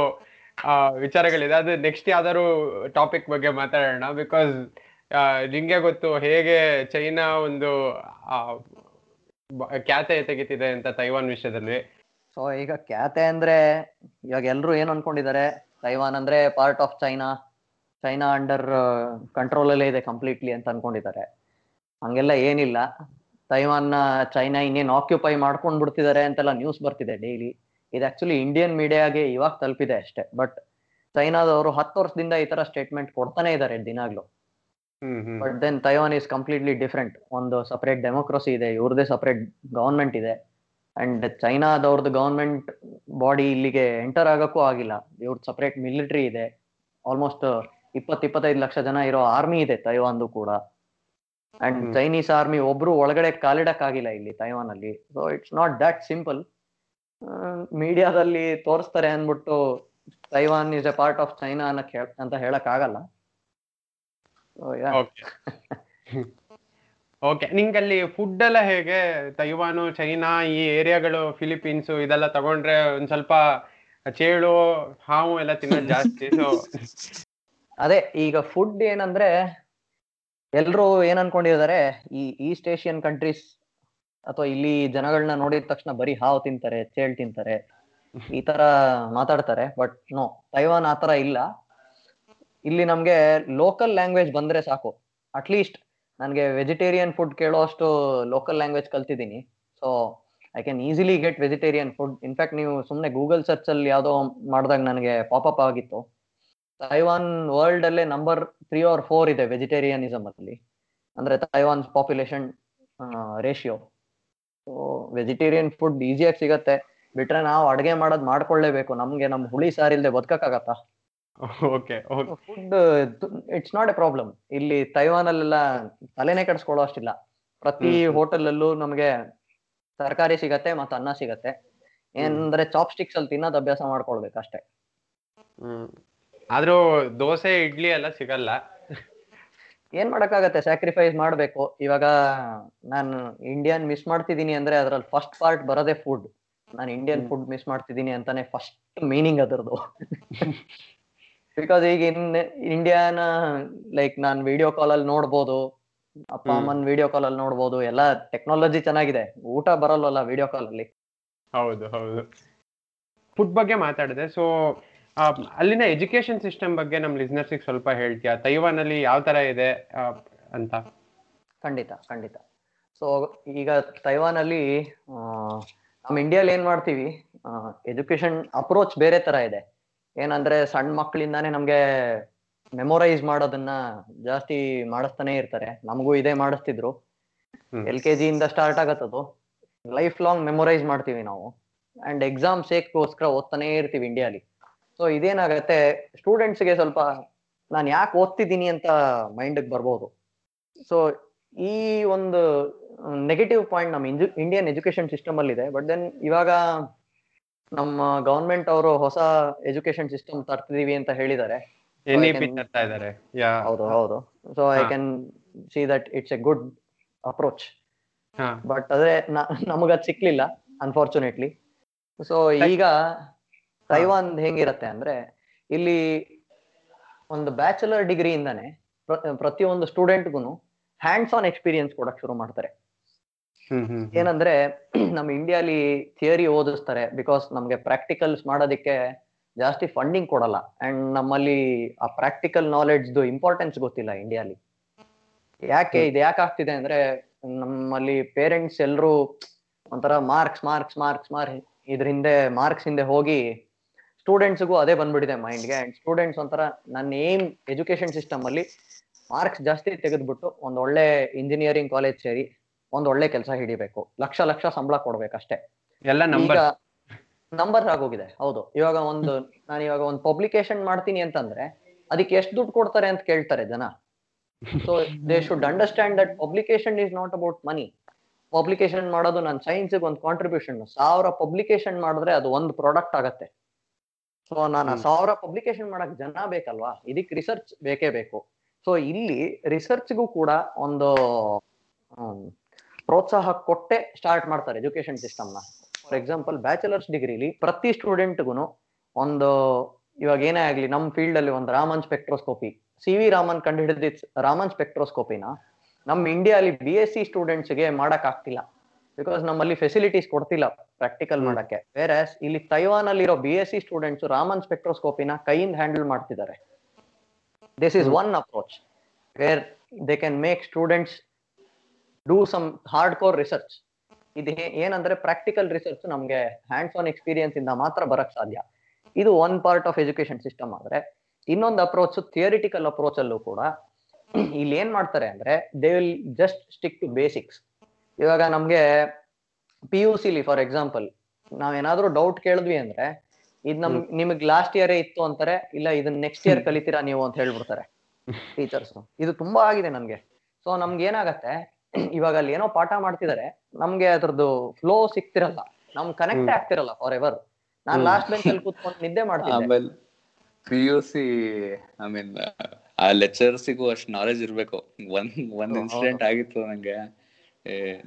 ಆ, ವಿಚಾರಗಳಿದೆ. ಅದು ನೆಕ್ಸ್ಟ್ ಯಾವ್ದಾದ್ರು ಟಾಪಿಕ್ ಬಗ್ಗೆ ಮಾತಾಡೋಣ. ಬಿಕಾಸ್ ನಿಂಗೆ ಗೊತ್ತು ಹೇಗೆ ಚೈನಾ ಒಂದು ಖ್ಯಾತೆ ತೆಗಿತಿದೆ ಅಂತ ತೈವಾನ್ ವಿಷಯದಲ್ಲಿ? ಸೊ ಈಗ ಖ್ಯಾತೆ ಅಂದ್ರೆ ಇವಾಗ ಎಲ್ರು ಏನ್ ಅನ್ಕೊಂಡಿದ್ದಾರೆ? ತೈವಾನ್ ಅಂದ್ರೆ part of China China under control ಅಲ್ಲೇ ಇದೆ ಕಂಪ್ಲೀಟ್ಲಿ ಅಂತ ಅನ್ಕೊಂಡಿದ್ದಾರೆ. ಹಂಗೆಲ್ಲ ಏನಿಲ್ಲ. ತೈವಾನ್ ಚೈನಾ ಇನ್ನೇನು ಆಕ್ಯುಪೈ ಮಾಡ್ಕೊಂಡ್ ಬಿಡ್ತಿದ್ದಾರೆ ಅಂತೆಲ್ಲ ನ್ಯೂಸ್ ಬರ್ತಿದೆ ಡೈಲಿ ಇದು ಆಕ್ಚುಲಿ ಇಂಡಿಯನ್ ಮೀಡಿಯಾಗೆ ಇವಾಗ ತಲುಪಿದೆ ಅಷ್ಟೇ. ಬಟ್ ಚೈನಾದವರು ಹತ್ತು ವರ್ಷದಿಂದ ಈ ತರ ಸ್ಟೇಟ್ಮೆಂಟ್ ಕೊಡ್ತಾನೆ ಇದ್ದಾರೆ ದಿನಾಗ್ಲು. But then Taiwan is completely different ಒಂದು ಸಪರೇಟ್ ಡೆಮೋಕ್ರಸಿ ಇದೆ ಇವ್ರದೇ ಸಪರೇಟ್ ಗವರ್ಮೆಂಟ್ ಇದೆ. ಅಂಡ್ ಚೈನಾದವ್ರದ್ದು ಗವರ್ಮೆಂಟ್ ಬಾಡಿ ಇಲ್ಲಿಗೆ ಎಂಟರ್ ಆಗಕ್ಕೂ ಆಗಿಲ್ಲ. ಇವ್ರದ್ದು ಸಪರೇಟ್ ಮಿಲಿಟರಿ ಇದೆ. ಆಲ್ಮೋಸ್ಟ್ ಇಪ್ಪತ್ ಇಪ್ಪತ್ತೈದು ಲಕ್ಷ ಜನ ಇರೋ ಆರ್ಮಿ ಇದೆ ತೈವಾನ್ದು ಕೂಡ. ಅಂಡ್. ಚೈನೀಸ್ ಆರ್ಮಿ ಒಬ್ರು ಒಳಗಡೆ ಕಾಲಿಡಕ್ ಆಗಿಲ್ಲ ಇಲ್ಲಿ ತೈವಾನ್ ಅಲ್ಲಿ so it's not that simple ಮೀಡಿಯಾದಲ್ಲಿ ತೋರಿಸ್ತಾರೆ ಅಂದ್ಬಿಟ್ಟು Taiwan is a part of China ಅನ್ನಕ್ ಹೇಳ್- ಅಂತ ಹೇಳಕ್ ಆಗಲ್ಲ ಓಕೆ ಓಕೆ ನಿಂಗಲ್ಲಿ ಫುಡ್ ಎಲ್ಲ ಹೇಗೆ? ತೈವಾನು ಚೈನಾ ಈ ಏರಿಯಾಗಳು ಫಿಲಿಪೀನ್ಸ್ ಇದೆಲ್ಲ ತಗೊಂಡ್ರೆ ಒಂದ್ ಸ್ವಲ್ಪ ಚೇಳು ಹಾವು ಎಲ್ಲ ತಿನ್ನೋದು ಜಾಸ್ತಿ. ಸೊ *laughs* ಅದೇ ಈಗ ಫುಡ್ ಏನಂದ್ರೆ ಎಲ್ರು ಏನ್ ಅನ್ಕೊಂಡಿದ್ದಾರೆ ಈ ಈಸ್ಟ್ ಏಷ್ಯನ್ ಕಂಟ್ರೀಸ್ ಅಥವಾ ಇಲ್ಲಿ ಜನಗಳನ್ನ ನೋಡಿದ ತಕ್ಷಣ ಬರೀ ಹಾವು ತಿಂತಾರೆ ಚೇಳ್ ತಿಂತಾರೆ ಈ ತರ ಮಾತಾಡ್ತಾರೆ ಬಟ್ ನೋ ತೈವಾನ್ ಆತರ ಇಲ್ಲ. ಇಲ್ಲಿ ನಮ್ಗೆ ಲೋಕಲ್ ಲ್ಯಾಂಗ್ವೇಜ್ ಬಂದ್ರೆ ಸಾಕು. ಅಟ್ಲೀಸ್ಟ್ ನನಗೆ ವೆಜಿಟೇರಿಯನ್ ಫುಡ್ ಕೇಳೋ ಅಷ್ಟು ಲೋಕಲ್ ಲ್ಯಾಂಗ್ವೇಜ್ ಕಲ್ತಿದ್ದೀನಿ so I can easily get vegetarian food in fact ನೀವು ಸುಮ್ಮನೆ ಗೂಗಲ್ ಸರ್ಚ್ ಅಲ್ಲಿ ಯಾವುದೋ ಮಾಡಿದಾಗ ನನಗೆ ಪಾಪಪ್ ಆಗಿತ್ತು. ತೈವಾನ್ ವರ್ಲ್ಡ್ ಅಲ್ಲೇ ನಂಬರ್ ತ್ರೀ ಆರ್ ಫೋರ್ ಇದೆ ವೆಜಿಟೇರಿಯನಿಸಮ್ ಅಲ್ಲಿ. ಅಂದ್ರೆ Taiwan population ratio so vegetarian food ಈಸಿಯಾಗಿ ಸಿಗತ್ತೆ. ಬಿಟ್ರೆ ನಾವು ಅಡುಗೆ ಮಾಡೋದು ಮಾಡ್ಕೊಳ್ಳೇಬೇಕು. ನಮ್ಗೆ ನಮ್ ಹುಳಿ ಸಾರಿಲ್ದೆ ಬದುಕಕ್ಕಾಗತ್ತಾ? Food it's not a problem ಇಲ್ಲಿ ತೈವಾನ್ ಅಲ್ಲೆಲ್ಲ ತಲೆನೇ ಕೆಡಿಸ್ಕೊಳ್ಳೋ ಅಷ್ಟಿಲ್ಲ. ಪ್ರತಿ ಹೋಟೆಲ್ ಅಲ್ಲೂ ನಮಗೆ ತರಕಾರಿ ಸಿಗತ್ತೆ ಮತ್ತೆ ಅನ್ನ ಸಿಗತ್ತೆ. ಏನಂದ್ರೆ ಚಾಪ್ ಸ್ಟಿಕ್ಸ್ ಅಲ್ಲಿ ತಿನ್ನೋದು ಅಭ್ಯಾಸ ಮಾಡ್ಕೊಳ್ಬೇಕು ಅಷ್ಟೇ. ಆದ್ರೂ ದೋಸೆ ಇಡ್ಲಿ ಎಲ್ಲ ಸಿಗಲ್ಲ. ಏನ್ ಮಾಡಕ್ಕಾಗತ್ತೆ? ಸ್ಯಾಕ್ರಿಫೈಸ್ ಮಾಡ್ಬೇಕು. ಇವಾಗ ನಾನು ಇಂಡಿಯನ್ ಮಿಸ್ ಮಾಡ್ತಿದೀನಿ ಅಂದ್ರೆ ಅದ್ರಲ್ಲಿ ಫಸ್ಟ್ ಪಾರ್ಟ್ ಬರೋದೇ ಫುಡ್ ನಾನು ಇಂಡಿಯನ್ ಫುಡ್ ಮಿಸ್ ಮಾಡ್ತಿದೀನಿ ಅಂತಾನೆ ಫಸ್ಟ್ ಮೀನಿಂಗ್ ಅದರದು ಬಿಕಾಸ್ ಈಗ ಇನ್ ಇಂಡಿಯಾನ ಲೈಕ್ ನಾನ್ ವಿಡಿಯೋ ಕಾಲ್ ಅಲ್ಲಿ ನೋಡ್ಬೋದು ಅಪ್ಪ. ಅಮ್ಮನ್ ವಿಡಿಯೋ ಕಾಲ್ ಅಲ್ಲಿ ನೋಡ್ಬೋದು ಎಲ್ಲ ಟೆಕ್ನಾಲಜಿ ಚೆನ್ನಾಗಿದೆ. ಊಟ ಬರಲ್ವಲ್ಲ ವಿಡಿಯೋ ಕಾಲ್ ಅಲ್ಲಿ. ಹೌದು ಹೌದು. ಫುಡ್ ಬಗ್ಗೆ ಮಾತಾಡಿದೆ. ಸೊ ಅಲ್ಲಿನ ಎಜುಕೇಶನ್ ಸಿಸ್ಟಮ್ ಬಗ್ಗೆ ನಮ್ಮ ಲಿಸ್ನರ್ಸಿಗೆ ಸ್ವಲ್ಪ ಹೇಳ್ತೀಯಾ? ತೈವಾನ್ ಅಲ್ಲಿ ಯಾವ ತರ ಇದೆ ಅಂತ? ಖಂಡಿತ ಖಂಡಿತ. ಸೊ ಈಗ ತೈವಾನ್ ಅಲ್ಲಿ ನಮ್ ನಮ್ಮ ಇಂಡಿಯಾಲಿ ಏನ್ ಮಾಡ್ತೀವಿ? ಎಜುಕೇಶನ್ ಅಪ್ರೋಚ್ ಬೇರೆ ತರ ಇದೆ. ಏನಂದ್ರೆ ಸಣ್ಣ ಮಕ್ಕಳಿಂದಾನೇ ನಮ್ಗೆ ಮೆಮೊರೈಸ್ ಮಾಡೋದನ್ನ ಜಾಸ್ತಿ ಮಾಡಿಸ್ತಾನೆ ಇರ್ತಾರೆ. ನಮಗೂ ಇದೇ ಮಾಡಿಸ್ತಿದ್ರು. ಎಲ್ ಕೆ ಜಿಯಿಂದ ಸ್ಟಾರ್ಟ್ ಆಗತ್ತದು ಲೈಫ್ ಲಾಂಗ್ ಮೆಮೊರೈಸ್ ಮಾಡ್ತೀವಿ ನಾವು. ಅಂಡ್ ಎಕ್ಸಾಮ್ ಸೇಕ್ಗೋಸ್ಕರ ಓದ್ತಾನೆ ಇರ್ತೀವಿ ಇಂಡಿಯಾಲಿ ಸೊ ಇದೇನಾಗತ್ತೆ ಸ್ಟೂಡೆಂಟ್ಸ್ಗೆ ಸ್ವಲ್ಪ ನಾನು ಯಾಕೆ ಓದ್ತಿದ್ದೀನಿ ಅಂತ ಮೈಂಡ್ಗೆ ಬರ್ಬೋದು. ಸೊ ಈ ಒಂದು ನೆಗೆಟಿವ್ ಪಾಯಿಂಟ್ ನಮ್ಮ ಇಂಡಿಯನ್ ಎಜುಕೇಶನ್ ಸಿಸ್ಟಮ್ ಅಲ್ಲಿ ಇದೆ ಬಟ್ ದೆನ್ ಇವಾಗ ನಮ್ಮ ಗವರ್ಮೆಂಟ್ ಅವರು ಹೊಸ ಎಜುಕೇಶನ್ ಸಿಸ್ಟಮ್ ತರ್ತಿದೀವಿ ಅಂತ ಹೇಳಿದ್ದಾರೆ ತರ್ತಾ ಯಾ ಹೌದು ಹೌದು. So I. Can see that it's a good approach but ಅದೇ ನಮಗದ್ ಸಿಕ್ಲಿಲ್ಲ ಅನ್ಫಾರ್ಚುನೇಟ್ಲಿ ಸೊ ಈಗ ತೈವಾನ್ ಹೆಂಗಿರತ್ತೆ ಅಂದ್ರೆ ಇಲ್ಲಿ ಒಂದು ಬ್ಯಾಚುಲರ್ ಡಿಗ್ರಿ ಡಿಗ್ರಿಯಿಂದಾನೆ ಪ್ರತಿಯೊಂದು ಸ್ಟೂಡೆಂಟ್ಗೂ ಹ್ಯಾಂಡ್ಸ್ ಆನ್ ಎಕ್ಸ್ಪೀರಿಯನ್ಸ್ ಕೊಡಕ್ ಶುರು ಮಾಡ್ತಾರೆ. ಏನಂದ್ರೆ *clears throat* ನಮ್ಮ ಇಂಡಿಯಾಲಿ ಥಿಯರಿ ಓದಿಸ್ತಾರೆ ಬಿಕಾಸ್ ನಮ್ಗೆ ಪ್ರಾಕ್ಟಿಕಲ್ಸ್ ಮಾಡೋದಕ್ಕೆ ಜಾಸ್ತಿ ಫಂಡಿಂಗ್ ಕೊಡಲ್ಲ. ಅಂಡ್ ನಮ್ಮಲ್ಲಿ ಆ ಪ್ರಾಕ್ಟಿಕಲ್ ನಾಲೆಡ್ಜ್ದು ಇಂಪಾರ್ಟೆನ್ಸ್ ಗೊತ್ತಿಲ್ಲ ಇಂಡಿಯಾಲಿ ಯಾಕೆ ಇದು ಯಾಕೆ ಆಗ್ತಿದೆ ಅಂದ್ರೆ ನಮ್ಮಲ್ಲಿ ಪೇರೆಂಟ್ಸ್ ಎಲ್ರು ಒಂಥರ ಮಾರ್ಕ್ಸ್ ಮಾರ್ಕ್ಸ್ ಮಾರ್ಕ್ಸ್ ಮಾರ್ ಇದ್ರ ಹಿಂದೆ ಮಾರ್ಕ್ಸ್ ಹಿಂದೆ ಹೋಗಿ ಸ್ಟೂಡೆಂಟ್ಸ್ಗೂ ಅದೇ ಬಂದ್ಬಿಟ್ಟಿದೆ ಮೈಂಡ್ಗೆ ಅಂಡ್ ಸ್ಟೂಡೆಂಟ್ಸ್ ಒಂಥರ ನನ್ನ ಏಮ್ ಎಜುಕೇಶನ್ ಸಿಸ್ಟಮ್ ಅಲ್ಲಿ ಮಾರ್ಕ್ಸ್ ಜಾಸ್ತಿ ತೆಗೆದ್ಬಿಟ್ಟು ಒಂದು ಒಳ್ಳೆ ಇಂಜಿನಿಯರಿಂಗ್ ಕಾಲೇಜ್ ಸೇರಿ ಒಂದ್ ಒಳ್ಳೆ ಕೆಲಸ ಹಿಡಿಬೇಕು. ಲಕ್ಷ ಲಕ್ಷ ಸಂಬಳ ಕೊಡ್ಬೇಕಷ್ಟೇ. ಎಲ್ಲ ನಂಬರ್ ನಂಬರ್ ಆಗೋಗಿದೆ ಹೌದು. ಇವಾಗ ಒಂದು ನಾನು ಇವಾಗ ಒಂದು ಪಬ್ಲಿಕೇಶನ್ ಮಾಡ್ತೀನಿ ಅಂತಂದ್ರೆ ಅದಕ್ಕೆ ಎಷ್ಟು ದುಡ್ಡು ಕೊಡ್ತಾರೆ ಅಂತ ಕೇಳ್ತಾರೆ ಜನ. So they should understand that publication is not about money publication ಮಾಡೋದು ನನ್ನ ಸೈನ್ಸ್ಗೆ ಒಂದು ಕಾಂಟ್ರಿಬ್ಯೂಷನ್ ಸಾವಿರ ಪಬ್ಲಿಕೇಶನ್ ಮಾಡಿದ್ರೆ ಅದು ಒಂದು ಪ್ರಾಡಕ್ಟ್ ಆಗತ್ತೆ. ಸೊ ನಾನು. ಸಾವಿರ ಪಬ್ಲಿಕೇಶನ್ ಮಾಡಕ್ ಜನ ಬೇಕಲ್ವಾ? ಇದಕ್ಕೆ ರಿಸರ್ಚ್ ಬೇಕೇ ಬೇಕು. ಸೊ ಇಲ್ಲಿ ರಿಸರ್ಚ್ಗೂ ಕೂಡ ಒಂದು ಪ್ರೋತ್ಸಾಹ ಕೊಟ್ಟೆ ಸ್ಟಾರ್ಟ್ ಮಾಡ್ತಾರೆ ಎಜುಕೇಶನ್ ಸಿಸ್ಟಮ್ನ ಫಾರ್ ಎಕ್ಸಾಂಪಲ್ ಬ್ಯಾಚುಲರ್ಸ್ ಡಿಗ್ರಿಲಿ ಪ್ರತಿ ಸ್ಟೂಡೆಂಟ್ಗೂ ಒಂದು ಇವಾಗ ಏನೇ ಆಗ್ಲಿ ನಮ್ಮ ಫೀಲ್ಡ್ ಅಲ್ಲಿ ಒಂದು Raman spectroscopy C V Raman ಕಂಡು ಹಿಡಿದ ರಾಮನ್ ಸ್ಪೆಕ್ಟ್ರೋಸ್ಕೋಪಿನ ನಮ್ಮ ಇಂಡಿಯಾಲಿ ಬಿ ಎಸ್ ಸಿ ಸ್ಟೂಡೆಂಟ್ಸ್ಗೆ ಮಾಡಕ್ ಆಗ್ತಿಲ್ಲ. ಬಿಕಾಸ್ ನಮ್ಮಲ್ಲಿ ಫೆಸಿಲಿಟೀಸ್ ಕೊಡ್ತಿಲ್ಲ ಪ್ರಾಕ್ಟಿಕಲ್ ಮಾಡೋಕ್ಕೆ. ಬೇರೆ ಇಲ್ಲಿ ತೈವಾನ್ ಅಲ್ಲಿರೋ B S C students Raman ಸ್ಪೆಕ್ಟ್ರೋಸ್ಕೋಪಿನ ಕೈಯಿಂದ ಹ್ಯಾಂಡಲ್ ಮಾಡ್ತಿದ್ದಾರೆ. This is hmm. One approach where they can make students do some hard core research ಇದು ಏನಂದ್ರೆ ಪ್ರಾಕ್ಟಿಕಲ್ ರಿಸರ್ಚ್ ನಮ್ಗೆ ಹ್ಯಾಂಡ್ಸ್ ಆನ್ ಎಕ್ಸ್ಪೀರಿಯನ್ಸ್ ಇಂದ ಮಾತ್ರ ಬರಕ್ ಸಾಧ್ಯ. ಇದು one part of education system ಆದ್ರೆ ಇನ್ನೊಂದು ಅಪ್ರೋಚ್ ಥಿಯರಿಟಿಕಲ್ ಅಪ್ರೋಚ್ ಅಲ್ಲೂ ಕೂಡ ಇಲ್ಲಿ ಏನ್ ಮಾಡ್ತಾರೆ ಅಂದ್ರೆ they will just stick to basics ಇವಾಗ ನಮ್ಗೆ ಪಿ ಯು ಸಿಲಿ ಫಾರ್ ಎಕ್ಸಾಂಪಲ್ ನಾವೇನಾದ್ರೂ ಡೌಟ್ ಕೇಳಿದ್ವಿ ಅಂದ್ರೆ ಇದ್ ನಮ್ ನಿಮಗ್ ಲಾಸ್ಟ್ ಇಯರ್ ಇತ್ತು ಅಂತಾರೆ ಇಲ್ಲ ಇದನ್ನ ನೆಕ್ಸ್ಟ್ ಇಯರ್ ಕಲಿತೀರಾ ನೀವು ಅಂತ ಹೇಳ್ಬಿಡ್ತಾರೆ ಟೀಚರ್ಸ್ ಇದು ತುಂಬಾ ಆಗಿದೆ ನಮ್ಗೆ ಸೊ ನಮ್ಗೆ ಏನಾಗತ್ತೆ ಇವಾಗ ಅಲ್ಲಿ ಏನೋ ಪಾಠ ಮಾಡ್ತಿದಾರೆ ನಮ್ಗೆ ಅದ್ರದ್ದು ಫ್ಲೋ ಸಿಕ್ತಿರಲ್ಲ ನಮ್ ಕನೆಕ್ಟ್ ಆಗ್ತಿರಲ್ಲ ಫಾರ್ ಎವರ್ ನಾನ್. ಲಾಸ್ಟ್ ಬೆಂಚ್ ಅಲ್ಲಿ ಕೂತ್ಕೊಂಡು ನಿದ್ದೆ ಮಾಡ್ತಿದ್ದೆ. P U C I mean ಆ ಲೆಕ್ಚರ್ಸಿಗೂ ಅಷ್ಟು ನಾಲೆಜ್ ಇರ್ಬೇಕು. ಒಂದ್ ಒಂದ್. ಇನ್ಸಿಡೆಂಟ್ ಆಗಿತ್ತು ನಂಗೆ.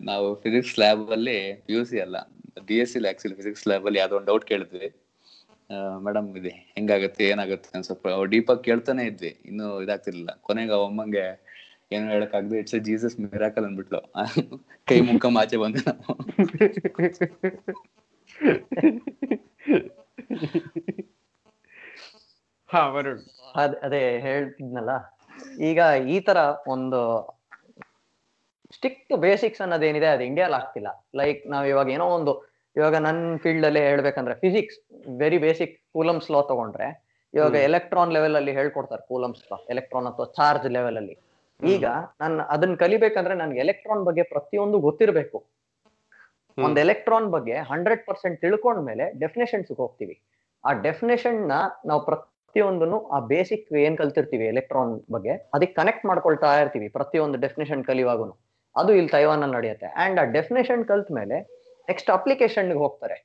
ನಾವು ಫಿಸಿಕ್ಸ್ ಲ್ಯಾಬ್ ಅಲ್ಲಿ ಪಿ ಯು ಸಿ ಅಲ್ಲ D S C actually physics lab ಅಲ್ಲಿ ಯಾವ್ದೋ ಒಂದು ಡೌಟ್ ಕೇಳಿದ್ವಿ. ಮೇಡಮ್ ಇದೆ ಹೆಂಗಾಗತ್ತೆ ಏನಾಗುತ್ತೆ? ಅಂತ ಸ್ವಲ್ಪ ಡೀಪಾಗಿ ಕೇಳ್ತಾನೆ ಇದ್ವಿ. ಇನ್ನು ಇದಾಗ್ತಿರ್ಲಿಲ್ಲ. ಕೊನೆಗೆ ಒಮ್ಮಂಗೆ ಏನು ಹೇಳಕ್ಕಾಗ್ದು ಇಟ್ಸ್ ಎ ಜೀಸಸ್ ಮಿರಾಕಲ್ ಅಂದ್ಬಿಟ್ಲು. ಕೈ ಮುಖ ಆಚೆ ಬಂದು ನಾವು. ಅದೇ ಹೇಳ್ತಿದ್ನಲ್ಲ ಈಗ ಈ ತರ ಒಂದು ಸ್ಟಿಕ್ ಬೇಸಿಕ್ಸ್ ಬೇಸಿಕ್ಸ್ ಅನ್ನೋದೇನಿದೆ ಅದು ಇಂಡಿಯಾಲ್ ಆಗ್ತಿಲ್ಲ. ಲೈಕ್ ನಾವ್ ಇವಾಗ ಏನೋ ಒಂದು ಇವಾಗ ನನ್ ಫೀಲ್ಡ್ ಅಲ್ಲಿ ಹೇಳ್ಬೇಕಂದ್ರೆ physics very basic Coulomb's law ತಗೊಂಡ್ರೆ ಇವಾಗ ಎಲೆಕ್ಟ್ರಾನ್ ಲೆವೆಲ್ ಅಲ್ಲಿ ಹೇಳ್ಕೊಡ್ತಾರೆ ಕೂಲಮ್ಸ್ ಲಾ ಎಲೆಕ್ಟ್ರಾನ್ ಅಥವಾ ಚಾರ್ಜ್ ಲೆವೆಲ್ ಅಲ್ಲಿ. ಈಗ ನಾನು ಅದನ್ನ ಕಲಿಬೇಕಂದ್ರೆ ನನ್ಗೆ ಎಲೆಕ್ಟ್ರಾನ್ ಬಗ್ಗೆ ಪ್ರತಿಯೊಂದು ಗೊತ್ತಿರಬೇಕು. ಒಂದ್ ಎಲೆಕ್ಟ್ರಾನ್ ಬಗ್ಗೆ ಹಂಡ್ರೆಡ್ ಪರ್ಸೆಂಟ್ ತಿಳ್ಕೊಂಡ್ಮೇಲೆ ಡೆಫಿನೇಷನ್ಸ್ ಹೋಗ್ತೀವಿ. ಆ ಡೆಫಿನೇಷನ್ನ ನಾವು ಪ್ರತಿಯೊಂದನ್ನು ಆ ಬೇಸಿಕ್ ಏನ್ ಕಲ್ತಿರ್ತೀವಿ ಎಲೆಕ್ಟ್ರಾನ್ ಬಗ್ಗೆ ಅದಕ್ಕೆ ಕನೆಕ್ಟ್ ಮಾಡ್ಕೊಳ್ತಾ ಇರ್ತೀವಿ ಪ್ರತಿಯೊಂದು ಡೆಫಿನೇಷನ್ ಕಲಿಯುವಾಗೂ ಅದು ಇಲ್ಲಿ ತೈವಾನ್ ಅಲ್ಲಿ ನಡೆಯುತ್ತೆ. ಅಂಡ್ ಆ ಡೆಫಿನೇಷನ್ ಕಲ್ತ ಮೇಲೆ ನೆಕ್ಸ್ಟ್ ಅಪ್ಲಿಕೇಶನ್ ಹೋಗ್ತಾರೆ.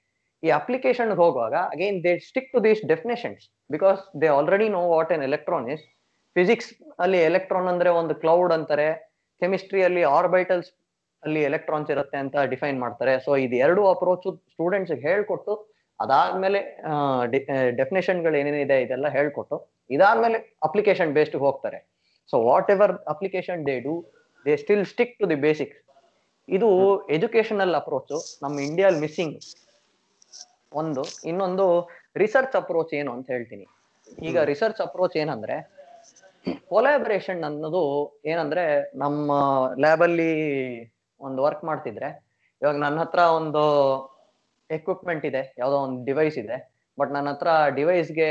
ಈ ಅಪ್ಲಿಕೇಶನ್ ಹೋಗುವಾಗ again they stick to these definitions because they already know what an electron is physics ಅಲ್ಲಿ ಎಲೆಕ್ಟ್ರಾನ್ ಅಂದ್ರೆ ಒಂದು ಕ್ಲೌಡ್ ಅಂತಾರೆ. ಕೆಮಿಸ್ಟ್ರಿ ಅಲ್ಲಿ ಆರ್ಬೈಟಲ್ಸ್ ಅಲ್ಲಿ ಎಲೆಕ್ಟ್ರಾನ್ಸ್ ಇರುತ್ತೆ ಅಂತ ಡಿಫೈನ್ ಮಾಡ್ತಾರೆ. ಸೊ ಇದು ಎರಡು ಅಪ್ರೋಚ್ ಸ್ಟೂಡೆಂಟ್ಸ್ ಹೇಳ್ಕೊಟ್ಟು ಅದಾದ್ಮೇಲೆ ಡೆಫಿನೇಷನ್ಗಳು ಏನೇನಿದೆ ಇದೆಲ್ಲ ಹೇಳ್ಕೊಟ್ಟು ಇದಾದ್ಮೇಲೆ ಅಪ್ಲಿಕೇಶನ್ ಬೇಸ್ಡ್ ಹೋಗ್ತಾರೆ. So whatever application they do they still stick to the basics ಇದು ಎಜುಕೇಶನಲ್ ಅಪ್ರೋಚ್ ನಮ್ಮ ಇಂಡಿಯಾಲ್ ಮಿಸ್ಸಿಂಗ್ ಒಂದು. ಇನ್ನೊಂದು ರಿಸರ್ಚ್ ಅಪ್ರೋಚ್ ಏನು ಅಂತ ಹೇಳ್ತೀನಿ. ಈಗ ರಿಸರ್ಚ್ ಅಪ್ರೋಚ್ ಏನಂದ್ರೆ ಕೊಲಾಬರೇಷನ್ ಅನ್ನೋದು ಏನಂದ್ರೆ ನಮ್ಮ ಲ್ಯಾಬಲ್ಲಿ ಒಂದು ವರ್ಕ್ ಮಾಡ್ತಿದ್ರೆ, ಇವಾಗ ನನ್ನ ಹತ್ರ ಒಂದು ಎಕ್ವಿಪ್ಮೆಂಟ್ ಇದೆ, ಯಾವುದೋ ಒಂದು ಡಿವೈಸ್ ಇದೆ ಬಟ್ ನನ್ನ ಹತ್ರ ಡಿವೈಸ್ಗೆ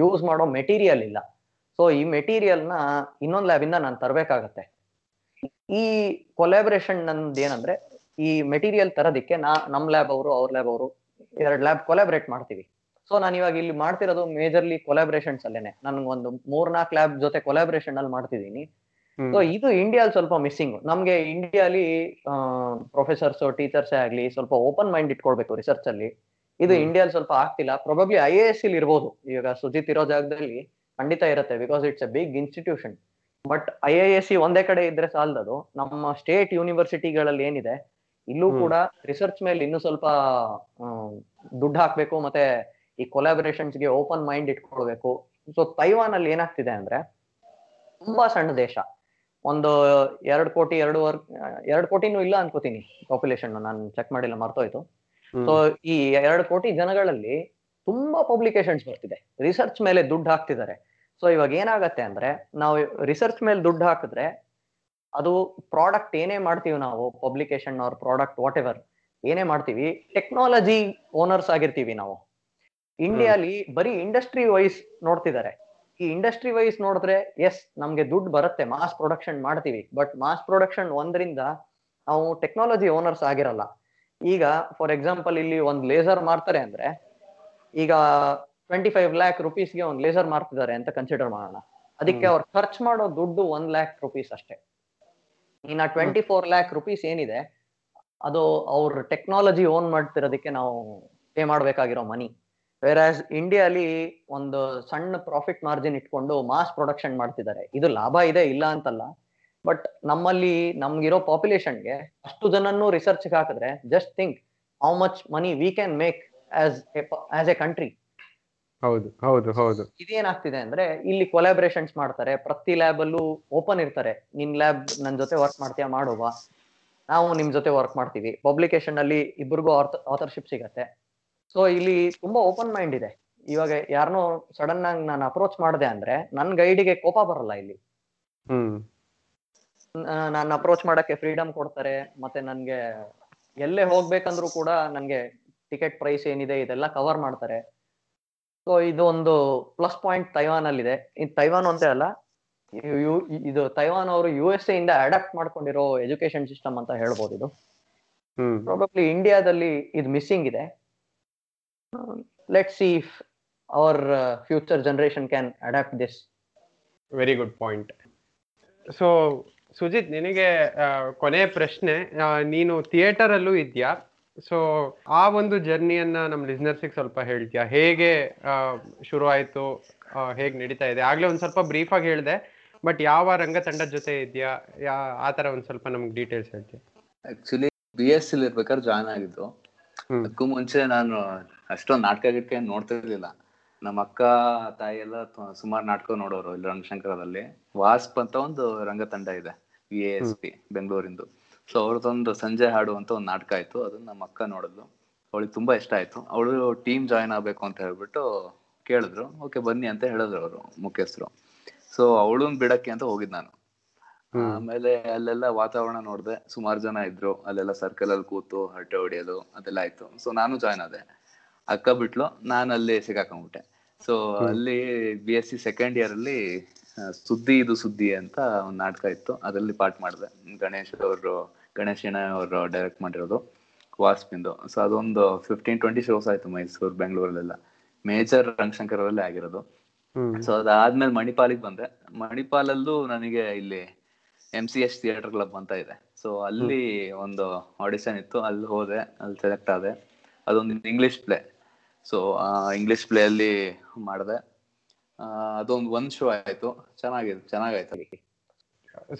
ಯೂಸ್ ಮಾಡೋ ಮೆಟೀರಿಯಲ್ ಇಲ್ಲ. ಸೊ ಈ ಮೆಟೀರಿಯಲ್ನ ಇನ್ನೊಂದು ಲ್ಯಾಬಿಂದ ನಾನು ತರಬೇಕಾಗತ್ತೆ. ಈ ಕೊಲಾಬರೇಷನ್ ನಂದು ಏನಂದ್ರೆ, ಈ ಮೆಟೀರಿಯಲ್ ತರೋದಿಕ್ಕೆ ನಾ, ನಮ್ ಲ್ಯಾಬ್ ಅವರು, ಅವ್ರ ಲ್ಯಾಬ್ ಅವರು ಎರಡು ಲ್ಯಾಬ್ ಕೊಲಾಬರೇಟ್ ಮಾಡ್ತೀವಿ. ಸೊ ನಾನು ಇವಾಗ ಇಲ್ಲಿ ಮಾಡ್ತಿರೋದು ಮೇಜರ್ಲಿ ಕೊಲಾಬ್ರೇಷನ್ಸ್ ಅಲ್ಲೇನೆ. ನನ್ಗೆ ಒಂದು ಮೂರ್ನಾಲ್ಕು ಲ್ಯಾಬ್ ಜೊತೆ ಕೊಲಾಬ್ರೇಷನ್ ಅಲ್ಲಿ ಮಾಡ್ತಿದ್ದೀನಿ. ಸೊ ಇದು ಇಂಡಿಯಾಲ್ ಸ್ವಲ್ಪ ಮಿಸ್ಸಿಂಗ್ ನಮ್ಗೆ ಇಂಡಿಯಾಲಿ ಪ್ರೊಫೆಸರ್ಸ್ ಟೀಚರ್ಸ್ ಆಗ್ಲಿ ಸ್ವಲ್ಪ ಓಪನ್ ಮೈಂಡ್ ಇಟ್ಕೊಳ್ಬೇಕು ರಿಸರ್ಚ್ ಅಲ್ಲಿ. ಇದು. ಇಂಡಿಯಾಲ್ ಸ್ವಲ್ಪ ಆಗ್ತಿಲ್ಲ. ಪ್ರೊಬಬ್ಲಿ ಐ ಎ ಎಸ್ ಇಲ್ಲಿ ಇರ್ಬೋದು. ಇವಾಗ ಸುಜಿತ್ ಇರೋ ಜಾಗದಲ್ಲಿ ಖಂಡಿತ ಇರುತ್ತೆ because it's a big institution but I I S C ಒಂದೇ ಕಡೆ ಇದ್ರೆ ಸಾಲದದು. ನಮ್ಮ ಸ್ಟೇಟ್ ಯೂನಿವರ್ಸಿಟಿಗಳಲ್ಲಿ ಏನಿದೆ ಇಲ್ಲೂ ಕೂಡ ರಿಸರ್ಚ್ ಮೇಲೆ ಇನ್ನೂ ಸ್ವಲ್ಪ ದುಡ್ಡು ಹಾಕ್ಬೇಕು ಮತ್ತೆ ಈ collaborations ಗೆ ಓಪನ್ ಮೈಂಡ್ ಇಟ್ಕೊಳ್ಬೇಕು. ಸೊ ತೈವಾನ್ ಅಲ್ಲಿ ಏನಾಗ್ತಿದೆ ಅಂದ್ರೆ ತುಂಬಾ ಸಣ್ಣ ದೇಶ. ಒಂದು ಎರಡು ಕೋಟಿ ಎರಡೂವರೆ ಎರಡು ಕೋಟಿನೂ ಇಲ್ಲ ಅನ್ಕೋತೀನಿ ಪಾಪ್ಯುಲೇಷನ್ ನಾನು ಚೆಕ್ ಮಾಡಿಲ್ಲ ಮರ್ತೋಯ್ತು. ಸೊ ಈ ಎರಡು ಕೋಟಿ ಜನಗಳಲ್ಲಿ ತುಂಬಾ ಪಬ್ಲಿಕೇಶನ್ಸ್ ಬರ್ತಿದೆ. ರಿಸರ್ಚ್ ಮೇಲೆ ದುಡ್ಡು ಹಾಕ್ತಿದ್ದಾರೆ. ಸೊ ಇವಾಗ ಏನಾಗತ್ತೆ ಅಂದ್ರೆ ನಾವು ರಿಸರ್ಚ್ ಮೇಲೆ ದುಡ್ಡು ಹಾಕಿದ್ರೆ ಅದು ಪ್ರಾಡಕ್ಟ್ ಏನೇ ಮಾಡ್ತೀವಿ ನಾವು ಪಬ್ಲಿಕೇಶನ್ ಅವ್ರ ಪ್ರಾಡಕ್ಟ್ ವಾಟ್ ಎವರ್ ಏನೇ ಮಾಡ್ತೀವಿ ಟೆಕ್ನಾಲಜಿ ಓನರ್ಸ್ ಆಗಿರ್ತೀವಿ ನಾವು. ಇಂಡಿಯಾಲಿ ಬರೀ ಇಂಡಸ್ಟ್ರಿ ವೈಸ್ ನೋಡ್ತಿದ್ದಾರೆ. ಈ ಇಂಡಸ್ಟ್ರಿ ವೈಸ್ ನೋಡಿದ್ರೆ ಎಸ್ ನಮ್ಗೆ ದುಡ್ಡು ಬರುತ್ತೆ ಮಾಸ್ ಪ್ರೊಡಕ್ಷನ್ ಮಾಡ್ತೀವಿ. ಬಟ್ ಮಾಸ್ ಪ್ರೊಡಕ್ಷನ್ ಒಂದರಿಂದ ನಾವು ಟೆಕ್ನಾಲಜಿ ಓನರ್ಸ್ ಆಗಿರಲ್ಲ. ಈಗ ಫಾರ್ ಎಕ್ಸಾಂಪಲ್ ಇಲ್ಲಿ ಒಂದು ಲೇಸರ್ ಮಾಡ್ತಾರೆ ಅಂದ್ರೆ ಈಗ ಟ್ವೆಂಟಿ ಫೈವ್ ಲ್ಯಾಕ್ ರುಪೀಸ್ಗೆ ಒಂದು ಲೇಸರ್ ಮಾಡ್ತಿದ್ದಾರೆ ಅಂತ ಕನ್ಸಿಡರ್ ಮಾಡೋಣ. ಅದಕ್ಕೆ ಅವ್ರು ಖರ್ಚ್ ಮಾಡೋ ದುಡ್ಡು ಒನ್ ಲ್ಯಾಕ್ ರುಪೀಸ್ ಅಷ್ಟೇ. ಇನ್ನ ಟ್ವೆಂಟಿ ಫೋರ್ ಲ್ಯಾಕ್ ರುಪೀಸ್ ಏನಿದೆ ಅದು ಅವ್ರ ಟೆಕ್ನಾಲಜಿ ಓನ್ ಮಾಡ್ತಿರೋದಕ್ಕೆ ನಾವು ಪೇ ಮಾಡ್ಬೇಕಾಗಿರೋ ಮನಿ ವೇರಾಸ್ ಇಂಡಿಯಾಲಿ ಒಂದು ಸಣ್ಣ ಪ್ರಾಫಿಟ್ ಮಾರ್ಜಿನ್ ಇಟ್ಕೊಂಡು ಮಾಸ್ ಪ್ರೊಡಕ್ಷನ್ ಮಾಡ್ತಿದ್ದಾರೆ. ಇದು ಲಾಭ ಇದೆ ಇಲ್ಲ ಅಂತಲ್ಲ. ಬಟ್ ನಮ್ಮಲ್ಲಿ ನಮ್ಗಿರೋ ಪಾಪ್ಯುಲೇಷನ್ಗೆ ಅಷ್ಟು ಜನನ್ನು ರಿಸರ್ಚ್ ಹಾಕಿದ್ರೆ just think how much money we can make as as a country ಹೌದು ಹೌದು ಹೌದು. ಇದೇನಾಗ್ತಿದೆ ಅಂದ್ರೆ ಇಲ್ಲಿ ಕೊಲಾಬ್ರೇಷನ್ಸ್ ಮಾಡ್ತಾರೆ ಪ್ರತಿ ಲ್ಯಾಬ್ ಅಲ್ಲೂ ಓಪನ್ ಇರ್ತಾರೆ. ನಿನ್ ಲ್ಯಾಬ್ ನನ್ ಜೊತೆ ವರ್ಕ್ ಮಾಡ್ತೀಯಾ ಮಾಡುವ? ನಾವು ನಿಮ್ ಜೊತೆ ವರ್ಕ್ ಮಾಡ್ತೀವಿ. ಪಬ್ಲಿಕೇಶನ್ ಅಲ್ಲಿ ಇಬ್ಬರಿಗೂ ಆಥರ್ಶಿಪ್ ಸಿಗತ್ತೆ. ಸೊ ಇಲ್ಲಿ ತುಂಬಾ ಓಪನ್ ಮೈಂಡ್ ಇದೆ. ಇವಾಗ ಯಾರನ್ನೋ ಸಡನ್ ಆಗಿ ನಾನು ಅಪ್ರೋಚ್ ಮಾಡಿದೆ ಅಂದ್ರೆ ನನ್ ಗೈಡಿಗೆ ಕೋಪ ಬರಲ್ಲ ಇಲ್ಲಿ. ಹ್ಮ್. ನಾನು ಅಪ್ರೋಚ್ ಮಾಡಕ್ಕೆ ಫ್ರೀಡಮ್ ಕೊಡ್ತಾರೆ ಮತ್ತೆ ನನ್ಗೆ ಎಲ್ಲೇ ಹೋಗ್ಬೇಕಂದ್ರೂ ಕೂಡ ನನ್ಗೆ ಟಿಕೆಟ್ ಪ್ರೈಸ್ ಏನಿದೆ ಇದೆಲ್ಲ ಕವರ್ ಮಾಡ್ತಾರೆ. ಸೊ ಇದು ಒಂದು ಪ್ಲಸ್ ಪಾಯಿಂಟ್ ತೈವಾನ್ ಅಲ್ಲಿ ಇದೆ ತೈವಾನ್ ಒಂದೇ ಅಲ್ಲ ಇದು ತೈವಾನ್ ಅವರು ಯು ಎಸ್ ಎ ಇಂದ ಅಡಾಪ್ಟ್ ಮಾಡ್ಕೊಂಡಿರೋ ಎಜುಕೇಶನ್ ಸಿಸ್ಟಮ್ ಅಂತ ಹೇಳ್ಬೋದು ಇದು. ಪ್ರಾಬಬ್ಲಿ ಇಂಡಿಯಾದಲ್ಲಿ ಇದು ಮಿಸ್ಸಿಂಗ್ ಇದೆ. Let see if our future generation can adapt this. Very good point so Sujith ನಿನಗೆ ಕೊನೆಯ ಪ್ರಶ್ನೆ ನೀನು ಥಿಯೇಟರ್ ಅಲ್ಲೂ ಇದೆಯಾ? ಸೊ ಆ ಒಂದು ಜರ್ನಿಯನ್ನ ನಮ್ಮ ಲಿಸ್ನರ್ಸಿಗೆ ಸ್ವಲ್ಪ ಹೇಳ್ತೀಯಾ? ಹೇಗೆ ಆ, ಶುರು ಆಯ್ತು ಹೇಗೆ ನಡೀತಾ ಇದೆ? ಆಗ್ಲೇ ಒಂದ್ ಸ್ವಲ್ಪ ಬ್ರೀಫ್ ಆಗಿ ಹೇಳಿದೆ ಬಟ್ ಯಾವ ರಂಗ ತಂಡದ ಜೊತೆ ಇದೆಯಾ? ಯಾ ಆ ತರ ಒಂದ್ ಸ್ವಲ್ಪ ನಮ್ಗೆ ಡೀಟೇಲ್ಸ್ ಹೇಳ್ತೀಯಾ? ಆಕ್ಚುಲಿ ಬಿ ಎಸ್ ಸಿ ಇರ್ಬೇಕಾದ್ರೆ ಜಾಯ್ನ್ ಆಗಿದ್ದು. ಅದಕ್ಕೂ ಮುಂಚೆ ನಾನು ಅಷ್ಟೊಂದು ನಾಟಕ ಗಿಟ್ಕ ಏನ್ ನೋಡ್ತಿರ್ಲಿಲ್ಲ ನಮ್ಮ ಅಕ್ಕ ತಾಯಿ ಎಲ್ಲ ಸುಮಾರು ನಾಟಕ ನೋಡೋರು ಇಲ್ಲಿ ರಂಗಶಂಕರದಲ್ಲಿ ವಾಸ್ಪ್ ಅಂತ ಒಂದು ರಂಗತಂಡ ಇದೆ ವಿ ಎಸ್ ಪಿ ಬೆಂಗಳೂರಿಂದು. ಸೊ ಅವ್ರದ್ದೊಂದು ಸಂಜೆ ಹಾಡು ಅಂತ ಒಂದು ನಾಟಕ ಆಯ್ತು ಅದನ್ನ ನಮ್ಮ ಅಕ್ಕ ನೋಡಿದ್ಲು. ಅವಳಿಗೆ ತುಂಬಾ ಇಷ್ಟ ಆಯ್ತು. ಅವಳು ಟೀಮ್ ಜಾಯ್ನ್ ಆಗ್ಬೇಕು ಅಂತ ಹೇಳ್ಬಿಟ್ಟು ಕೇಳಿದ್ರು. ಓಕೆ ಬನ್ನಿ ಅಂತ ಹೇಳಿದ್ರು ಅವರು ಮುಖ್ಯಸ್ಥರು ಸೊ ಅವಳನ್ನ ಬಿಡಕ್ಕೆ ಅಂತ ಹೋಗಿದ್ ನಾನು. ಆಮೇಲೆ ಅಲ್ಲೆಲ್ಲ ವಾತಾವರಣ ನೋಡಿದೆ ಸುಮಾರು ಜನ ಇದ್ರು. ಅಲ್ಲೆಲ್ಲ ಸರ್ಕಲ್ ಅಲ್ಲಿ ಕೂತು ಹರಟೆ ಹೊಡಿಯೋದು ಅದೆಲ್ಲ ಆಯ್ತು. ಸೊ ನಾನು ಜಾಯ್ನ್ ಆದೆ. ಅಕ್ಕ ಬಿಟ್ಲು ನಾನು ಅಲ್ಲಿ ಸಿಗಾಕೊಂಡ್ಬಿಟ್ಟೆ. ಸೊ ಅಲ್ಲಿ B S C second year ಅಲ್ಲಿ ಸುದ್ದಿ ಇದು ಸುದ್ದಿ ಅಂತ ಒಂದು ನಾಟಕ ಇತ್ತು. ಅದರಲ್ಲಿ ಪಾಠ ಮಾಡಿದೆ. ಗಣೇಶ್ ಅವರು ಗಣೇಶ್ ಅವರು ಡೈರೆಕ್ಟ್ ಮಾಡಿರೋದು ವಾಸ್ಪಿಂದು ಸೊ ಅದೊಂದು ಫಿಫ್ಟೀನ್ ಟ್ವೆಂಟಿ ಶೋಸ್ ಆಯ್ತು ಮೈಸೂರು ಬೆಂಗಳೂರಲ್ಲೆಲ್ಲ. ಮೇಜರ್ ರಂಗಶಂಕರ್ ಅವರಲ್ಲೇ ಆಗಿರೋದು. ಸೊ ಅದಾದ್ಮೇಲೆ ಮಣಿಪಾಲಿಗೆ ಬಂದೆ. ಮಣಿಪಾಲಲ್ಲೂ ನನಗೆ ಇಲ್ಲಿ M C S theatre club ಅಂತ ಇದೆ. ಸೊ ಅಲ್ಲಿ ಒಂದು ಆಡಿಷನ್ ಇತ್ತು. ಅಲ್ಲಿ ಹೋದೆ ಅಲ್ಲಿ ಸೆಲೆಕ್ಟ್ ಆದೆ. ಅದೊಂದು English play so English play ಅಲ್ಲಿ ಮಾಡಿದೆ. ಅದೊಂದು ಒಂದ್ ಶೋ ಆಯ್ತು. ಚೆನ್ನಾಗಿದೆ ಚೆನ್ನಾಗಾಯ್ತು.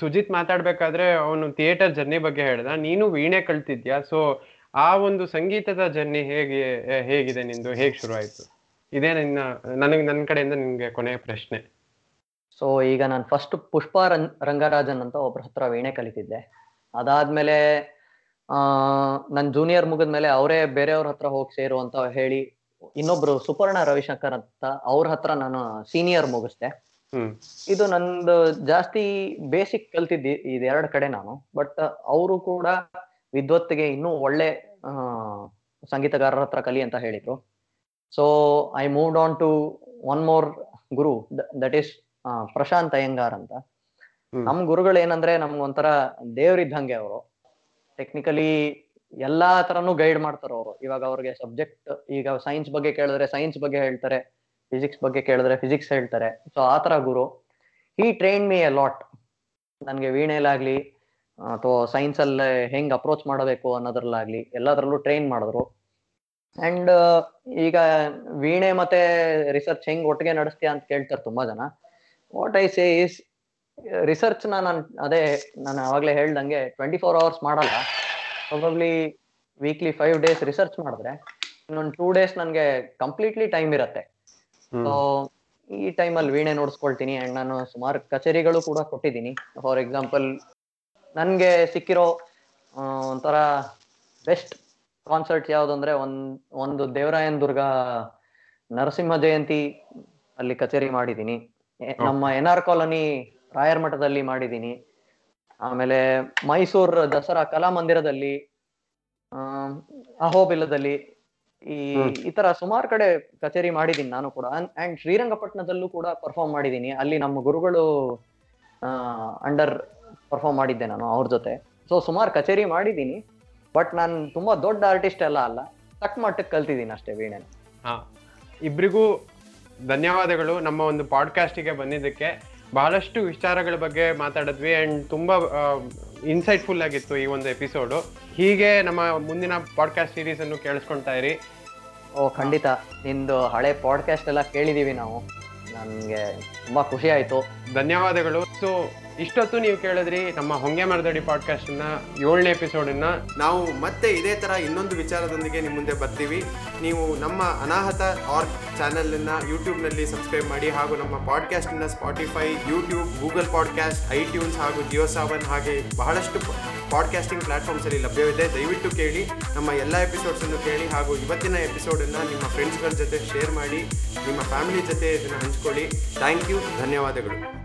ಸುಜಿತ್ ಮಾತಾಡ್ಬೇಕಾದ್ರೆ ಅವನು ಥಿಯೇಟರ್ ಜರ್ನಿ ಬಗ್ಗೆ ಹೇಳ್ದ. ನೀನು ವೀಣೆ ಕಲ್ತಿದ್ಯಾ ಸೊ ಆ ಒಂದು ಸಂಗೀತದ ಜರ್ನಿ ಹೇಗೆ ಹೇಗಿದೆ ನಿಂದು? ಹೇಗ್ ಶುರು ಆಯ್ತು ಇದೇ ನಿನ್ನ ನನಗೆ ನನ್ನ ಕಡೆಯಿಂದ ನಿನ್ಗೆ ಕೊನೆಯ ಪ್ರಶ್ನೆ. ಸೊ ಈಗ ನಾನು ಫಸ್ಟ್ ಪುಷ್ಪ ರನ್- ರಂಗರಾಜನ್ ಅಂತ ಒಬ್ರ ಹತ್ರ ವೀಣೆ ಕಲಿತಿದ್ದೆ. ಅದಾದ್ಮೇಲೆ ಆ ನನ್ ಜೂನಿಯರ್ ಮುಗಿದ್ಮೇಲೆ ಅವರೇ ಬೇರೆಯವ್ರ ಹತ್ರ ಹೋಗಿ ಸೇರು ಅಂತ ಹೇಳಿ ಇನ್ನೊಬ್ರು ಸುಪರ್ಣ ರವಿಶಂಕರ್ ಅಂತ ಅವ್ರ ಹತ್ರ ನಾನು ಸೀನಿಯರ್ ಮುಗಿಸ್ದೆ. ಇದು ನಂದು ಜಾಸ್ತಿ ಬೇಸಿಕ್ ಕಲ್ತಿದ್ದಿ ಇದೆರಡು ಕಡೆ ನಾನು. ಬಟ್ ಅವರು ಕೂಡ ವಿದ್ವತ್ತಿಗೆ ಇನ್ನೂ ಒಳ್ಳೆ ಸಂಗೀತಗಾರರ ಹತ್ರ ಕಲಿ ಅಂತ ಹೇಳಿದ್ರು. So I moved on to one more guru that is Prashanth Iyengar ಅಂತ. ನಮ್ ಗುರುಗಳು ಏನಂದ್ರೆ ನಮ್ಗೆ ಒಂಥರ ದೇವ್ರಿದ್ದಂಗೆ ಅವರು. ಟೆಕ್ನಿಕಲಿ ಎಲ್ಲಾ ತರನು ಗೈಡ್ ಮಾಡ್ತಾರ ಅವರು. ಇವಾಗ ಅವ್ರಿಗೆ ಸಬ್ಜೆಕ್ಟ್ ಈಗ ಸೈನ್ಸ್ ಬಗ್ಗೆ ಕೇಳಿದ್ರೆ ಸೈನ್ಸ್ ಬಗ್ಗೆ ಹೇಳ್ತಾರೆ ಫಿಸಿಕ್ಸ್ ಬಗ್ಗೆ ಕೇಳಿದ್ರೆ ಫಿಸಿಕ್ಸ್ ಹೇಳ್ತಾರೆ. ಸೊ ಆ ತರ ಗುರು. ಈ ಟ್ರೈನ್ ಮೀ ಎ ಲಾಟ್ ನನಗೆ ವೀಣೆಲಾಗ್ಲಿ ಅಥವಾ ಸೈನ್ಸ್ ಅಲ್ಲಿ ಹೆಂಗ್ ಅಪ್ರೋಚ್ ಮಾಡಬೇಕು ಅನ್ನೋದ್ರಲ್ಲಾಗ್ಲಿ ಎಲ್ಲದರಲ್ಲೂ ಟ್ರೈನ್ ಮಾಡಿದ್ರು. ಅಂಡ್ ಈಗ ವೀಣೆ ಮತ್ತೆ ರಿಸರ್ಚ್ ಹೆಂಗ್ ಒಟ್ಟಿಗೆ ನಡೆಸ್ತೀಯ ಅಂತ ಕೇಳ್ತಾರೆ ತುಂಬಾ ಜನ. What I say is research ನಾನು ಅದೇ ನಾನು ಆವಾಗಲೇ ಹೇಳ್ದಂಗೆ ಟ್ವೆಂಟಿ ಫೋರ್ ಅವರ್ಸ್ ಮಾಡಲ್ಲ. Probably weekly five days research ಮಾಡಿದ್ರೆ ಇನ್ನೊಂದು ಟೂ ಡೇಸ್ ನನಗೆ ಕಂಪ್ಲೀಟ್ಲಿ ಟೈಮ್ ಇರುತ್ತೆ. ಸೊ ಈ ಟೈಮಲ್ಲಿ ವೀಣೆ ನೋಡಿಸ್ಕೊಳ್ತೀನಿ ಆ್ಯಂಡ್ ನಾನು ಸುಮಾರು ಕಚೇರಿಗಳು ಕೂಡ ಕೊಟ್ಟಿದ್ದೀನಿ. ಫಾರ್ ಎಕ್ಸಾಂಪಲ್ ನನಗೆ ಸಿಕ್ಕಿರೋ ಒಂಥರ ಬೆಸ್ಟ್ ಕಾನ್ಸರ್ಟ್ ಯಾವುದಂದ್ರೆ ಒಂದ್ ಒಂದು ದೇವರಾಯನ್ ದುರ್ಗ ನರಸಿಂಹ ಜಯಂತಿ ಅಲ್ಲಿ ಕಚೇರಿ ಮಾಡಿದ್ದೀನಿ. ನಮ್ಮ ಎನ್ ಆರ್ ಕಾಲೋನಿ ರಾಯರ್ ಮಠದಲ್ಲಿ ಮಾಡಿದ್ದೀನಿ. ಆಮೇಲೆ ಮೈಸೂರ್ ದಸರಾ ಕಲಾ ಮಂದಿರದಲ್ಲಿ ಅಹೋಬಿಲದಲ್ಲಿ ಈ. ಈ ತರ ಸುಮಾರು ಕಡೆ ಕಚೇರಿ ಮಾಡಿದ್ದೀನಿ ನಾನು ಕೂಡ. ಅಂಡ್ ಶ್ರೀರಂಗಪಟ್ಟಣದಲ್ಲೂ ಕೂಡ ಪರ್ಫಾರ್ಮ್ ಮಾಡಿದ್ದೀನಿ. ಅಲ್ಲಿ ನಮ್ಮ ಗುರುಗಳು ಅಂಡರ್ ಪರ್ಫಾರ್ಮ್ ಮಾಡಿದ್ದೆ ನಾನು ಅವ್ರ ಜೊತೆ. ಸೊ ಸುಮಾರು ಕಚೇರಿ ಮಾಡಿದ್ದೀನಿ. ಬಟ್ ನಾನು ತುಂಬಾ ದೊಡ್ಡ ಆರ್ಟಿಸ್ಟ್ ಎಲ್ಲ ಅಲ್ಲ. ತಕ್ಕ ಮಟ್ಟಕ್ಕೆ ಕಲ್ತಿದ್ದೀನಿ ಅಷ್ಟೇ ವೀಣೆ ಹಾ ಇಬ್ರಿಗೂ ಧನ್ಯವಾದಗಳು. ನಮ್ಮ ಒಂದು ಪಾಡ್ಕಾಸ್ಟಿಗೆ ಬಂದಿದ್ದಕ್ಕೆ ಬಹಳಷ್ಟು ವಿಚಾರಗಳ ಬಗ್ಗೆ ಮಾತಾಡಿದ್ವಿ. ಆ್ಯಂಡ್ ತುಂಬ ಇನ್ಸೈಟ್ಫುಲ್ ಆಗಿತ್ತು ಈ ಒಂದು ಎಪಿಸೋಡು. ಹೀಗೆ ನಮ್ಮ ಮುಂದಿನ ಪಾಡ್ಕಾಸ್ಟ್ ಸೀರೀಸನ್ನು ಕೇಳಿಸ್ಕೊಳ್ತಾ ಇರಿ. ಓ, ಖಂಡಿತ. ನಿಂದು ಹಳೆ ಪಾಡ್ಕಾಸ್ಟ್ ಎಲ್ಲ ಕೇಳಿದ್ದೀವಿ ನಾವು. ನನಗೆ ತುಂಬ ಖುಷಿ ಆಯ್ತು. ಧನ್ಯವಾದಗಳು. ಸೊ ಇಷ್ಟೊತ್ತು ನೀವು ಕೇಳಿದ್ರಿ ನಮ್ಮ ಹೊಂಗೆ ಮರದಡಿ ಪಾಡ್ಕಾಸ್ಟ್ನ ಏಳನೇ ಎಪಿಸೋಡನ್ನ. ನಾವು ಮತ್ತೆ ಇದೇ ತರ ಇನ್ನೊಂದು ವಿಚಾರದೊಂದಿಗೆ ನಿಮ್ಮ ಮುಂದೆ ಬರ್ತೀವಿ. ನೀವು ನಮ್ಮ ಅನಾಹತ ಆರ್ಗ್ ಚಾನೆಲ್ ಯೂಟ್ಯೂಬ್ನಲ್ಲಿ ಯೂಟ್ಯೂಬ್ನಲ್ಲಿ ಸಬ್ಸ್ಕ್ರೈಬ್ ಮಾಡಿ ಹಾಗೂ ನಮ್ಮ ಪಾಡ್ಕಾಸ್ಟ್ ಅನ್ನ Spotify, YouTube, Google podcast, iTunes ಹಾಗೂ ಜಿಯೋ ಸಾವನ್ ಹಾಗೆ ಬಹಳಷ್ಟು ಪಾಡ್ಕಾಸ್ಟಿಂಗ್ ಪ್ಲಾಟ್ಫಾರ್ಮ್ಸ್ ಅಲ್ಲಿ ಲಭ್ಯವಿದೆ. ದಯವಿಟ್ಟು ಕೇಳಿ, ನಮ್ಮ ಎಲ್ಲ ಎಪಿಸೋಡ್ಸ್ ಅನ್ನು ಕೇಳಿ ಹಾಗೂ ಇವತ್ತಿನ ಎಪಿಸೋಡನ್ನು ನಿಮ್ಮ ಫ್ರೆಂಡ್ಸ್ಗಳ ಜೊತೆ ಶೇರ್ ಮಾಡಿ, ನಿಮ್ಮ ಫ್ಯಾಮಿಲಿ ಜೊತೆ ಇದನ್ನು ಹಂಚ್ಕೊಳ್ಳಿ. ಥ್ಯಾಂಕ್ ಯು, ಧನ್ಯವಾದಗಳು.